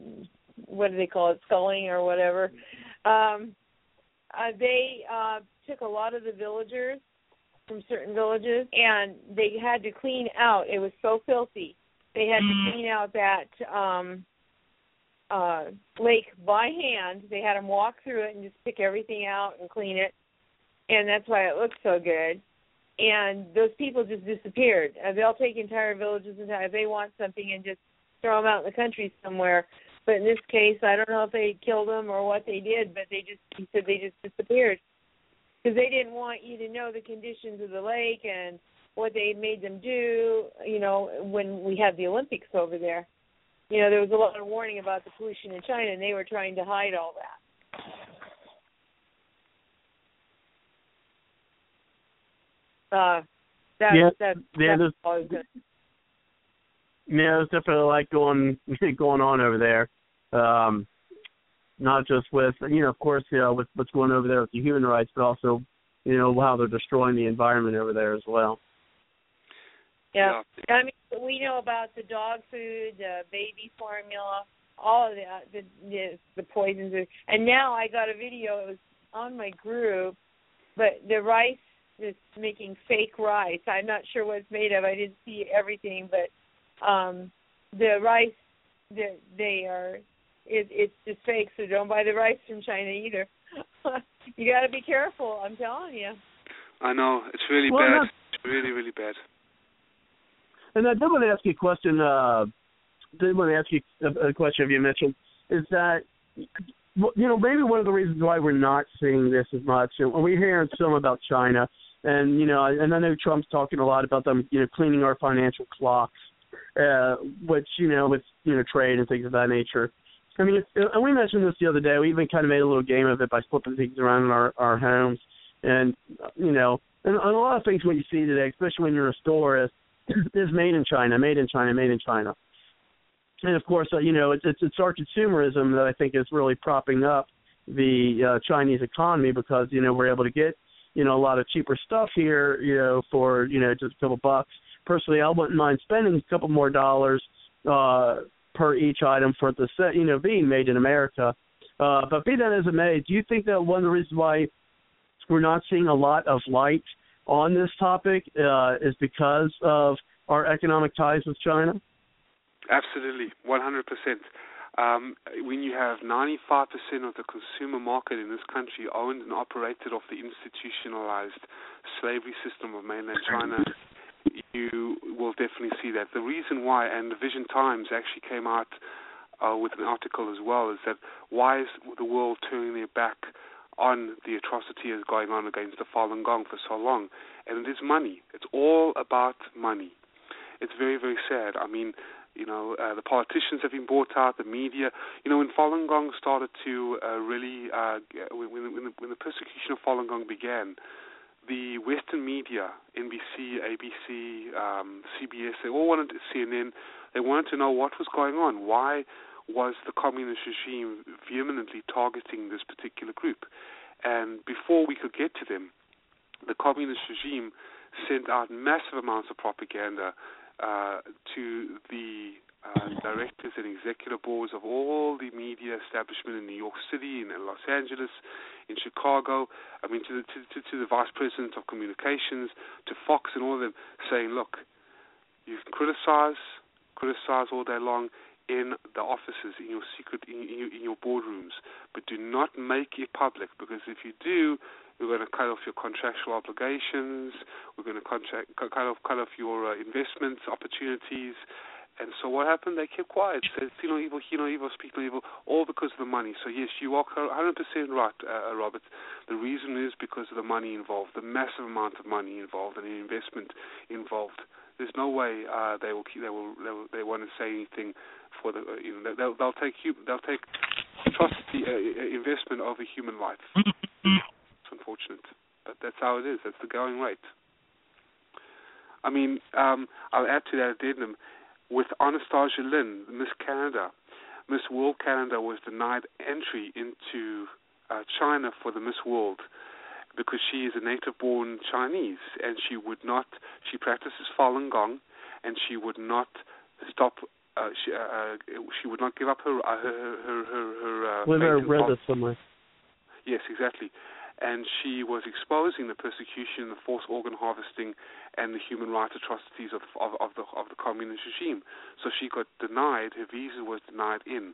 what do they call it, sculling or whatever. Um uh they uh took a lot of the villagers from certain villages and they had to clean out. It was so filthy. They had to mm-hmm. clean out that um uh lake by hand. They had them walk through it and just pick everything out and clean it. And that's why it looks so good and those people just disappeared. Uh, they'll take entire villages if they want something and just throw them out in the country somewhere. But in this case, I don't know if they killed them or what they did, but they just he said they just disappeared because they didn't want you to know the conditions of the lake and what they made them do. You know, when we had the Olympics over there, you know, there was a lot of warning about the pollution in China, and they were trying to hide all that. Uh, that,
Yeah,
that,
yeah, there's-
all I
Yeah, there's definitely like going going on over there. Um, not just with you know, of course, you know, with what's going over there with the human rights, but also you know how they're destroying the environment over there as well.
Yeah. I mean, we know about the dog food, the baby formula, all of that, the the, the poisons, and now I got a video. It was on my group, but the rice is making fake rice. I'm not sure what it's made of. I didn't see everything, but um the rice that they are it, it's just fake. So don't buy the rice from China either. you got to be careful. I'm telling you.
I know it's really
Well,
bad. It's really, really bad.
And I did want to ask you a question. Uh, did want to ask you a, a question of you, Mitchell. Is that you know maybe one of the reasons why we're not seeing this as much, and we're hearing some about China, and you know, and I know Trump's talking a lot about them, you know, cleaning our financial clocks, uh, which you know, with you know, trade and things of that nature. I mean, it's, and we mentioned this the other day. We even kind of made a little game of it by flipping things around in our our homes, and you know, and, and a lot of things what you see today, especially when you're a store, is is made in China, made in China, made in China. And of course, uh, you know, it's, it's it's our consumerism that I think is really propping up the uh, Chinese economy because you know we're able to get you know a lot of cheaper stuff here, you know, for you know just a couple bucks. Personally, I wouldn't mind spending a couple more dollars uh, per each item for the set, you know, being made in America. Uh, but be that as it may, do you think that one of the reasons why we're not seeing a lot of light on this topic uh, is because of our economic ties with China?
Absolutely, 100%. Um, when you have 95% of the consumer market in this country owned and operated off the institutionalized slavery system of mainland China, you will definitely see that. The reason why, and the Vision Times actually came out uh, with an article as well, is that why is the world turning their back on the atrocity that's going on against the Falun Gong for so long? And it is money. It's all about money. It's very, very sad. I mean, you know, uh, the politicians have been bought out, the media. You know, when Falun Gong started to uh, really, uh, when, when, the, when the persecution of Falun Gong began, the Western media, NBC, ABC, um, CBS, they all wanted CNN, they wanted to know what was going on. Why was the communist regime vehemently targeting this particular group? And before we could get to them, the communist regime sent out massive amounts of propaganda uh, to the uh, directors and executive boards of all the media establishment in New York City, in Los Angeles, in Chicago. I mean, to the to, to, to the vice president of communications, to Fox, and all of them, saying, "Look, you can criticize, criticize all day long." In the offices, in your secret, in, in, your, in your boardrooms, but do not make it public because if you do, we're going to cut off your contractual obligations. We're going to contract, cut off cut off your uh, investments opportunities. And so what happened? They kept quiet. Said, "See no evil, hear no evil, speak no evil," all because of the money. So yes, you are 100% right, uh, Robert. The reason is because of the money involved, the massive amount of money involved, and the investment involved. There's no way uh, they will keep, they will they, will, they want to say anything for the uh, you know they'll they'll take they'll take atrocity uh, investment over human life. Unfortunate, but that's how it is. That's the going rate. I mean, um, I'll add to that addendum with Anastasia Lin, Miss Canada. Miss World Canada was denied entry into uh, China for the Miss World because she is a native-born Chinese and she would not. She practices Falun Gong, and she would not stop. Uh, she, uh, she would not give up her uh, her her her, her uh,
When I
faith
read this somewhere.
Yes, exactly. And she was exposing the persecution, the forced organ harvesting, and the human rights atrocities of, of, of the of the communist regime. So she got denied. Her visa was denied in.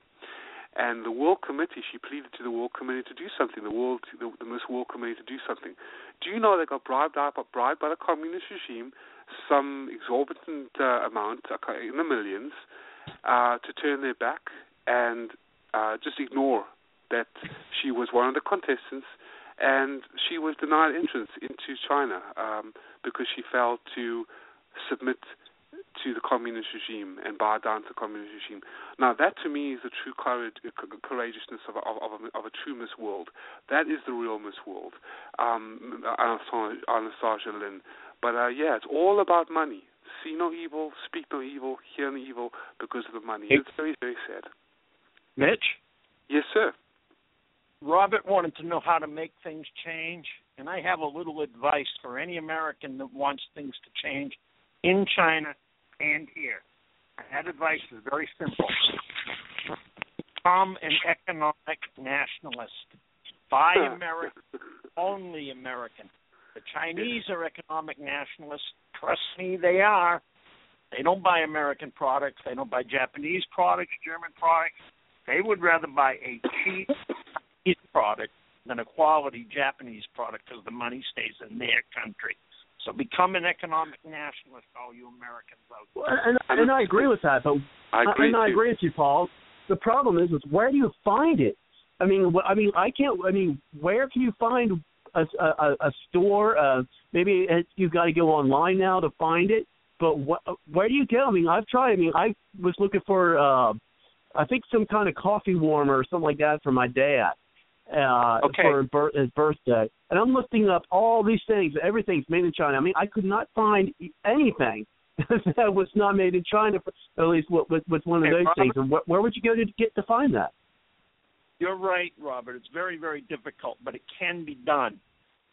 And the World Committee, she pleaded to the World Committee to do something. The World, the, the Miss World Committee to do something. Do you know they got bribed out, bribed by the communist regime, some exorbitant uh, amount uh, in the millions, uh, to turn their back and uh, just ignore that she was one of the contestants and she was denied entrance into China um, because she failed to submit to the communist regime and bow down to the communist regime. Now, that to me is the true courage, courageousness of a, of, of, a, of a true Miss World. That is the real Miss World, um, Anastasia Lin. But uh, yeah, it's all about money. See no evil, speak no evil, hear no evil because of the money. It's very, very sad.
Mitch?
Yes, sir.
Robert wanted to know how to make things change, and I have a little advice for any American that wants things to change in China and here. That advice is very simple. Become an economic nationalist. Buy American, only American. The Chinese are economic nationalists. Trust me, they are. They don't buy American products. They don't buy Japanese products, German products. They would rather buy a cheap Chinese product than a quality Japanese product because the money stays in their country. So become an economic nationalist, all you Americans out there.
Well, and, and I agree with that, but
I agree
and I
too.
agree with you, Paul. The problem is, is where do you find it? I mean, wh- I mean, I can't. I mean, where can you find a a, a store? Uh, maybe you've got to go online now to find it. But wh- where do you go? I mean, I've tried. I mean, I was looking for, uh, I think some kind of coffee warmer or something like that for my dad uh,
Okay.
for his bir- his birthday. And I'm looking up all these things. Everything's made in China. I mean, I could not find anything that was not made in China. For, at least with, with, with one of
Hey,
those
Robert?
things. And wh- where would you go to get to find that?
You're right, Robert. It's very, very difficult, but it can be done.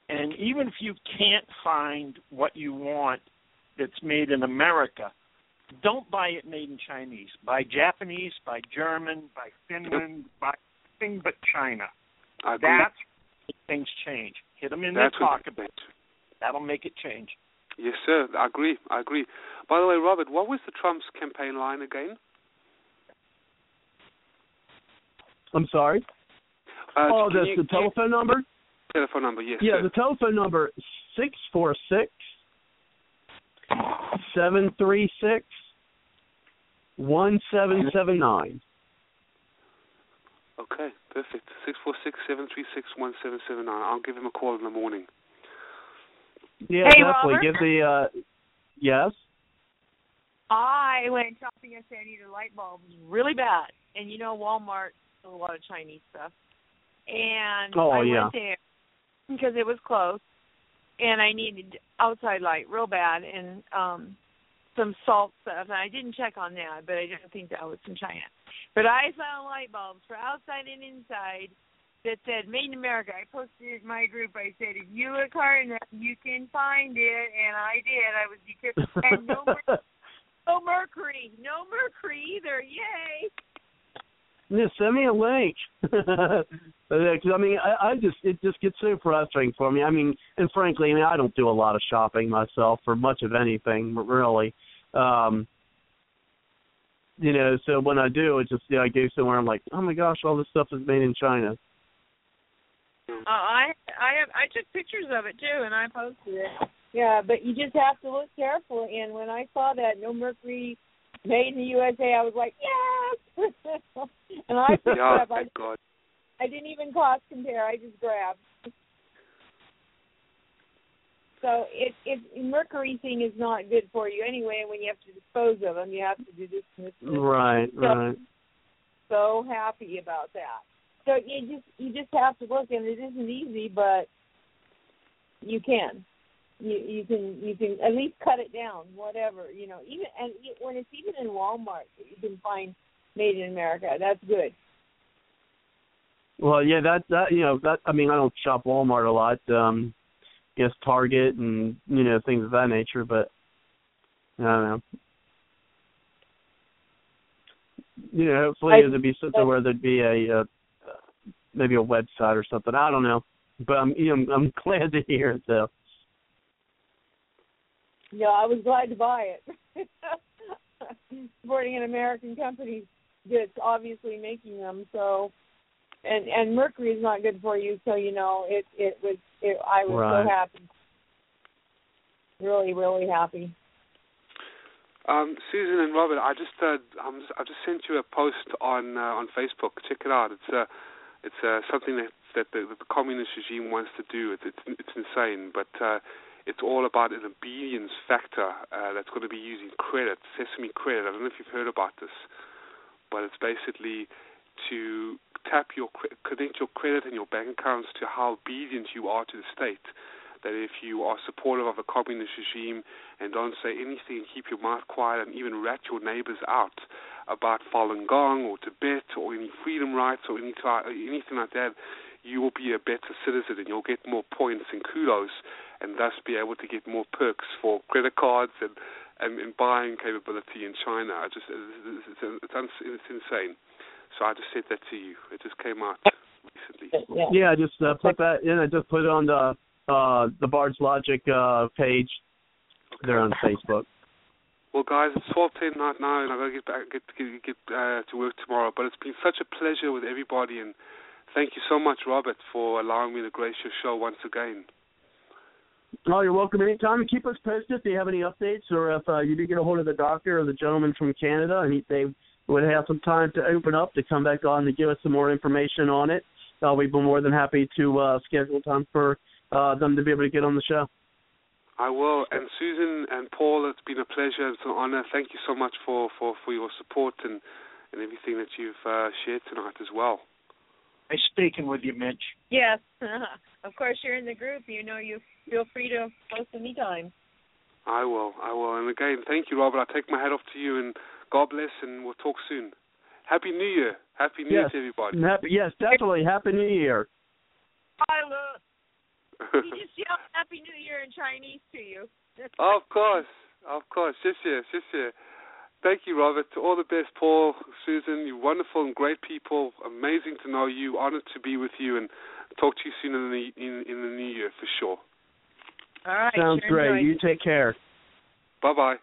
And even if you can't find what you want that's made in America, don't buy it made in Chinese. Buy Japanese, buy German, buy Finland, buy anything but China.
I.
That's when things change. Hit them in
That's
their
what-
pocketbook. That'll make it change.
Yes, sir. I agree. I agree. By the way, Robert, what was the Trump's campaign line again?
I'm sorry.
Uh,
oh,
that's
the,
you-
the telephone number.
telephone number. Yes,
Yeah,
sir.
the telephone number six four six seven three six one seven seven nine.
Okay, perfect. Six four six seven three six one seven seven nine. I'll give him a call in the morning.
Yeah,
Hey,
definitely.
Robert?
Give the uh yes.
I went shopping yesterday. I needed light bulbs really bad, and you know Walmart sells a lot of Chinese stuff. And
Oh,
I
yeah.
went there because it was close, and I needed outside light real bad and um some salt stuff. And I didn't check on that, but I didn't think that was from China. But I found light bulbs for outside and inside that said "Made in America." I posted it in my group. I said, "If you look hard enough, you can find it," and I did. I was determined. And no mer- no mercury, no mercury either. Yay!
Yeah, send me a link. Because I mean, I, I just it just gets so frustrating for me. I mean, and frankly, I mean, I don't do a lot of shopping myself for much of anything, really. Um, you know, so when I do, it's just you know, I go somewhere, I'm like, oh my gosh, all this stuff is made in China.
Uh, I I have, I took pictures of it too, and I posted it. Yeah, but you just have to look careful. And when I saw that no mercury made in the USA, I was like, yes. and I picked
Yeah,
it oh, up. I,
God.
I didn't even cost compare. I just grabbed. So it it mercury thing is not good for you anyway. When you have to dispose of them, you have to do this. and this, and this.
Right,
So-
right.
so happy about that. So you just you just have to look, and it isn't easy, but you can. You you can you can at least cut it down, whatever you know. Even and when it's even in Walmart, you can find made in America. That's good.
Well, yeah, that that you know that I mean, I don't shop Walmart a lot. Um, I guess Target and you know things of that nature, but I don't know. You know, hopefully
I-
there'd be something where there'd be a uh, maybe a website or something. I don't know, but I'm you know I'm glad to hear it though.
Yeah, I was glad to buy it. Supporting an American company that's obviously making them, so and and mercury is not good for you, so you know it it was it, I was
Right.
so happy, really really happy.
Um, Susan and Robert, I just uh, I'm just, I just sent you a post on uh, on Facebook. Check it out. It's uh, it's uh, something that that the, that the communist regime wants to do. It's it's, it's insane, but uh, it's all about an obedience factor uh, that's going to be using credit, sesame credit. I don't know if you've heard about this, but it's basically to tap your connect your credit and your bank accounts to how obedient you are to the state. That if you are supportive of a communist regime and don't say anything, keep your mouth quiet, and even rat your neighbors out about Falun Gong or Tibet or any freedom rights or any anything like that, you will be a better citizen and you'll get more points and kudos and thus be able to get more perks for credit cards and and, and buying capability in China. I just it's, it's, it's, it's insane. So I just said that to you. It just came out recently.
Yeah, I just uh, put that in. I just put it on the uh the Bard's Logic uh page there on Facebook.
Well, guys, it's twelve ten right now, and I gotta get back get get, get uh, to work tomorrow. But it's been such a pleasure with everybody, and thank you so much, Robert, for allowing me to grace your show once again.
Oh, you're welcome anytime. And keep us posted if you have any updates or if uh, you do get a hold of the doctor or the gentleman from Canada and he, they would have some time to open up to come back on to give us some more information on it. Uh, we'd be more than happy to uh, schedule time for uh, them to be able to get on the show.
I will. And Susan and Paul, it's been a pleasure. It's an honor. Thank you so much for, for, for your support and, and everything that you've uh, shared tonight as well.
Nice speaking with you, Mitch.
Yes, of course you're in the group. You know you feel free to post anytime.
I will. I will. And again, thank you, Robert. I take my hat off to you, and God bless. And we'll talk soon. Happy New Year. Happy New
yes.
Year to everybody.
Happy, yes, definitely. Happy New Year.
Tyler. he just yelled Happy New Year in Chinese to you.
of course. Of course. Yes, yes, yes, yes. Thank you, Robert. To all the best, Paul, Susan. You're wonderful and great people. Amazing to know you. Honored to be with you, and talk to you soon in the in, in the new year for sure.
All right.
Sounds
sure
great.
Enjoy.
You take care.
Bye bye.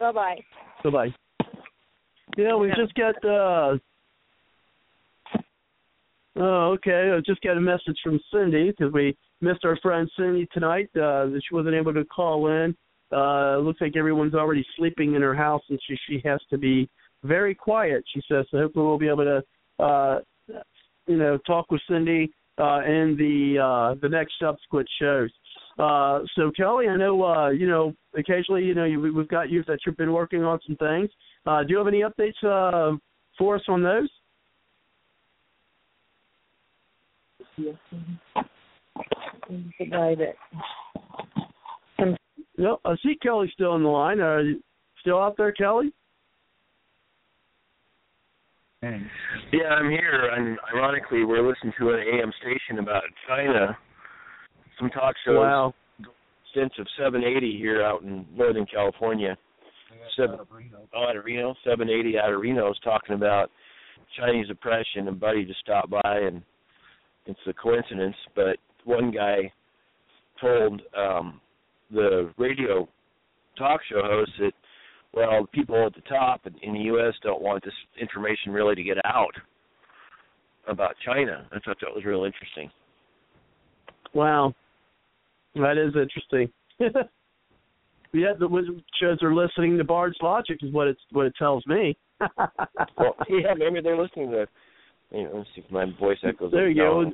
Bye bye.
Bye bye. Yeah, we just got. uh Oh, okay. I just got a message from Cindy because we missed our friend Cindy tonight. Uh, that she wasn't able to call in. Uh, looks like everyone's already sleeping in her house, and she she has to be very quiet. She says, so hopefully we'll be able to, uh, you know, talk with Cindy uh, in the uh, the next subsequent shows. Uh, so Kelly, I know uh, you know occasionally you know you, we've got you that you've been working on some things. Uh, do you have any updates uh, for us on those?
Yes. Provided.
No, I see Kelly still on the line. Are you still out there, Kelly?
Yeah, I'm here. And ironically, we're listening to an AM station about China. Some talk shows.
Wow.
Since of 780 here out in Northern California. Seven, oh, out of Reno, 780 out of Reno is talking about Chinese oppression. And Buddy just stopped by, and it's a coincidence, but one guy told um the radio talk show host that well people at the top in, in the US don't want this information really to get out about China. I thought that was real interesting.
Wow, that is interesting. yeah, the shows are listening to Bard's Logic is what it's what it tells me.
well, yeah, maybe they're listening to. You know, let's see if my voice echoes.
There you go.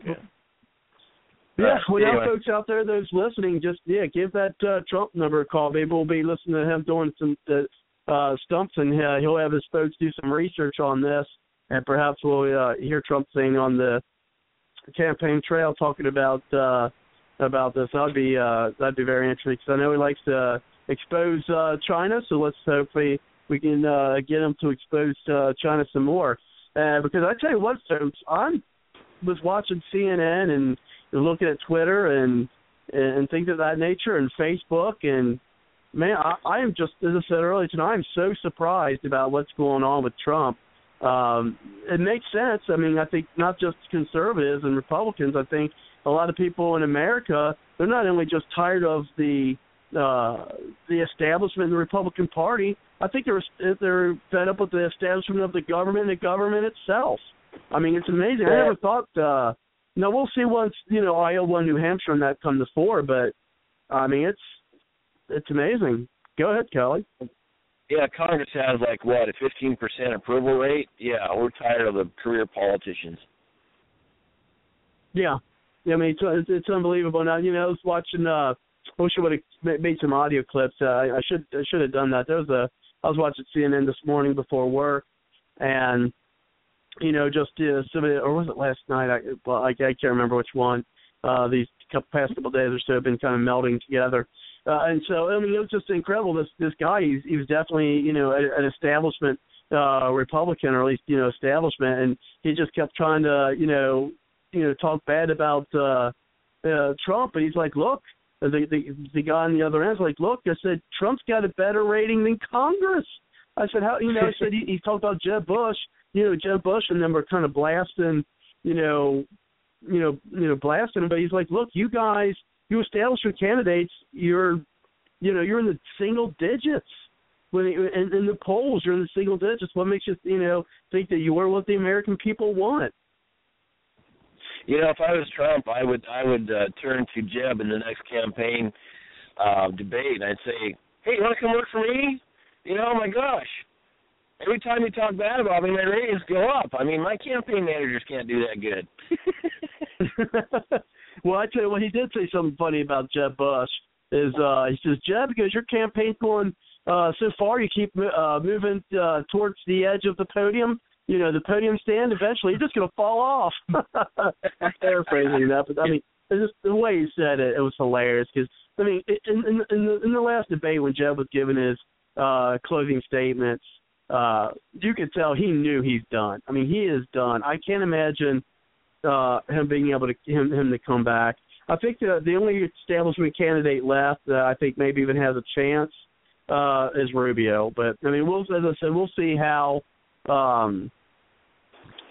Yeah,
Uh,
well, now
anyway.
folks out there that's listening, just yeah, give that uh, Trump number a call. Maybe we'll be listening to him doing some uh, uh, stumps, and uh, he'll have his folks do some research on this, and perhaps we'll uh, hear Trump saying on the campaign trail talking about uh, about this. That'd be uh, that'd be very interesting because I know he likes to expose uh, China. So let's hopefully we can uh, get him to expose uh, China some more. Uh, because I tell you what, folks, I was watching CNN and looking at Twitter and and things of that nature and Facebook and man, I, I am just as I said earlier tonight, I'm so surprised about what's going on with Trump. Um, it makes sense. I mean, I think not just conservatives and Republicans. I think a lot of people in America they're not only just tired of the uh, the establishment, the Republican Party. I think they're they're fed up with the establishment of the government and the government itself. I mean, it's amazing. I never thought. uh now we'll see once you know Iowa, New Hampshire, and that come to fore. But I mean, it's it's amazing. Go ahead, Kelly.
Yeah, Congress has like what a 15% approval rate. Yeah, we're tired of the career politicians.
Yeah, yeah. I mean, it's it's, unbelievable. Now, you know, I was watching. uh I wish I would have made some audio clips. Uh, I, I should I should have done that. There was a I was watching CNN this morning before work, and you know, just uh, it, or was it last night? I well, I, I can't remember which one. Uh, these couple past couple days or so have been kind of melding together, uh, and so I mean, it was just incredible. This this guy, he's, he was definitely you know an establishment uh, Republican, or at least you know establishment, and he just kept trying to you know you know talk bad about uh, uh, Trump, and he's like, look. The, the the guy on the other end is like, look, I said Trump's got a better rating than Congress. I said, how you know? I said he, he talked about Jeb Bush, you know, Jeb Bush, and then we're kind of blasting, you know, you know, you know, blasting him. But he's like, look, you guys, you establishment candidates, you're, you know, you're in the single digits. When in, in the polls, you're in the single digits. What makes you, you know, think that you are what the American people want?
You know, if I was Trump, I would I would uh, turn to Jeb in the next campaign uh, debate, and I'd say, "Hey, you want to come work for me? You know, oh my gosh, every time you talk bad about me, my ratings go up. I mean, my campaign managers can't do that
good." well, I tell you what, he did say something funny about Jeb Bush. Is uh, he says, Jeb, because your campaign's going uh, so far, you keep uh, moving uh, towards the edge of the podium you know, the podium stand, eventually you're just going to fall off. I'm paraphrasing that, but I mean, just the way he said it, it was hilarious. Because I mean, in, in, in, the, in the last debate when Jeb was giving his uh closing statements, uh you could tell he knew he's done. I mean, he is done. I can't imagine uh him being able to him him to come back. I think the the only establishment candidate left that I think maybe even has a chance uh is Rubio. But I mean, we'll as I said, we'll see how um,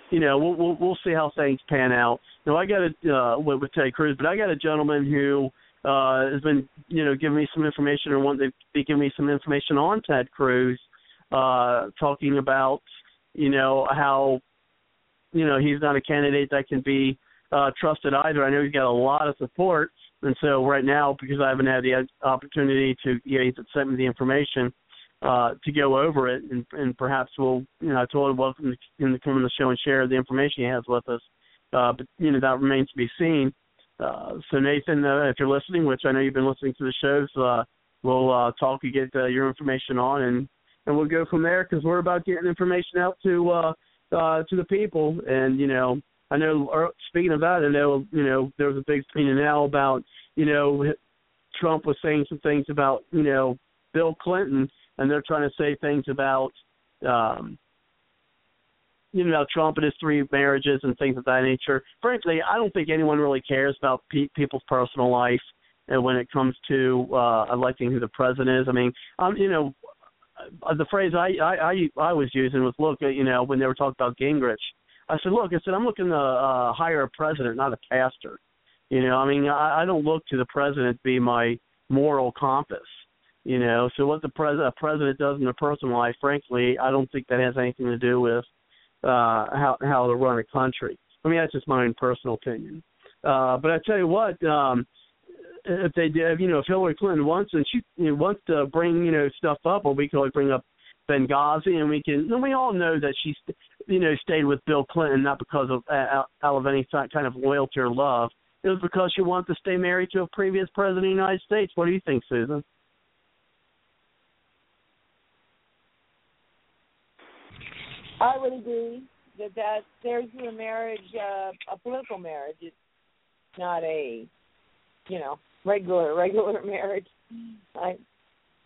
you know, we'll, we'll we'll see how things pan out. Now, I got a uh, with, with Ted Cruz, but I got a gentleman who uh, has been, you know, giving me some information or wanting to be giving me some information on Ted Cruz, uh, talking about, you know, how, you know, he's not a candidate that can be uh, trusted either. I know he's got a lot of support, and so right now, because I haven't had the opportunity to, you know, he's sent me the information uh, to go over it, and, and perhaps we'll, you know, I told him welcome to, to come on the show and share the information he has with us. Uh, but you know that remains to be seen. Uh, so Nathan, uh, if you're listening, which I know you've been listening to the shows, uh, we'll uh, talk and get uh, your information on, and and we'll go from there because we're about getting information out to uh, uh, to the people. And you know, I know. Or, speaking of that, I know you know there was a big thing now about you know Trump was saying some things about you know Bill Clinton and they're trying to say things about um you know Trump and his three marriages and things of that nature. Frankly, I don't think anyone really cares about pe- people's personal life and when it comes to uh electing who the president is. I mean, um, you know, the phrase I I I, I was using was look, you know, when they were talking about Gingrich, I said, look, I said I'm looking to uh, hire a president, not a pastor. You know, I mean, I, I don't look to the president to be my moral compass. You know, so what the pres- a president does in their personal life, frankly, I don't think that has anything to do with uh, how how to run a country. I mean, that's just my own personal opinion. Uh, but I tell you what, um, if they did, you know, if Hillary Clinton wants and she you know, wants to bring you know stuff up, or we can bring up Benghazi, and we can. And we all know that she's you know stayed with Bill Clinton not because of uh, out of any kind of loyalty or love. It was because she wanted to stay married to a previous president of the United States. What do you think, Susan?
I would agree that that there's a marriage, uh, a political marriage. It's not a, you know, regular regular marriage. I,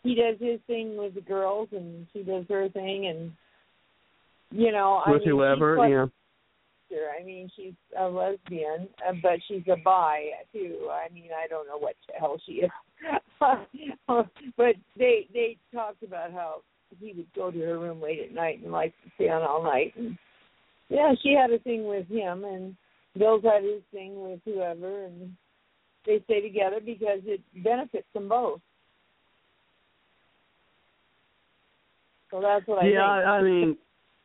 he does his thing with the girls, and she does her thing, and you know,
with
I mean,
whoever, yeah.
I mean, she's a lesbian, uh, but she's a bi too. I mean, I don't know what the hell she is, but they they talked about how he would go to her room late at night and like stay on all night. And yeah, she had a thing with him, and Bill's had his thing with whoever, and they stay together because it benefits them both. So that's what I
yeah. I mean,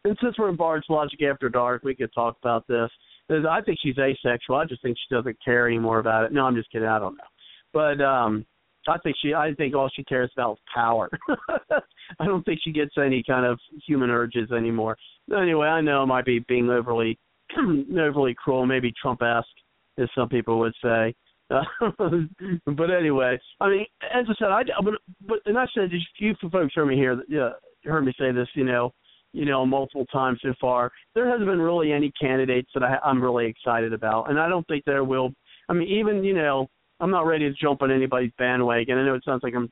and since we're in Bard's Logic After Dark, we could talk about this. I think she's asexual. I just think she doesn't care anymore about it. No, I'm just kidding. I don't know. But um I think she I think all she cares about is power. I don't think she gets any kind of human urges anymore. Anyway, I know I might be being overly overly cruel, maybe Trump esque as some people would say. but anyway, I mean, as I said, I but, but and I said you folks heard me here. Yeah, heard me say this. You know, you know, multiple times so far. There hasn't been really any candidates that I, I'm really excited about, and I don't think there will. I mean, even you know, I'm not ready to jump on anybody's bandwagon. I know it sounds like I'm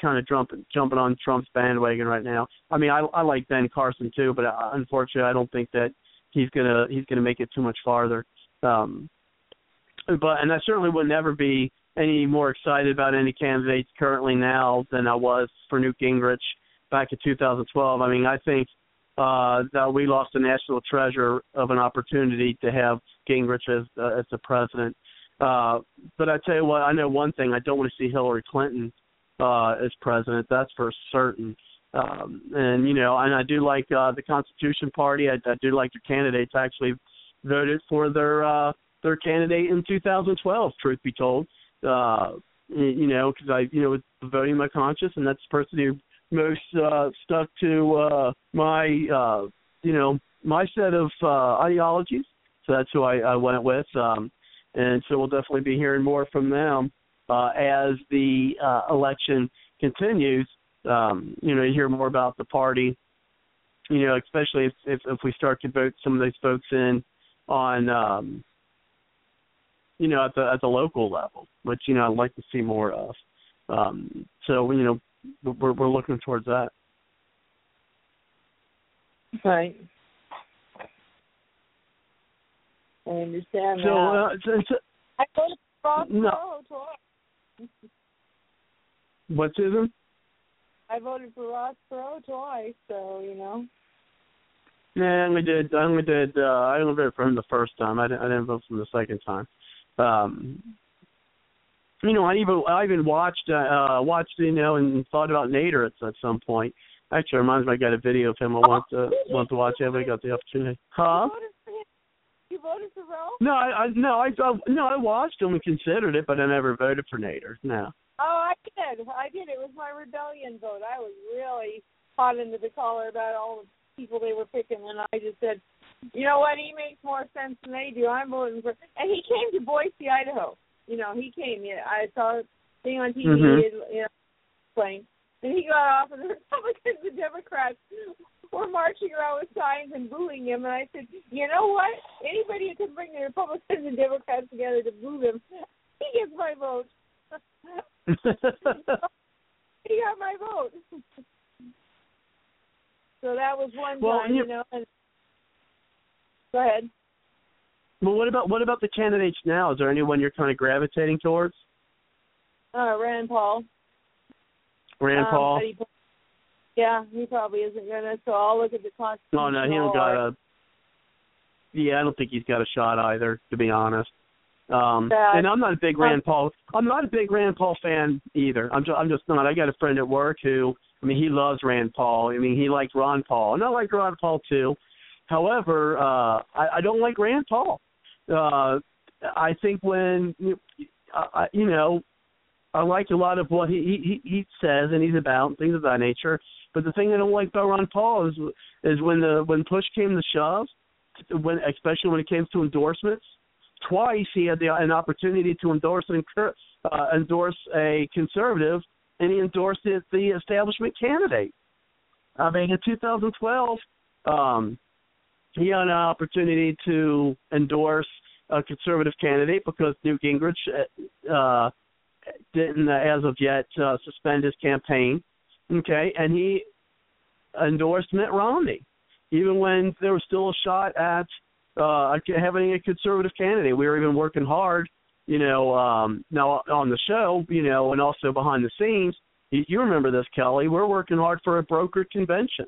kind of jumping jumping on Trump's bandwagon right now. I mean, I I like Ben Carson too, but uh, unfortunately, I don't think that he's gonna he's gonna make it too much farther. Um, but and I certainly would never be any more excited about any candidates currently now than I was for Newt Gingrich back in 2012. I mean, I think uh, that we lost a national treasure of an opportunity to have Gingrich as uh, as the president. Uh, but I tell you what, I know one thing: I don't want to see Hillary Clinton uh, as president. That's for certain. Um, and you know, and I do like uh, the Constitution Party. I, I do like their candidates. I actually voted for their uh, their candidate in 2012. Truth be told, uh, you know, because I you know was voting my conscience, and that's the person who most uh, stuck to uh, my uh, you know my set of uh, ideologies. So that's who I, I went with, um, and so we'll definitely be hearing more from them uh, as the uh, election continues. Um, you know, you hear more about the party. You know, especially if, if if we start to vote some of those folks in on um, you know at the at the local level, which you know I'd like to see more of. Um, so you know we're we're looking towards that.
Right. I understand
so,
that.
Uh, so, so,
I Ross
no.
twice.
What, Susan?
I voted for Ross Perot twice, so you know.
Yeah, I only did. I only did. Uh, I only voted for him the first time. I didn't. I didn't vote for him the second time. Um, you know, I even I even watched uh, uh watched you know and thought about Nader at, at some point. Actually, reminds me I got a video of him I want to want to watch. Everybody got the opportunity. Huh?
You voted for Roe?
No, I, I no I, I no I watched him and considered it, but I never voted for Nader. No.
Oh, I did. I did. It was my rebellion vote. I was really hot into the collar about all the people they were picking, and I just said, you know what? He makes more sense than they do. I'm voting for. And he came to Boise, Idaho. You know, he came. Yeah, I saw thing on TV.
Mhm.
You know, playing, and he got off, and the Republicans and Democrats were marching around with signs and booing him. And I said, you know what? Anybody who can bring the Republicans and Democrats together to boo him, he gets my vote. he got my vote. so that was one
Well,
time,
you-
you know. And, go ahead.
well, what about what about the candidates now? Is there anyone you're kind of gravitating towards?
Uh, Rand Paul.
Rand
Um,
Paul.
he- yeah, he probably isn't gonna. So I'll look at the constitution.
Oh no, he don't got a. Yeah, I don't think he's got a shot either, to be honest. Um,
Bad.
and I'm not a big Rand Paul. I'm not a big Rand Paul fan either. I'm just, I'm just not. I got a friend at work who, I mean, he loves Rand Paul. I mean, he likes Ron Paul, and I like Ron Paul too. However, uh, I, I don't like Rand Paul. Uh, I think when you, I, you know, I like a lot of what he, he he says and he's about and things of that nature. But the thing I don't like about Ron Paul is is when the when push came to shove, when especially when it came to endorsements, twice he had the, an opportunity to endorse an uh, endorse a conservative, and he endorsed the, the establishment candidate. I mean, in 2012, um, he had an opportunity to endorse a conservative candidate because Newt Gingrich uh, didn't, uh, as of yet, uh, suspend his campaign. Okay, and he endorsed Mitt Romney, even when there was still a shot at uh, having a conservative candidate. We were even working hard, you know, um, now on the show, you know, and also behind the scenes. You remember this, Kelly? We're working hard for a brokered convention.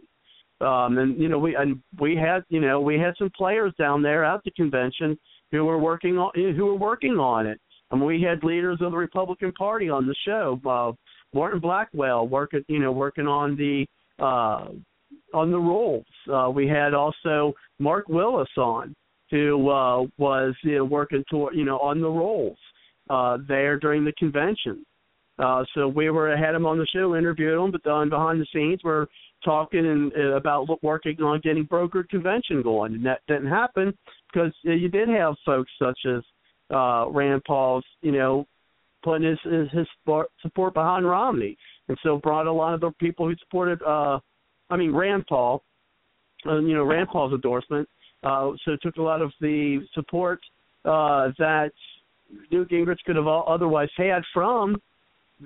Um, and you know we and we had you know we had some players down there at the convention who were working on who were working on it. And we had leaders of the Republican Party on the show. Uh, Morton Blackwell working you know working on the uh, on the rolls. Uh, we had also Mark Willis on who uh, was you know, working toward you know on the rolls uh, there during the convention. Uh, so we were had him on the show, interviewed him, but then behind the scenes we're talking and uh, about working on getting brokered convention going, and that didn't happen because uh, you did have folks such as uh, Rand Paul's, you know, putting his his, his support behind Romney, and so brought a lot of the people who supported, uh, I mean Rand Paul, uh, you know Rand Paul's endorsement. Uh, so it took a lot of the support uh, that Newt Gingrich could have otherwise had from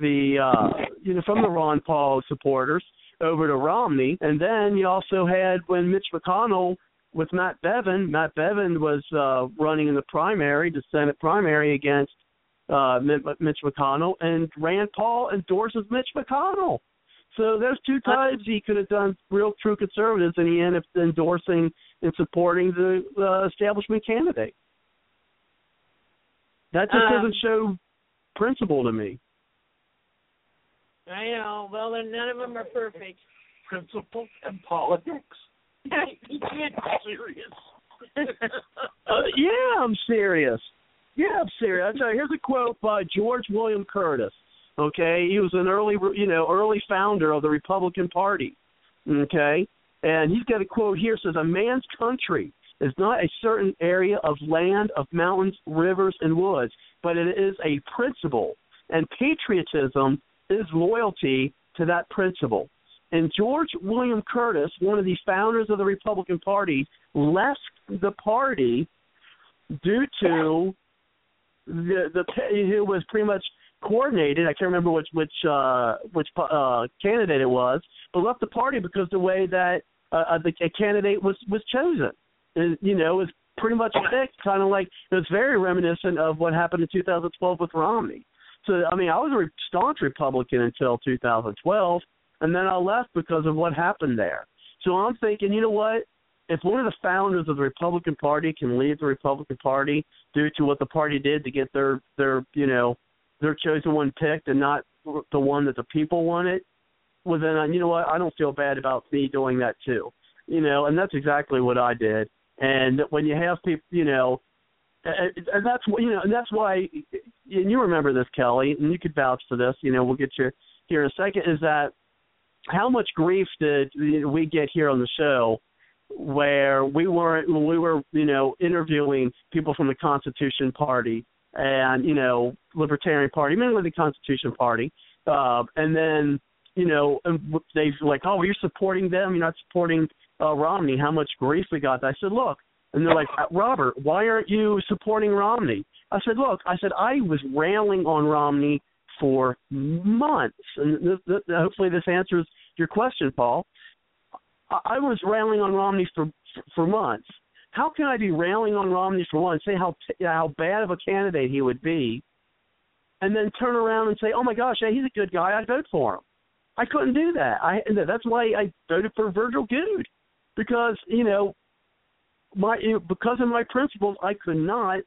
the uh, you know from the Ron Paul supporters over to Romney, and then you also had when Mitch McConnell with Matt Bevin. Matt Bevin was uh, running in the primary, the Senate primary against uh, Mitch McConnell, and Rand Paul endorses Mitch McConnell. So there's two times he could have done real true conservatives, and he ended up endorsing and supporting the uh, establishment candidate. That just um, doesn't show principle to me.
I know. Well, then none of them are perfect.
Principle and politics. you can't be serious.
uh, yeah, I'm serious. Yeah, I'm serious. You, here's a quote by George William Curtis. Okay, he was an early, you know, early founder of the Republican Party. Okay, and he's got a quote here says, "A man's country is not a certain area of land, of mountains, rivers, and woods, but it is a principle, and patriotism is loyalty to that principle." And George William Curtis, one of the founders of the Republican Party, left the party due to the the who was pretty much coordinated. I can't remember which which uh, which uh, candidate it was, but left the party because the way that uh, uh the candidate was was chosen, you know, was pretty much picked, kind of like it was very reminiscent of what happened in 2012 with Romney. So I mean, I was a staunch Republican until 2012, and then I left because of what happened there. So I'm thinking, you know what? if one of the founders of the Republican Party can leave the Republican Party due to what the party did to get their their you know their chosen one picked and not the one that the people wanted, well then you know what I don't feel bad about me doing that too, you know, and that's exactly what I did. And when you have people, you know, and that's you know, and that's why, and you remember this, Kelly, and you could vouch for this. You know, we'll get you here in a second. Is that how much grief did we get here on the show? where we weren't when we were you know interviewing people from the Constitution Party and you know Libertarian Party, mainly the Constitution Party, uh, and then you know they like, oh, you're supporting them, you're not supporting uh, Romney. How much grief we got? I said, look, and they're like, uh, Robert, why aren't you supporting Romney? I said, look, I said I was railing on Romney for months, and th- th- hopefully this answers your question, Paul. I was railing on Romney for for months. How can I be railing on Romney for months, say how how bad of a candidate he would be, and then turn around and say, "Oh my gosh, hey, he's a good guy. I'd vote for him." I couldn't do that. I that's why I voted for Virgil Goode because you know my because of my principles, I could not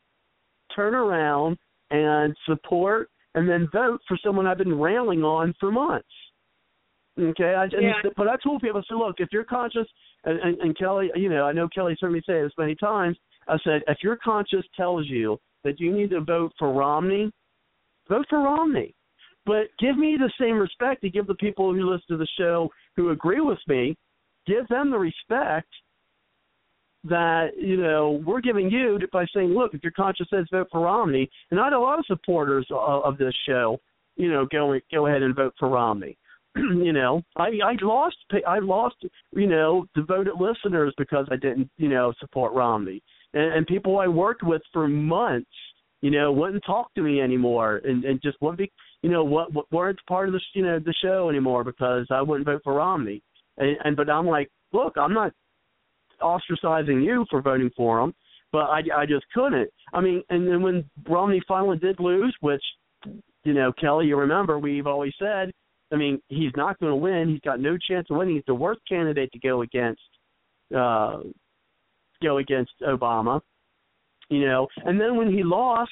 turn around and support and then vote for someone I've been railing on for months. Okay, I,
yeah.
and, but I told people, I said, look, if you're conscious, and, and, and Kelly, you know, I know Kelly's heard me say this many times. I said, if your conscience tells you that you need to vote for Romney, vote for Romney. But give me the same respect to give the people who listen to the show who agree with me. Give them the respect that you know we're giving you by saying, look, if your conscience says vote for Romney, and I had a lot of supporters of, of this show, you know, go go ahead and vote for Romney. you know, I I lost I lost you know devoted listeners because I didn't you know support Romney and, and people I worked with for months you know wouldn't talk to me anymore and and just wouldn't be you know what, what weren't part of the you know the show anymore because I wouldn't vote for Romney and, and but I'm like look I'm not ostracizing you for voting for him but I I just couldn't I mean and then when Romney finally did lose which you know Kelly you remember we've always said I mean, he's not going to win. He's got no chance of winning. He's the worst candidate to go against uh go against Obama. You know, and then when he lost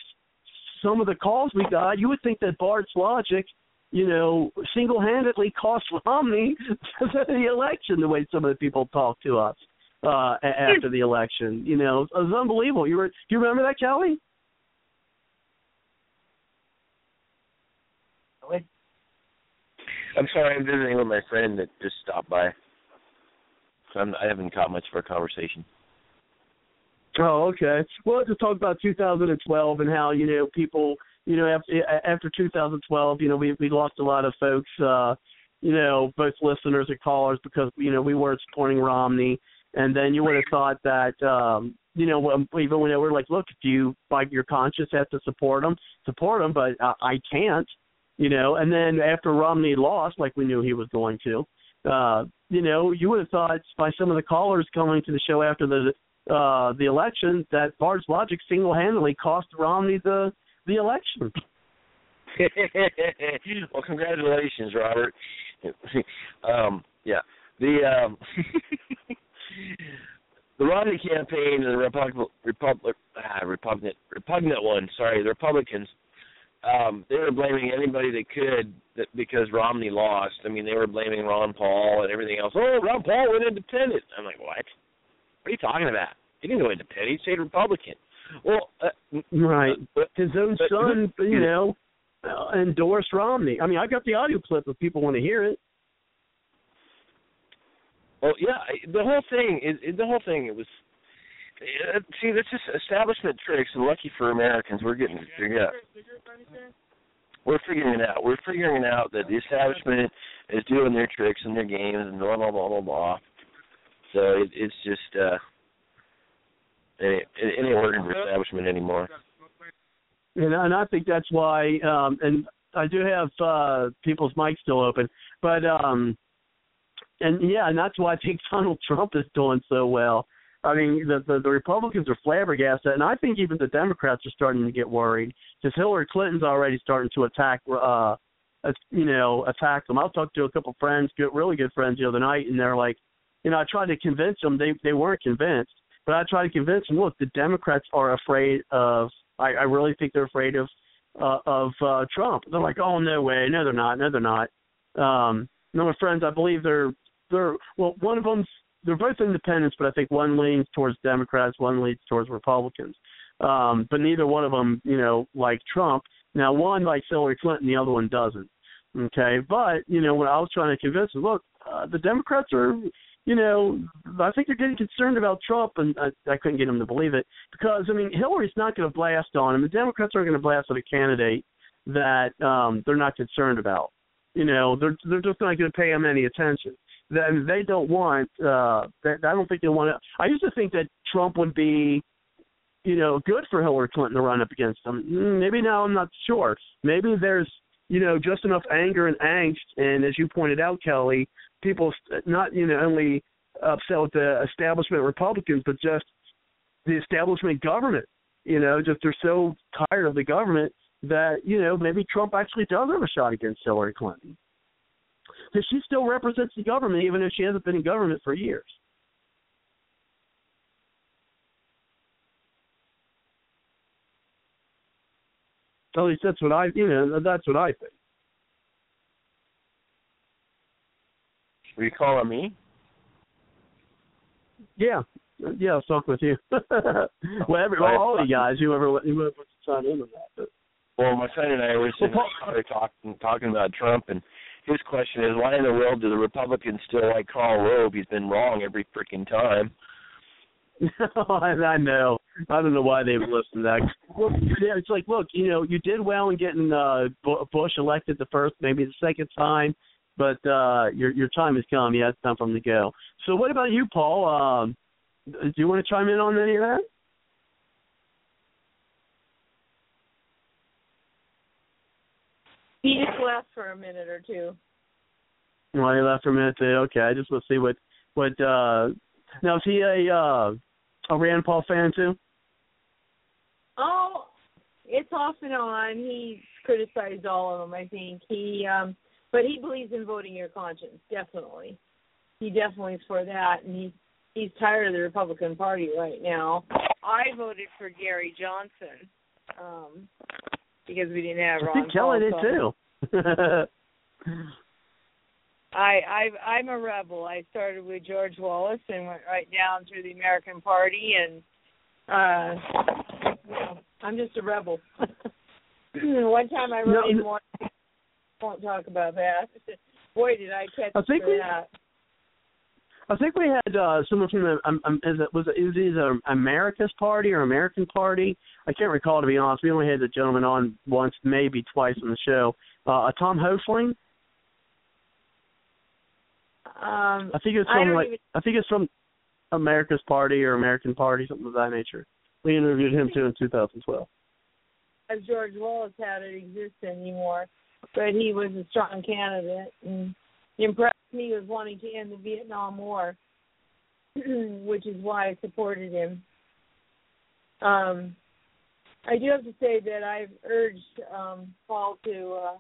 some of the calls we got, you would think that Bard's logic, you know, single handedly cost Romney the election the way some of the people talk to us uh after the election. You know, it was unbelievable. You were do you remember that, Kelly?
I'm sorry, I'm visiting with my friend that just stopped by. So I'm, I haven't caught much of our conversation.
Oh, okay. Well, let's just talk about 2012 and how you know people, you know, after after 2012, you know, we we lost a lot of folks, uh, you know, both listeners and callers because you know we weren't supporting Romney, and then you would have thought that, um, you know, even when they were like, look, if you by your conscience have to support them, support them, but uh, I can't, you know. And then after Romney lost, like we knew he was going to, uh, you know, you would have thought by some of the callers coming to the show after the uh the election that Bard's Logic single handedly cost Romney the the election.
well, congratulations, Robert. um, yeah, the um, the Romney campaign and the Republic, Republic, ah, repugnant, repugnant one. Sorry, the Republicans. Um, they were blaming anybody they could that because Romney lost. I mean, they were blaming Ron Paul and everything else. Oh, Ron Paul went independent. I'm like, what? What are you talking about? He didn't go independent. He stayed Republican. Well, uh,
right.
But,
His own
but
son, you know, uh, endorsed Romney. I mean, I've got the audio clip if people want to hear it.
Well, yeah, the whole thing is the whole thing. It was uh, see, that's just establishment tricks, and lucky for Americans, we're getting yeah, we're figuring it out. We're figuring out that the establishment is doing their tricks and their games and blah blah blah blah blah. So it, it's just uh, it, it, it ain't working for establishment anymore.
And, and I think that's why. Um, and I do have uh, people's mics still open, but um, and yeah, and that's why I think Donald Trump is doing so well. I mean, the, the the Republicans are flabbergasted, and I think even the Democrats are starting to get worried because Hillary Clinton's already starting to attack, uh, you know, attack them. I talked to a couple friends, good, really good friends, the other night, and they're like, you know, I tried to convince them. They they weren't convinced, but I tried to convince them. Look, the Democrats are afraid of. I, I really think they're afraid of uh, of uh, Trump. They're like, oh no way, no they're not, no they're not. Um, no, my friends, I believe they're they're well. One of them's they're both independents, but I think one leans towards Democrats, one leans towards Republicans. Um, but neither one of them, you know, like Trump. Now, one likes Hillary Clinton, the other one doesn't. Okay, but you know, when I was trying to convince them, look, uh, the Democrats are, you know, I think they're getting concerned about Trump, and I, I couldn't get them to believe it because I mean, Hillary's not going to blast on him. The Democrats aren't going to blast on a candidate that um, they're not concerned about. You know, they're they're just not going to pay him any attention they don't want. Uh, that, I don't think they want to. I used to think that Trump would be, you know, good for Hillary Clinton to run up against him. Mm, Maybe now I'm not sure. Maybe there's, you know, just enough anger and angst, and as you pointed out, Kelly, people not you know only upset with the establishment Republicans, but just the establishment government. You know, just they're so tired of the government that you know maybe Trump actually does have a shot against Hillary Clinton because she still represents the government, even if she hasn't been in government for years. At least that's what I, you know, that's what I think.
Are you calling me?
Yeah, yeah, I'll talk with you. well, every, all of you guys, whoever whoever wants to sign in on that. But,
Well, my son and I were sitting there talking talking about Trump, and his question is, why in the world do the Republicans still like Karl Rove? He's been wrong every freaking time.
I, know. I don't know why they would listen to that. It's like, look, you know, you did well in getting uh, Bu- Bush elected the first, maybe the second time, but uh, your your time has come. Yeah, it's time for him to go. So, what about you, Paul? Um, do you want to chime in on any of that?
He just left for a minute or two.
Well, he left for a minute. Too. Okay, I just want to see what what. uh Now, is he a uh, a Rand Paul fan too?
Oh, it's off and on. He's criticized all of them. I think he, um but he believes in voting your conscience. Definitely, he definitely is for that, and he's he's tired of the Republican Party right now. I voted for Gary Johnson um because we didn't have
I
Ron
think Kelly did too.
I, I I'm a rebel. I started with George Wallace and went right down through the American Party, and uh, you know, I'm just a rebel. One time I really
No, no.
Won't talk about that. Boy, did I catch
I think we-
that.
I think we had uh, someone from the um, um, is it was it, is it either America's Party or American Party? I can't recall to be honest. We only had the gentleman on once, maybe twice on the show. Uh, Tom Hoefling.
Um,
I think it's from like
even-
I think it's from America's Party or American Party, something of that nature. We interviewed him too in 2012.
as George Wallace had it exist anymore, but he was a strong candidate and he impressed me with wanting to end the Vietnam War, which is why I supported him. Um, I do have to say that I've urged um, Paul to uh,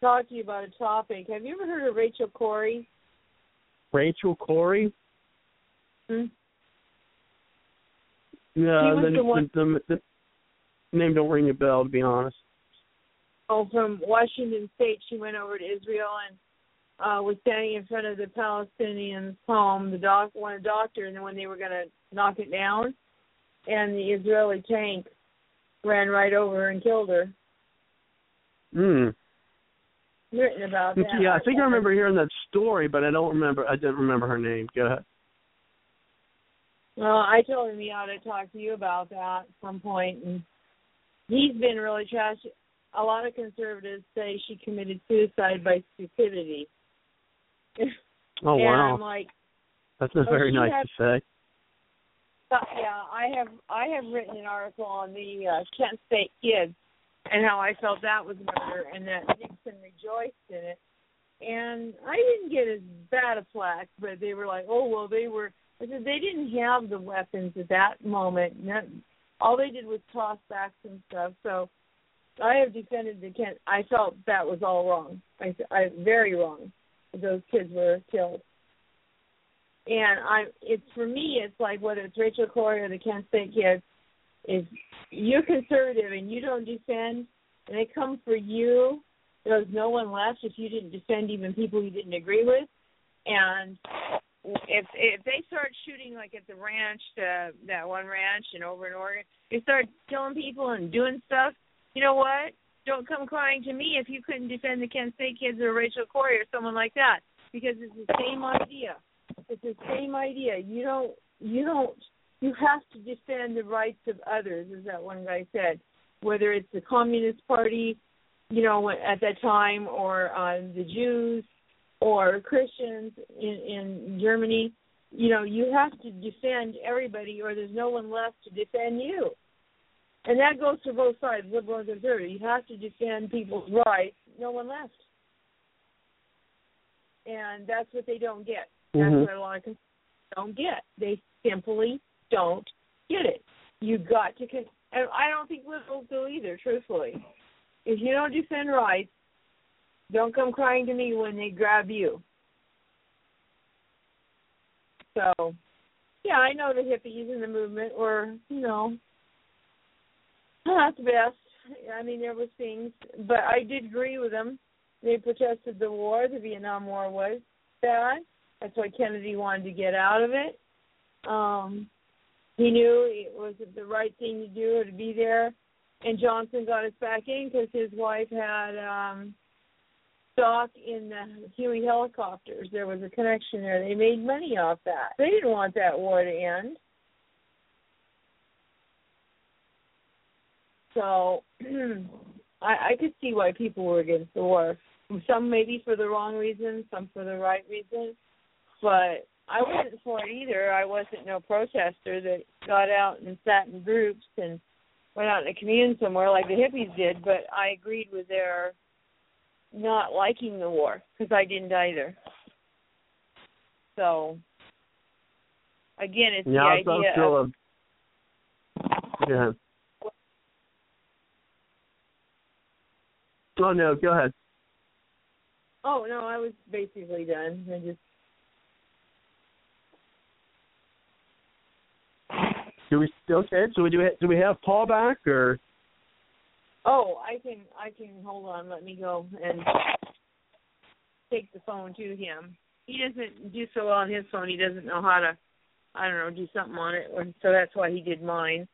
talk to you about a topic. Have you ever heard of Rachel Corrie?
Rachel Corrie.
Hmm?
Yeah, the,
the one-
the, the, the name don't ring a bell to be honest.
Oh, from Washington State, she went over to Israel and uh was standing in front of the Palestinians' home, the doc one a doctor, and then when they were gonna knock it down and the Israeli tank ran right over her and killed her.
Hmm.
Written about that.
Yeah, I think I remember hearing that story, but I don't remember. I didn't remember her name. Go ahead.
Well, I told him he ought to talk to you about that at some point, and he's been really trash. A lot of conservatives say she committed suicide by stupidity.
Oh
and
wow,
I'm like,
that's not
oh,
very nice
had-
to say.
Uh, yeah, I have I have written an article on the uh, Kent State kids and how I felt that was murder and that Nixon rejoiced in it. And I didn't get as bad a flack, but they were like, "Oh well, they were." I said they didn't have the weapons at that moment. Not, all they did was toss backs and stuff. So I have defended the Kent. I felt that was all wrong. I, I very wrong. Those kids were killed. And I, it's for me, it's like whether it's Rachel Corrie or the Kent State kids, if you're conservative and you don't defend, and they come for you, there's no one left if you didn't defend even people you didn't agree with. And if if they start shooting like at the ranch, uh, that one ranch, and over in Oregon, they start killing people and doing stuff. You know what? Don't come crying to me if you couldn't defend the Kent State kids or Rachel Corrie or someone like that, because it's the same idea. It's the same idea. You don't. You don't. You have to defend the rights of others, as that one guy said. Whether it's the Communist Party, you know, at that time, or uh, the Jews, or Christians in, in Germany, you know, you have to defend everybody, or there's no one left to defend you. And that goes for both sides, liberal and conservative. You have to defend people's rights. No one left, and that's what they don't get. That's
Mhm.
what a lot of conservatives don't get. They simply don't get it. You got to, con- and I don't think liberals do either. Truthfully, if you don't defend rights, don't come crying to me when they grab you. So, yeah, I know the hippies in the movement were, you know, not the best. I mean, there was things, but I did agree with them. They protested the war. The Vietnam War was bad. That's why Kennedy wanted to get out of it. Um, he knew it was the right thing to do to be there. And Johnson got us back in because his wife had um, stock in the Huey helicopters. There was a connection there. They made money off that. They didn't want that war to end. So I, I could see why people were against the war. Some maybe for the wrong reasons, some for the right reasons. But I wasn't for it either. I wasn't no protester that got out and sat in groups and went out in a commune somewhere like the hippies did. But I agreed with their not liking the war because I didn't either. So again, it's
Yeah,
the idea of
a, yeah. Oh no, go ahead.
oh no, I was basically done. I just
Do we still? okay? So we do. Do we have Paul back or?
oh I can I can hold on. Let me go and take the phone to him. He doesn't do so well on his phone. He doesn't know how to I don't know do something on it, so that's why he did mine.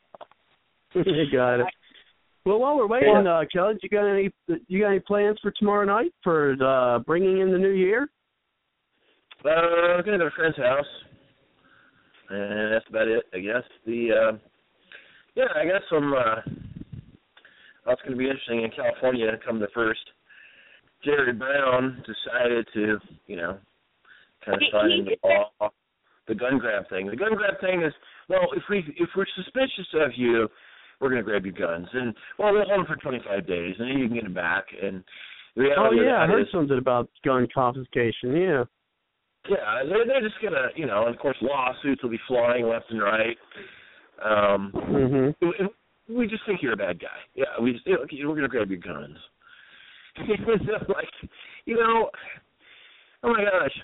got it. Well, while we're waiting, uh, Kelly, you got any you got any plans for tomorrow night for uh, bringing in the new year?
Uh, I'm gonna go to a friend's house, and that's about it. I guess the uh, yeah, I guess some. Uh, that's going to be interesting in California. Come the first, Jerry Brown decided to, you know, kind of
He-
sign
he
into law the gun grab thing. The gun grab thing is well, if we if we're suspicious of you, we're going to grab your guns, and well, we'll hold them for 25 days, and then you can get them back. And the
Oh
reality of
yeah, I heard
is-
something about gun confiscation. Yeah.
yeah, they're they're just gonna, you know, and of course lawsuits will be flying left and right. Um,
Mhm.
we- we just think you're a bad guy. Yeah, we just okay, we're gonna grab your guns. like, you know, oh my gosh,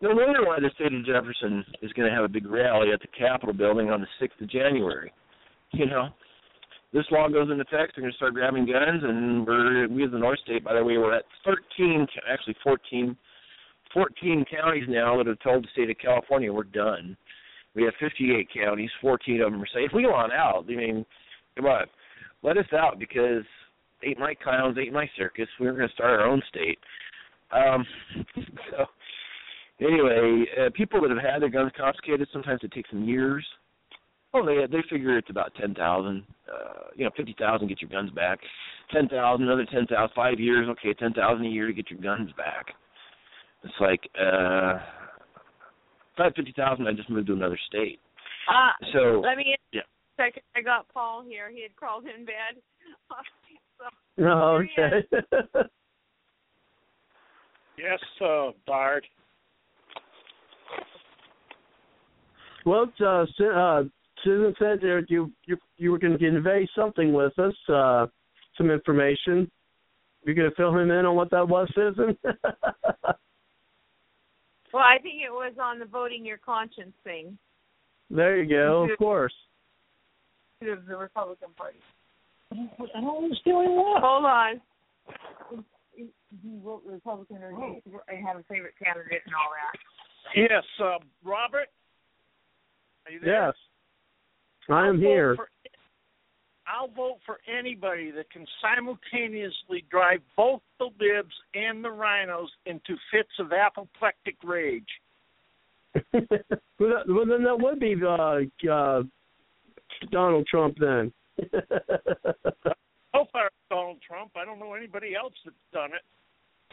no wonder why the state of Jefferson is going to have a big rally at the Capitol building on the sixth of January. You know, this law goes into effect, they're going to start grabbing guns, and we're we as the North State, by the way, we're at 13, actually 14 14 counties now that have told the state of California we're done. We have 58 counties, 14 of them are saying, if we go on out, I mean, come on, let us out because ain't my clowns, ain't my circus. We're going to start our own state. Um, so, anyway, uh, people that have had their guns confiscated, sometimes it takes them years. Oh, they they figure it's about ten thousand. Uh, you know, fifty thousand get your guns back. Ten thousand, another ten thousand, five years. Okay, ten thousand a year to get your guns back. It's like uh, if I had fifty thousand, I just moved to another state.
Uh,
So
let me
yeah.
second. I got Paul here. He had crawled in bed. so,
Oh, okay.
Yes, uh, Bard.
well, uh, uh, Susan said there you you you were going to convey something with us, uh, some information. You're going to fill him in on what that was, Susan.
well, I think it was on the voting your conscience thing
there you go. Of course.
of the Republican Party.
What the hell is doing what?
Hold on. Do you vote Republican or do you have a favorite candidate and all that?
Yes, uh, Robert. Are you there?
Yes. I am here.
For, I'll vote for anybody that can simultaneously drive both the libs and the rhinos into fits of apoplectic rage.
well, that, well, then that would be uh, uh, Donald Trump then.
So far, Donald Trump. I don't know anybody else that's done it.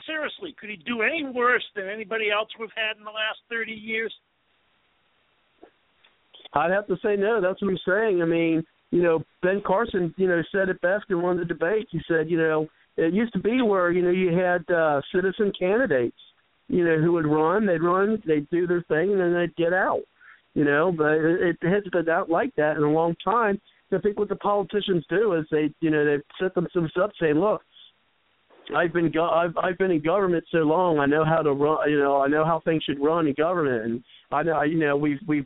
Seriously, could he do any worse than anybody else we've had in the last thirty years?
I'd have to say no. That's what I'm saying. I mean, you know, Ben Carson, you know, said it best in one of the debates. He said, you know, it used to be where you know you had uh, citizen candidates, you know, who would run. They'd run, they'd do their thing, and then they'd get out. You know, but it, it hasn't been out like that in a long time. I think what the politicians do is they, you know, they set themselves up saying, look, I've been go- I've I've been in government so long. I know how to run. You know, I know how things should run in government, and I know you know we've we've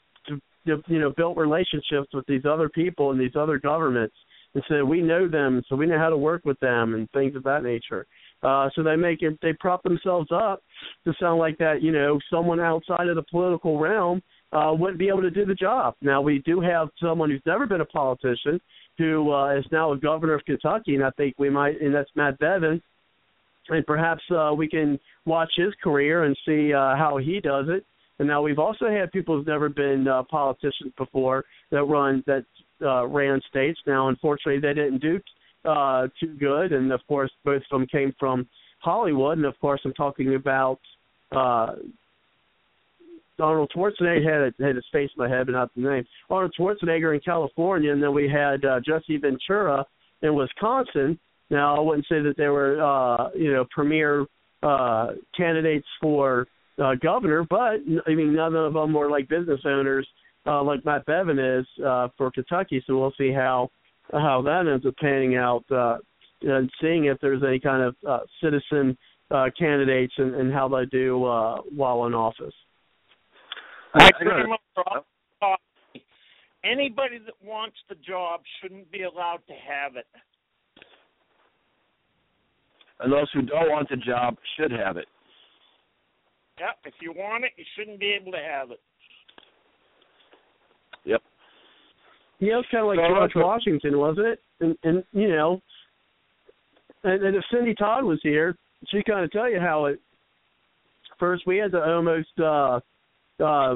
you know built relationships with these other people and these other governments, and so we know them, so we know how to work with them and things of that nature. Uh, so they make it they prop themselves up to sound like that. You know, someone outside of the political realm uh, wouldn't be able to do the job. Now we do have someone who's never been a politician who uh, is now a governor of Kentucky, and I think we might, and that's Matt Bevin and perhaps uh, we can watch his career and see uh, how he does it. And now we've also had people who've never been uh, politicians before that run that uh, ran states. Now, unfortunately, they didn't do uh, too good, and of course, both of them came from Hollywood. And of course, I'm talking about uh, Arnold Schwarzenegger had had his face in my head, but not the name. Arnold Schwarzenegger in California, and then we had uh, Jesse Ventura in Wisconsin. Now, I wouldn't say that they were, uh, you know, premier uh, candidates for uh, governor, but I mean, none of them were like business owners uh, like Matt Bevin is uh, for Kentucky. So we'll see how how that ends up panning out, uh, and seeing if there's any kind of uh, citizen uh, candidates and, and how they do uh, while in office.
I
I
pretty much anybody that wants the job shouldn't be allowed to have it.
And those who don't want the job should have it.
Yep, if you want it, you shouldn't be able to have it.
Yep.
Yeah, it's kind of like
So,
George. Washington, wasn't it? And, and you know, and, and if Cindy Todd was here, she'd kind of tell you how it first. We had to almost uh, uh,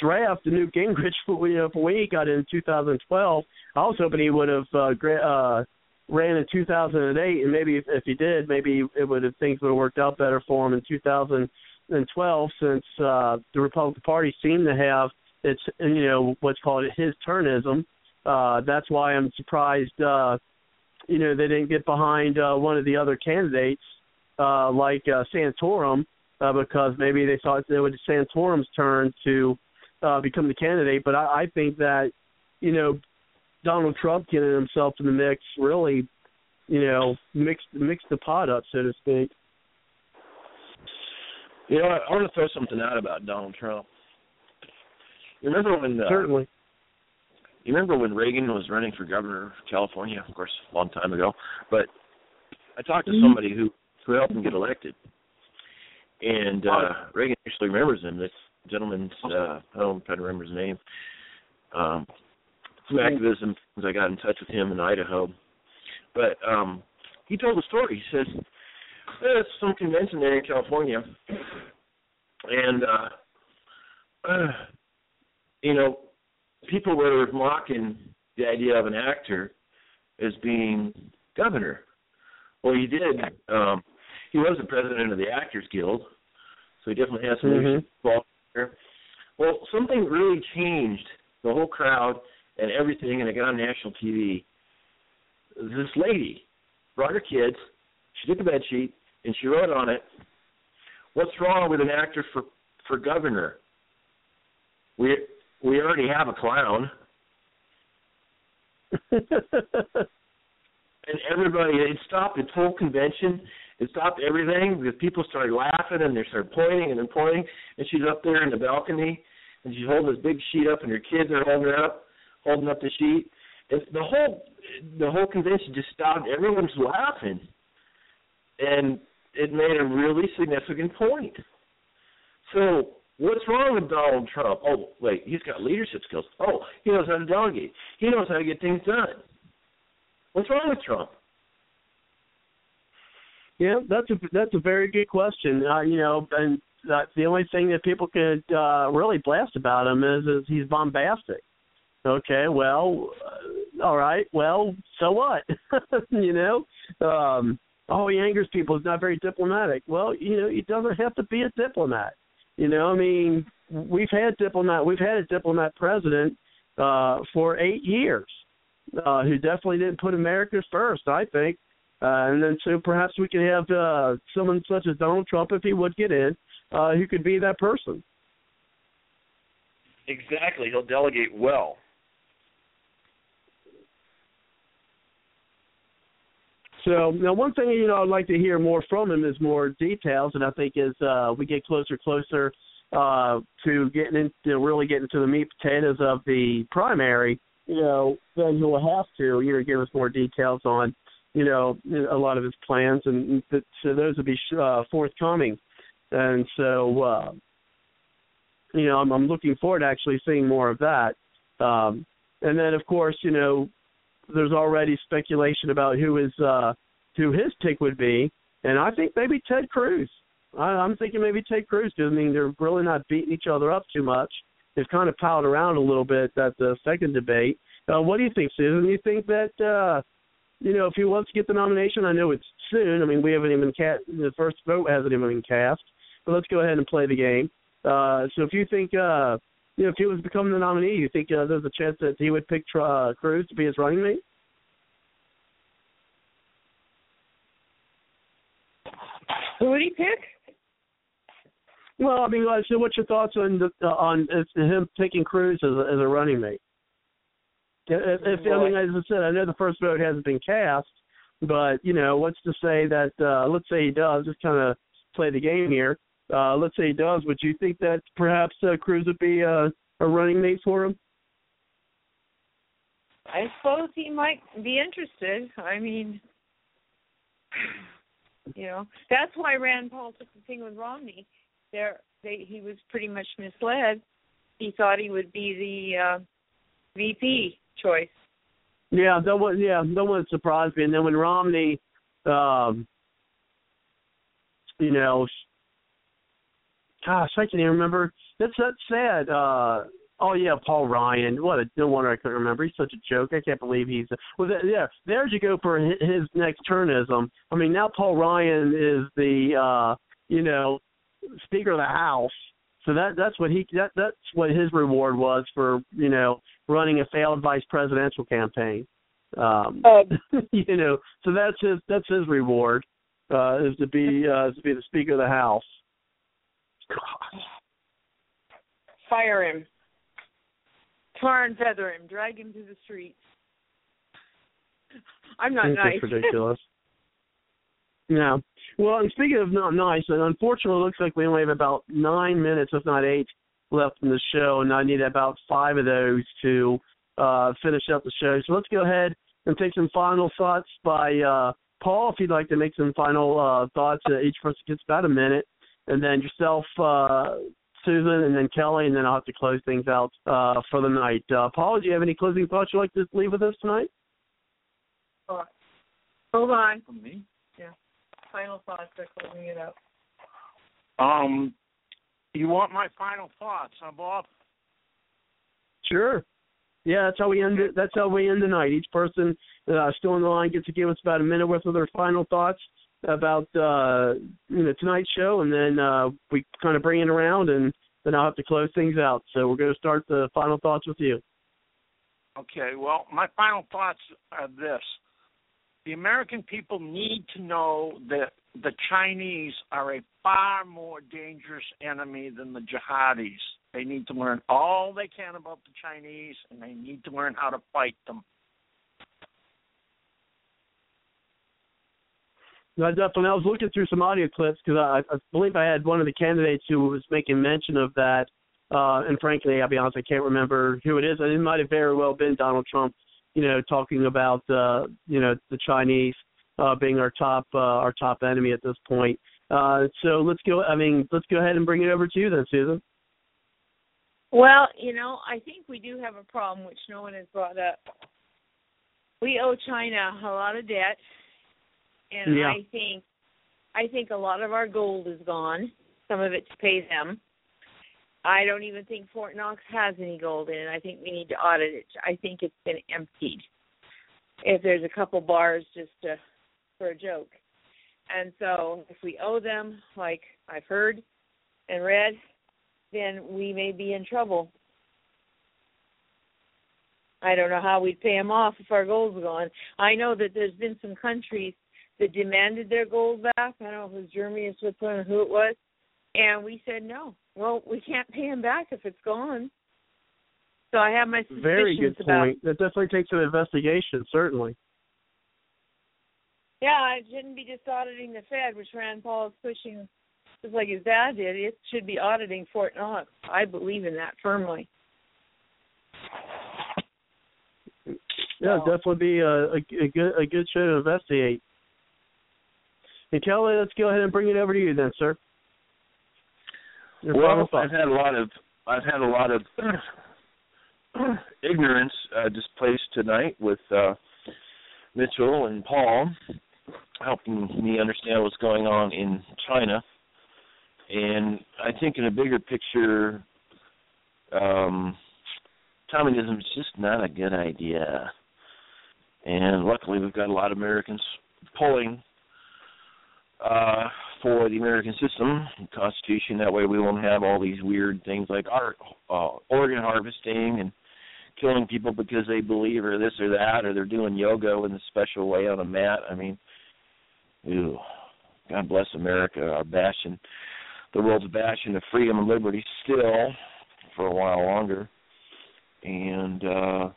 draft Newt Gingrich for you know for when he got in 2012. I was hoping he would have uh, gra- uh, ran in 2008, and maybe if, if he did, maybe it would have things would have worked out better for him in 2012, since uh, the Republican Party seemed to have its you know what's called his turnism. Uh, that's why I'm surprised. Uh, you know they didn't get behind uh, one of the other candidates uh, like uh, Santorum uh, because maybe they thought it would Santorum's turn to uh, become the candidate. But I, I think that you know Donald Trump getting himself in the mix really, you know, mixed mixed the pot up, so to speak.
You know, I want to throw something out about Donald Trump. You remember when uh,
certainly
you remember when Reagan was running for governor of California, of course, a long time ago. But I talked to
Mm-hmm.
somebody who who helped him get elected, and uh Reagan actually remembers him. This gentleman's uh, I don't try to remember his name. Um, some activism I got in touch with him in Idaho, but um he told a story. He says there's some convention there in California, and uh, uh you know people were mocking the idea of an actor as being governor. Well, he did. Um, he was the president of the Actors Guild, so he definitely has some
Mhm.
leadership there. Well, something really changed the whole crowd and everything, and it got on national TV. This lady brought her kids. She took a bed sheet and she wrote on it, "What's wrong with an actor for for governor? We we already have a clown." and everybody it stopped its whole convention it stopped everything because people started laughing and they started pointing and then pointing and she's up there in the balcony and she's holding this big sheet up and her kids are holding it up holding up the sheet. It's the whole the whole convention just stopped. Everyone's laughing. And it made a really significant point. So what's wrong with donald trump? Oh wait he's got leadership skills. Oh he knows how to delegate. He knows how to get things done. What's wrong with Trump?
Yeah, that's a that's a very good question. Uh, you know, and uh, the only thing that people could uh, really blast about him is is he's bombastic. Okay, well, uh, all right, well, so what? you know, um, oh, he angers people. He's not very diplomatic. Well, you know, he doesn't have to be a diplomat. You know, I mean, we've had diplomat, we've had a diplomat president uh, for eight years uh, who definitely didn't put America first. I think. Uh, and then so perhaps we could have uh, someone such as Donald Trump, if he would get in, uh, who could be that person.
Exactly. He'll delegate well.
So now, one thing you know I'd like to hear more from him is more details, and I think as uh, we get closer, closer uh, to getting into really getting to the meat potatoes of the primary, you know, then he'll have to you know give us more details on you know a lot of his plans, and th- so those will be uh, forthcoming. And so, uh, you know, I'm, I'm looking forward to actually seeing more of that. Um, and then, of course, you know, there's already speculation about who is uh, who his pick would be, and I think maybe Ted Cruz. I, I'm thinking maybe Ted Cruz because I mean they're really not beating each other up too much. They've kind of piled around a little bit at the second debate. Uh, what do you think, Susan? You think that uh, you know if he wants to get the nomination? I know it's soon. I mean we haven't even cast the first vote hasn't even been cast. But let's go ahead and play the game. Uh, so if you think uh, you know if he was becoming the nominee, you think uh, there's a chance that he would pick uh, Cruz to be his running mate?
Who would he pick?
Well, I mean, so what's your thoughts on the, uh, on him picking Cruz as a, as a running mate? If, if I mean, as I said, I know the first vote hasn't been cast, but you know, what's to say that? Uh, let's say he does. Just kind of play the game here. Uh, let's say he does. Would you think that perhaps uh, Cruz would be uh, a running mate for him?
I suppose he might be interested. I mean, you know, that's why Rand Paul took the thing with Romney. There, they, he was pretty much misled. He thought he would be the uh, VP choice.
Yeah, that was yeah, that wouldn't surprise me. And then when Romney, um, you know, gosh, I can't even remember. That's that's sad. Uh, oh yeah, Paul Ryan. What a no wonder I couldn't remember. He's such a joke. I can't believe he's. Well, th- yeah, there you go for his, next turnism. I mean, now Paul Ryan is the uh, you know Speaker of the House. So that that's what he that that's what his reward was for you know running a failed vice presidential campaign. Um,
Uh,
you know, so that's his that's his reward uh, is to be uh, is to be the Speaker of the House. God.
fire him, tar and feather him, drag him to the streets. I'm not
It's
nice.
just ridiculous. no. Well, and speaking of not nice, and unfortunately, it looks like we only have about nine minutes, if not eight, left in the show, and I need about five of those to uh, finish up the show. So let's go ahead and take some final thoughts by uh, Paul, if you'd like to make some final uh, thoughts. Uh, each person gets about a minute, and then yourself, uh, Susan, and then Kelly, and then I'll have to close things out uh, for the night. Uh, Paul, do you have any closing thoughts you'd like to leave with us tonight?
Hold on.
From me? Yeah.
Final thoughts are closing it up.
Um, you want my final thoughts, huh, Bob?
Sure. Yeah, that's how we end it. That's how we end the night. Each person uh, still on the line gets to give us about a minute worth of their final thoughts about uh, you know tonight's show, and then uh, we kind of bring it around, and then I'll have to close things out. So we're going to start the final thoughts with you.
Okay, well, my final thoughts are this. The American people need to know that the Chinese are a far more dangerous enemy than the jihadis. They need to learn all they can about the Chinese, and they need to learn how to fight them.
No, definitely. I was looking through some audio clips because I, I believe I had one of the candidates who was making mention of that. Uh, and frankly, I'll be honest, I can't remember who it is. It might have very well been Donald Trump, you know, talking about uh, you know the Chinese uh, being our top uh, our top enemy at this point. Uh, so let's go. I mean, let's go ahead and bring it over to you then, Susan.
Well, you know, I think we do have a problem which no one has brought up. We owe China a lot of debt, and
Yeah.
I think I think a lot of our gold is gone. Some of it to pay them. I don't even think Fort Knox has any gold in it. I think we need to audit it. I think it's been emptied. If there's a couple bars just to, for a joke. And so if we owe them, like I've heard and read, then we may be in trouble. I don't know how we'd pay them off if our gold's gone. I know that there's been some countries that demanded their gold back. I don't know if it was Germany or Switzerland or who it was. And we said no. Well, we can't pay them back if it's gone. So I have my suspicions
Very good
about
point. That definitely takes an investigation, certainly.
Yeah, it shouldn't be just auditing the Fed, which Rand Paul is pushing, just like his dad did. It should be auditing Fort Knox. I believe in that firmly.
Yeah,
So-
definitely be a, a, a good a good show to investigate. And Kelly, let's go ahead and bring it over to you then, sir. Your
Well. I've had a lot of I've had a lot of ignorance uh, displaced tonight with uh, Mitchell and Paul helping me understand what's going on in China. And I think in a bigger picture, um, communism is just not a good idea. And luckily, we've got a lot of Americans pulling uh, for the American system, Constitution. That way, we won't have all these weird things like our uh, organ harvesting and killing people because they believe or this or that, or they're doing yoga in a special way on a mat. I mean, ew. God bless America, our bastion, the world's bastion of freedom and liberty, still for a while longer. And uh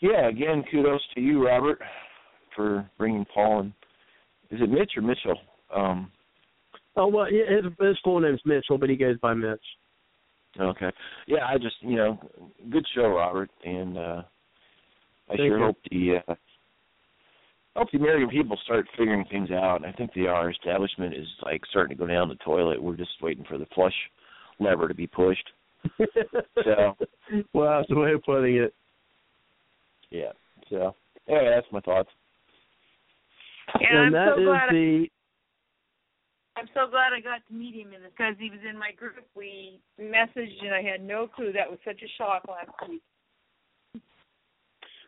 yeah, again, kudos to you, Robert, for bringing Paul and is it Mitch or Mitchell? Um,
Oh well, yeah, his his full name's Mitchell, but he goes by Mitch.
okay, yeah, I just you know, good show, Robert, and uh I
Thank
sure
you.
hope the uh, hope the American people start figuring things out. And I think the our establishment is like starting to go down the toilet. We're just waiting for the flush lever to be pushed. So
well, that's the way of putting it.
yeah, so anyway, that's my thoughts.
And
and
I'm
that
so
is
glad.
the
I'm so glad I got to meet him because he was in my group. We messaged and I had no clue. That was such a shock last week.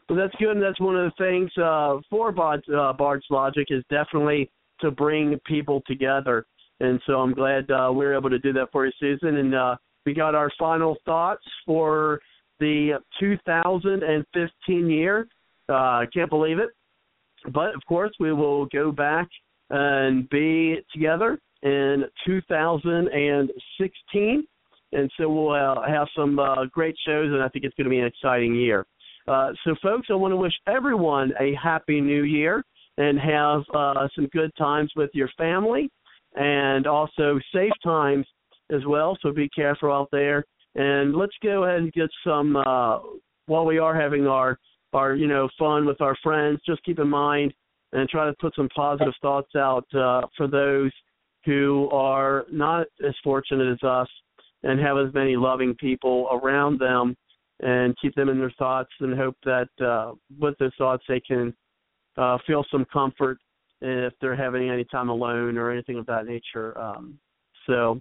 Well, that's good. And that's one of the things uh, for Bard's, uh, Bard's Logic is definitely to bring people together. And so I'm glad uh, we were able to do that for you, Susan. And uh, we got our final thoughts for the 2015 year. Uh, I can't believe it. But of course, we will go back and be together in 2016. And so we'll uh, have some uh, great shows, and I think it's going to be an exciting year. Uh, so, folks, I want to wish everyone a happy new year and have uh, some good times with your family and also safe times as well. So be careful out there. And let's go ahead and get some uh, while we are having our our you know fun with our friends. Just keep in mind and try to put some positive thoughts out uh, for those who are not as fortunate as us and have as many loving people around them and keep them in their thoughts and hope that uh, with those thoughts they can uh, feel some comfort if they're having any time alone or anything of that nature. Um, so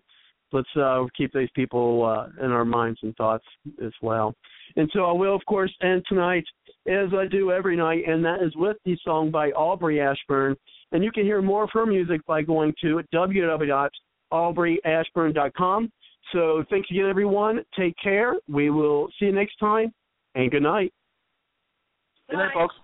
let's uh, keep these people uh, in our minds and thoughts as well. And so I will, of course, end tonight as I do every night, and that is with the song by Aubrey Ashburn. And you can hear more of her music by going to www.aubreyashburn.com. So thanks again, everyone. Take care. We will see you next time, and good night.
Good night, folks.